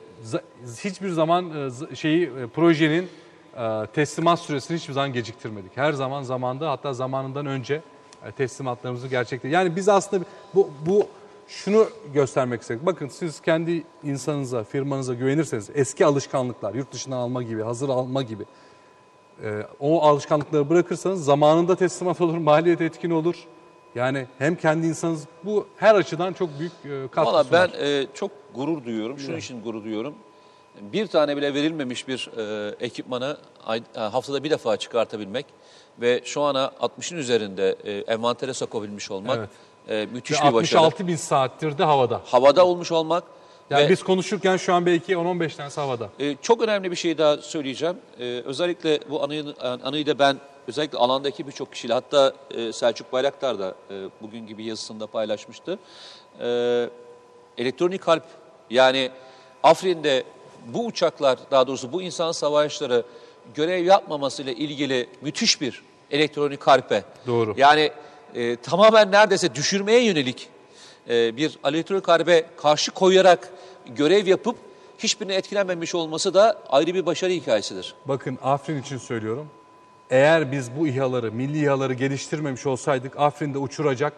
hiçbir zaman e, şeyi e, projenin e, teslimat süresini hiçbir zaman geciktirmedik. Her zaman zamanda hatta zamanından önce e, teslimatlarımızı gerçekleştirdik. Yani biz aslında bu bu şunu göstermek istedik. Bakın siz kendi insanınıza, firmanıza güvenirseniz eski alışkanlıklar, yurt dışından alma gibi, hazır alma gibi e, o alışkanlıkları bırakırsanız zamanında teslimat olur, maliyet etkin olur. Yani hem kendi insanınız bu her açıdan çok büyük e, katkı Valla ben e, çok gurur duyuyorum. Şunun için gurur duyuyorum. Bir tane bile verilmemiş bir e, ekipmanı ay- e, haftada bir defa çıkartabilmek ve şu ana 60'ın üzerinde e, envantere sokabilmiş olmak Evet. E, müthiş bir başarı. 66 bin saattir de havada. Havada olmuş olmak Yani ve biz konuşurken şu an belki 10-15 tanesi havada. e, çok önemli bir şey daha söyleyeceğim. E, özellikle bu anıyı, anıyı da ben özellikle alandaki birçok kişiyle hatta e, Selçuk Bayraktar da e, bugün gibi yazısında paylaşmıştı. E, elektronik harp yani Afrin'de bu uçaklar daha doğrusu bu insan savaşları görev yapmamasıyla ilgili müthiş bir elektronik harpe. Doğru. Yani e, tamamen neredeyse düşürmeye yönelik e, bir elektronik harbe karşı koyarak görev yapıp hiçbirine etkilenmemiş olması da ayrı bir başarı hikayesidir. Bakın Afrin için söylüyorum. Eğer biz bu İHA'ları, milli İHA'ları geliştirmemiş olsaydık Afrin'de uçuracak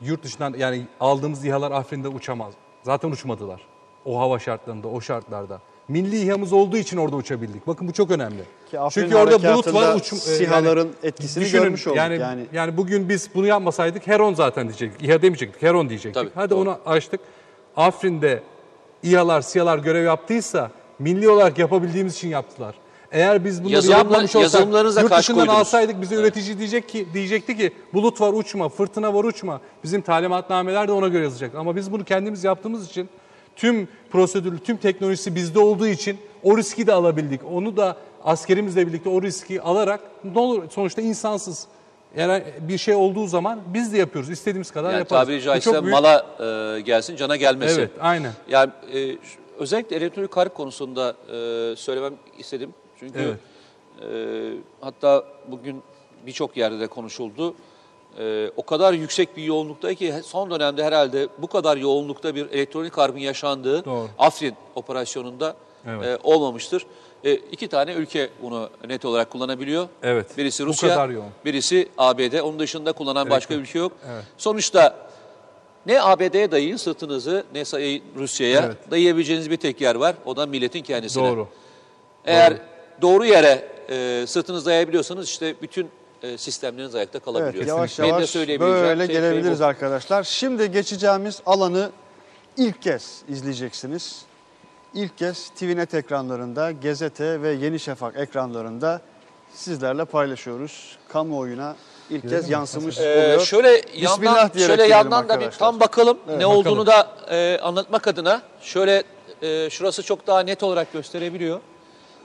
yurt dışından yani aldığımız İHA'lar Afrin'de uçamaz. Zaten uçmadılar. O hava şartlarında, o şartlarda. Milli İHA'mız olduğu için orada uçabildik. Bakın bu çok önemli. Ki Çünkü orada bulut var. Uçum, e, SİHA'ların etkisini düşünün, görmüş olduk yani, yani. yani. bugün biz bunu yapmasaydık Heron zaten diyecektik. İHA demeyecektik, Heron diyecektik. Tabii, Hadi doğru. onu açtık. Afrin'de İHA'lar, SİHA'lar görev yaptıysa milli olarak yapabildiğimiz için yaptılar. Eğer biz bunları Yazılımla- yapmamış olsaydık, yazılımlarınıza yurt karşı dışından koydunuz. alsaydık bize üretici diyecek ki diyecekti ki bulut var uçma, fırtına var uçma. Bizim talimatnameler de ona göre yazacak. Ama biz bunu kendimiz yaptığımız için tüm prosedürü, tüm teknolojisi bizde olduğu için o riski de alabildik. Onu da askerimizle birlikte o riski alarak ne olur sonuçta insansız eğer bir şey olduğu zaman biz de yapıyoruz. İstediğimiz kadar Yani yaparız. tabiri caizse büyük- mala e, gelsin cana gelmesin. Evet, aynen. Yani e, özellikle elektronik harp konusunda e, söylemem istedim. Çünkü Evet. e, hatta bugün birçok yerde de konuşuldu. E, o kadar yüksek bir yoğunlukta ki son dönemde herhalde bu kadar yoğunlukta bir elektronik harbin yaşandığı Doğru. Afrin operasyonunda Evet. e, olmamıştır. E, iki tane ülke bunu net olarak kullanabiliyor. Evet. Birisi Rusya, birisi ABD. Onun dışında kullanan başka ülke yok. Evet. Sonuçta ne ABD'ye dayayın sırtınızı ne Rusya'ya Evet. dayayabileceğiniz bir tek yer var. O da milletin kendisine. Doğru. Eğer doğru, yere e, sırtınızı dayayabiliyorsanız işte bütün e, sistemleriniz ayakta kalabiliyor. Evet yavaş Benim de yavaş böyle tek şey gelebiliriz bu. arkadaşlar. Şimdi geçeceğimiz alanı ilk kez izleyeceksiniz. İlk kez TVNet ekranlarında, Gezete ve Yeni Şafak ekranlarında sizlerle paylaşıyoruz. Kamuoyuna ilk kez yansımış Ee, oluyor. şöyle Bismillah yandan, şöyle yandan da bir arkadaşlar. tam bakalım Evet, ne bakalım. olduğunu da e, anlatmak adına şöyle e, şurası çok daha net olarak gösterebiliyor.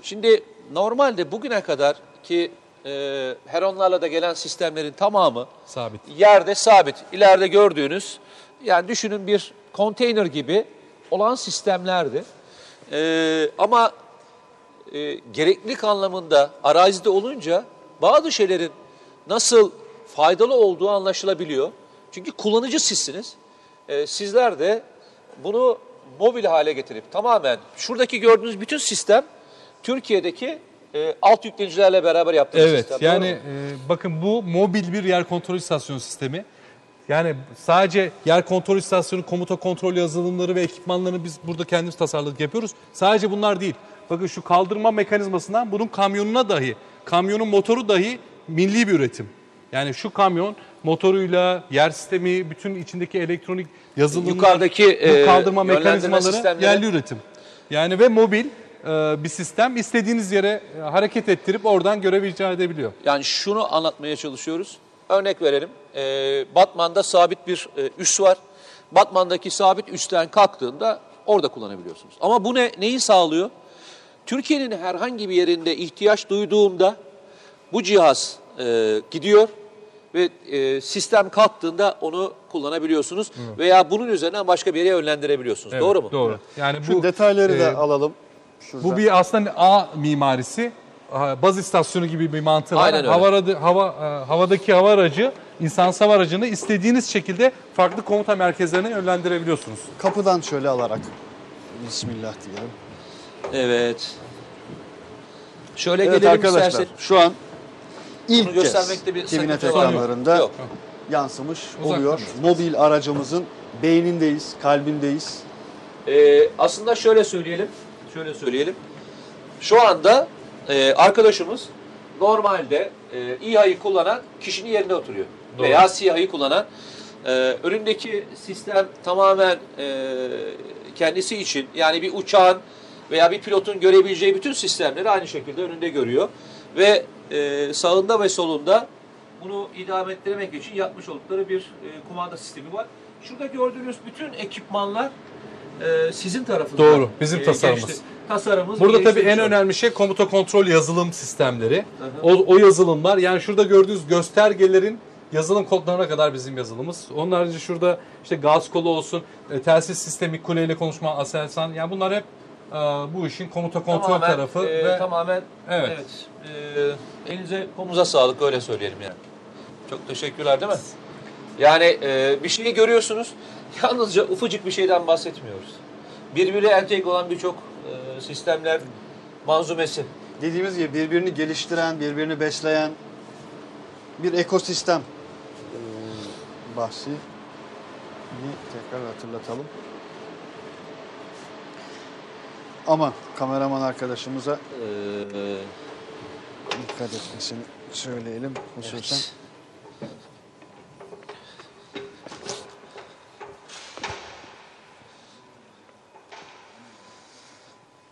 Şimdi normalde bugüne kadar ki e, Heronlarla da gelen sistemlerin tamamı Sabit. yerde sabit. İleride gördüğünüz yani düşünün bir konteyner gibi olan sistemlerdi. E, ama e, gereklilik anlamında arazide olunca bazı şeylerin nasıl faydalı olduğu anlaşılabiliyor. Çünkü kullanıcı sizsiniz. E, sizler de bunu mobil hale getirip tamamen şuradaki gördüğünüz bütün sistem Türkiye'deki e, alt yüklenicilerle beraber yaptığımız Evet sistem. yani Doğru mu? e, bakın bu mobil bir yer kontrol istasyonu sistemi. Yani sadece yer kontrol istasyonu, komuta kontrol yazılımları ve ekipmanlarını biz burada kendimiz tasarladık yapıyoruz. Sadece bunlar değil. Bakın şu kaldırma mekanizmasından bunun kamyonuna dahi, kamyonun motoru dahi milli bir üretim. Yani şu kamyon motoruyla, yer sistemi, bütün içindeki elektronik yazılımlar, Yukarıdaki, bu e, kaldırma yönlendirme mekanizmaları sistemleri- yerli üretim. Yani ve mobil e, bir sistem istediğiniz yere e, hareket ettirip oradan görev icra edebiliyor. Yani şunu anlatmaya çalışıyoruz. Örnek verelim. E, Batman'da sabit bir e, üs var. Batman'daki sabit üstten kalktığında orada kullanabiliyorsunuz. Ama bu ne neyi sağlıyor? Türkiye'nin herhangi bir yerinde ihtiyaç duyduğunda bu cihaz e, gidiyor ve e, sistem kalktığında onu kullanabiliyorsunuz veya bunun üzerinden başka bir yere yönlendirebiliyorsunuz. Evet, Doğru mu? Doğru. Yani Şu bu detayları e, da alalım. Şurada. bu bir aslında A mimarisi. Baz istasyonu gibi bir mantığı var. Aynen öyle. Hava, aracı- hava, e, havadaki hava aracı, insansız hava aracını istediğiniz şekilde farklı komuta merkezlerine yönlendirebiliyorsunuz. kapıdan şöyle alarak Bismillah diyelim. Evet. Şöyle Evet gelelim arkadaşlar isterseniz. şu an ilk Bunu kez göstermekte bir TVNet ekranlarında Yok. yansımış Uzaktan oluyor. Mobil aracımızın beynindeyiz, kalbindeyiz. Ee, aslında şöyle söyleyelim. Şöyle söyleyelim. Şu anda e, arkadaşımız normalde e, İHA'yı kullanan kişinin yerine oturuyor. Doğru. Veya SİHA'yı kullanan e, önündeki sistem tamamen e, kendisi için yani bir uçağın veya bir pilotun görebileceği bütün sistemleri aynı şekilde önünde görüyor. Ve e, sağında ve solunda bunu idame ettirmek için yapmış oldukları bir e, kumanda sistemi var. Şurada gördüğünüz bütün ekipmanlar e, sizin tarafınızdan. Doğru, bizim tasarımımız. geçti. Tasarımımız Burada tabii en önemli şey komuta kontrol yazılım sistemleri. O, o yazılımlar yani şurada gördüğünüz göstergelerin yazılım kodlarına kadar bizim yazılımımız. Onun harici şurada işte gaz kolu olsun, e, telsiz sistemi, kuleyle konuşma, Aselsan yani bunlar hep e, bu işin komuta kontrol Tamamen, tarafı e, ve tamamen Evet. evet. e, elinize kolunuza sağlık öyle söyleyelim yani. Çok teşekkürler değil mi? Yani e, bir şeyi görüyorsunuz. Yalnızca ufacık bir şeyden bahsetmiyoruz. Birbiri entegre olan birçok e, sistemler manzumesi. Dediğimiz gibi birbirini geliştiren, birbirini besleyen bir ekosistem ee, bahsi. Tekrar hatırlatalım. Aman kameraman arkadaşımıza E, dikkat etmesini söyleyelim hususen. evet.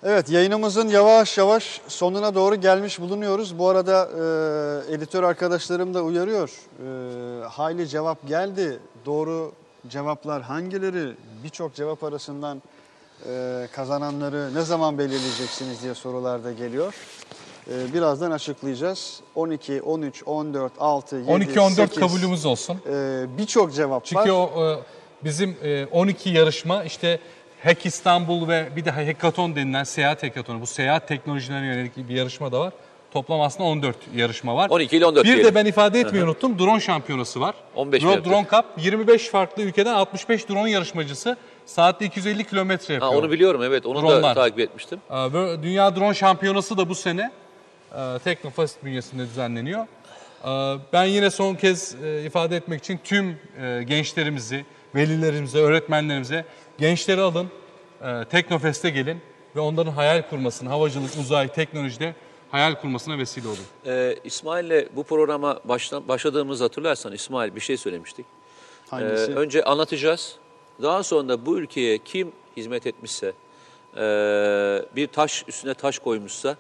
Evet yayınımızın yavaş yavaş sonuna doğru gelmiş bulunuyoruz. Bu arada e, editör arkadaşlarım da uyarıyor. E, hayli cevap geldi. Doğru cevaplar hangileri? Birçok cevap arasından e, kazananları ne zaman belirleyeceksiniz diye sorular da geliyor. e, birazdan açıklayacağız. 12, 13, 14, 6, 7, 12-14 8, kabulümüz olsun. e, birçok cevap Çünkü var. o e, bizim e, 12 yarışma işte Hack İstanbul ve bir de Hackathon denilen seyahat hackathonu. Bu seyahat teknolojilerine yönelik bir yarışma da var. Toplam aslında 14 yarışma var. 12 ile 14 Bir de diyelim. ben ifade etmeyi unuttum. Drone şampiyonası var. 15 drone, metre. drone Cup 25 farklı ülkeden 65 drone yarışmacısı saatte 250 kilometre Ha, yapıyor. onu biliyorum evet onu da Dronlar. takip etmiştim. Dünya Drone Şampiyonası da bu sene Teknofest bünyesinde düzenleniyor. Ben yine son kez e, ifade etmek için tüm e, gençlerimizi, velilerimize, öğretmenlerimize gençleri alın, e, Teknofest'e gelin ve onların hayal kurmasını, havacılık, uzay, teknolojide hayal kurmasına vesile olun. Ee, İsmail'le bu programa başla, başladığımızı hatırlarsan İsmail bir şey söylemiştik. Ee, Hangisi? önce anlatacağız. Daha sonra bu ülkeye kim hizmet etmişse, e, bir taş üstüne taş koymuşsa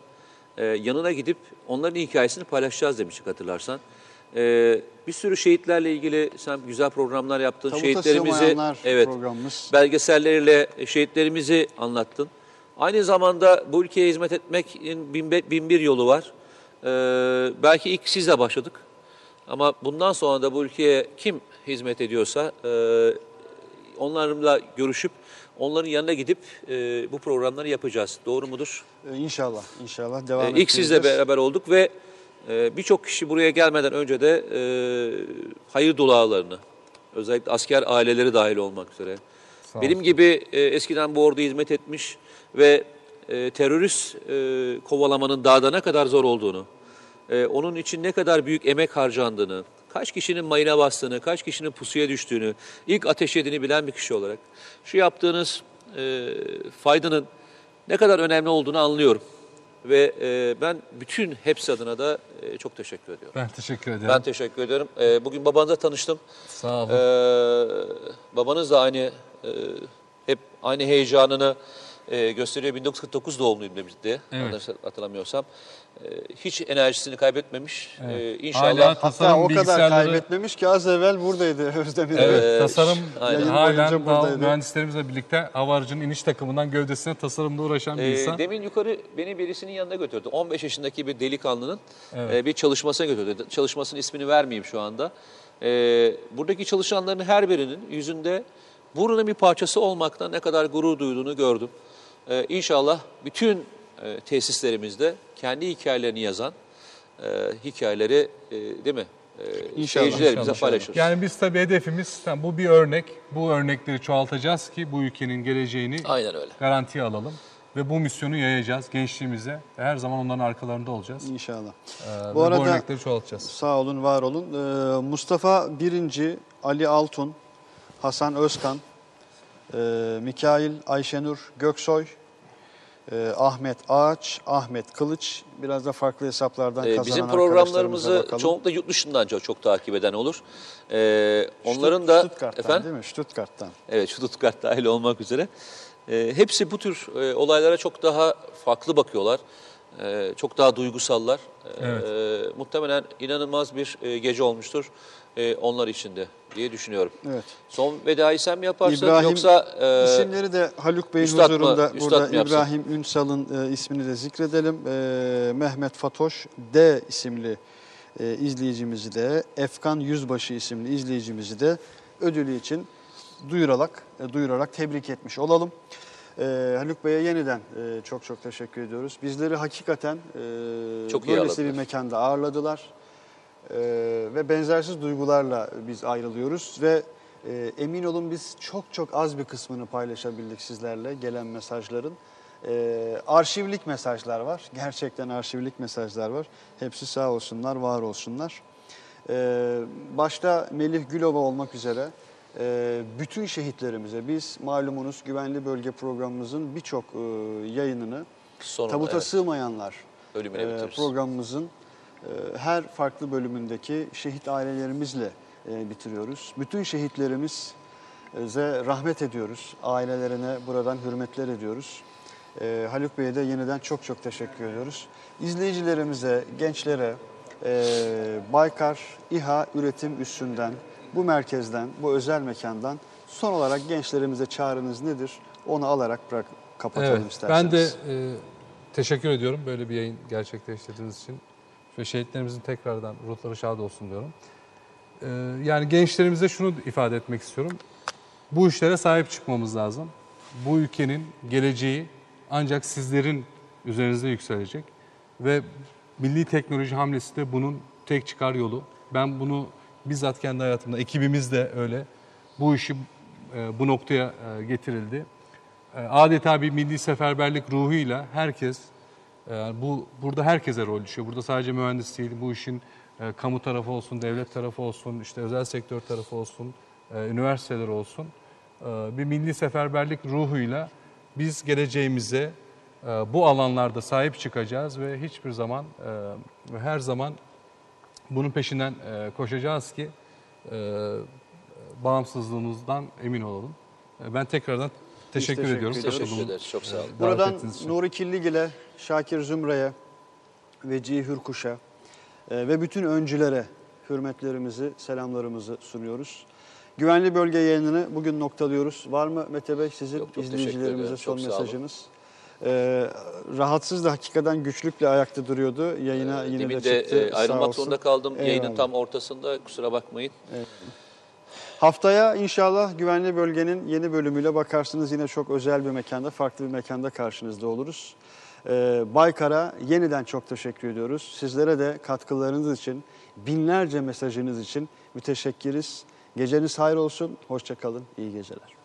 e, yanına gidip onların hikayesini paylaşacağız demiştik hatırlarsan. Ee, bir sürü şehitlerle ilgili sen güzel programlar yaptın. Tabuta Şehitlerimizi evet programımız. belgeselleriyle şehitlerimizi anlattın. Aynı zamanda bu ülkeye hizmet etmekin bin, bin bir yolu var. Ee, belki ilk sizle başladık. Ama bundan sonra da bu ülkeye kim hizmet ediyorsa e, onlarla görüşüp onların yanına gidip e, bu programları yapacağız. Doğru mudur? E, İnşallah, inşallah devam Ee, ilk sizle beraber olduk ve e, birçok kişi buraya gelmeden önce de e, hayır dualarını, özellikle asker aileleri dahil olmak üzere, benim gibi e, eskiden bu orduya hizmet etmiş ve e, terörist kovalamanın dağda ne kadar zor olduğunu, onun için ne kadar büyük emek harcandığını, kaç kişinin mayına bastığını, kaç kişinin pusuya düştüğünü, ilk ateş edini bilen bir kişi olarak şu yaptığınız faydanın ne kadar önemli olduğunu anlıyorum. Ve e, ben bütün hepsi adına da e, çok teşekkür ediyorum. Ben teşekkür ederim. Ben teşekkür ediyorum. E, bugün babanızla tanıştım. Sağ olun. Ee, babanız da aynı e, hep aynı heyecanını e, gösteriyor. 1949 doğumluyum demişti. Evet. Hatırlamıyorsam. E, hiç enerjisini kaybetmemiş. E, Hala inşallah Hatta tasarım o kadar bilgisayarları- kaybetmemiş ki az evvel buradaydı Özdemir. Evet, Ee, tasarım halen daha mühendislerimizle birlikte hava aracının iniş takımından gövdesine tasarımla uğraşan bir e, insan. demin yukarı beni birisinin yanına götürdü. 15 yaşındaki bir delikanlının Evet. e, bir çalışmasına götürdü. Çalışmasının ismini vermeyeyim şu anda. E, buradaki çalışanların her birinin yüzünde buranın bir parçası olmaktan ne kadar gurur duyduğunu gördüm. E, inşallah bütün e, tesislerimizde kendi hikayelerini yazan e, hikayeleri e, değil mi? E, İnşallah, seyircilerimize paylaşırız. Yani biz tabii hedefimiz yani bu bir örnek. Bu örnekleri çoğaltacağız ki bu ülkenin geleceğini Aynen öyle. garantiye alalım. Ve bu misyonu yayacağız gençliğimize. Her zaman onların arkalarında olacağız. İnşallah. Ee, Bu arada- bu örnekleri çoğaltacağız. Sağ olun, var olun. Ee, Mustafa Birinci, Ali Altun, Hasan Özkan, e, Mikail Ayşenur Göksoy, e, Ahmet Ağaç, Ahmet Kılıç. Biraz da farklı hesaplardan Ee, kazanan bizim programlarımızı çoğunlukla yurt dışından çok, çok takip eden olur. Ee, onların da Stuttgart'tan efendim değil mi? Stuttgart'tan. evet Stuttgart dahil olmak üzere Ee, hepsi bu tür e, olaylara çok daha farklı bakıyorlar. Ee, çok daha duygusallar. Ee, Evet. muhtemelen inanılmaz bir e, gece olmuştur e, onlar için de diye düşünüyorum. Evet. Son vedayı sen mi yaparsın İbrahim yoksa e, İsimleri de Haluk Bey'in Üstad mı- huzurunda Üstad burada mı? İbrahim Ünsal'ın e, ismini de zikredelim. E, Mehmet Fatoş D isimli e, izleyicimizi de Efkan Yüzbaşı isimli izleyicimizi de ödülü için duyurarak e, duyurarak tebrik etmiş olalım. E, Haluk Bey'e yeniden e, çok çok teşekkür ediyoruz. Bizleri hakikaten e, Çok böylesi bir mekanda ağırladılar. Ee, ve benzersiz duygularla biz ayrılıyoruz ve e, emin olun biz çok çok az bir kısmını paylaşabildik sizlerle gelen mesajların. Ee, arşivlik mesajlar var. Gerçekten arşivlik mesajlar var. Hepsi sağ olsunlar, var olsunlar. Ee, başta Melih Gülova olmak üzere e, bütün şehitlerimize biz malumunuz güvenli bölge programımızın birçok e, yayınını sonunda tabuta evet, sığmayanlar ölümüne e, bitiririz. programımızın e, her farklı bölümündeki şehit ailelerimizle e, bitiriyoruz. Bütün şehitlerimize rahmet ediyoruz. Ailelerine buradan hürmetler ediyoruz. E, Haluk Bey'e de yeniden çok çok teşekkür ediyoruz. İzleyicilerimize, gençlere e, Baykar İHA üretim üssünden, bu merkezden, bu özel mekandan son olarak gençlerimize çağrınız nedir? Onu alarak bırak, kapatalım Evet, isterseniz. ben de e, teşekkür ediyorum böyle bir yayın gerçekleştirdiğiniz için. Ve şehitlerimizin tekrardan ruhları şad olsun diyorum. Ee, yani gençlerimize şunu ifade etmek istiyorum. Bu işlere sahip çıkmamız lazım. Bu ülkenin geleceği ancak sizlerin üzerinizde yükselecek. Ve milli teknoloji hamlesi de bunun tek çıkar yolu. Ben bunu bizzat kendi hayatımda, ekibimiz de öyle. Bu işi e, bu noktaya e, getirildi. E, adeta bir milli seferberlik ruhuyla herkes, e, bu burada herkese rol düşüyor. Burada sadece mühendis değil, bu işin e, kamu tarafı olsun, devlet tarafı olsun, işte özel sektör tarafı olsun, e, üniversiteler olsun. E, bir milli seferberlik ruhuyla biz geleceğimize e, bu alanlarda sahip çıkacağız ve hiçbir zaman ve her zaman bunun peşinden e, koşacağız ki e, bağımsızlığımızdan emin olalım. E, ben tekrardan teşekkür, teşekkür ediyoruz. Teşekkür ederiz. Çok sağ olun. Buradan. Nuri Killigil'e, Şakir Zümre'ye, Vecihi Hürkuş'a e, ve bütün öncülere hürmetlerimizi, selamlarımızı sunuyoruz. Güvenli bölge yayınını bugün noktalıyoruz. Var mı Mete Bey sizin Yok, izleyicilerimize son Çok mesajınız? E, rahatsız da hakikaten güçlükle ayakta duruyordu. Yayına yine Demin de de çıktı. e, ayrılmak zorunda kaldım yayının Eyvallah. tam ortasında. Kusura bakmayın. Haftaya inşallah güvenli bölgenin yeni bölümüyle bakarsınız yine çok özel bir mekanda, farklı bir mekanda karşınızda oluruz. Ee, Baykar'a yeniden çok teşekkür ediyoruz. Sizlere de katkılarınız için, binlerce mesajınız için müteşekkiriz. Geceniz hayır olsun, hoşça kalın, iyi geceler.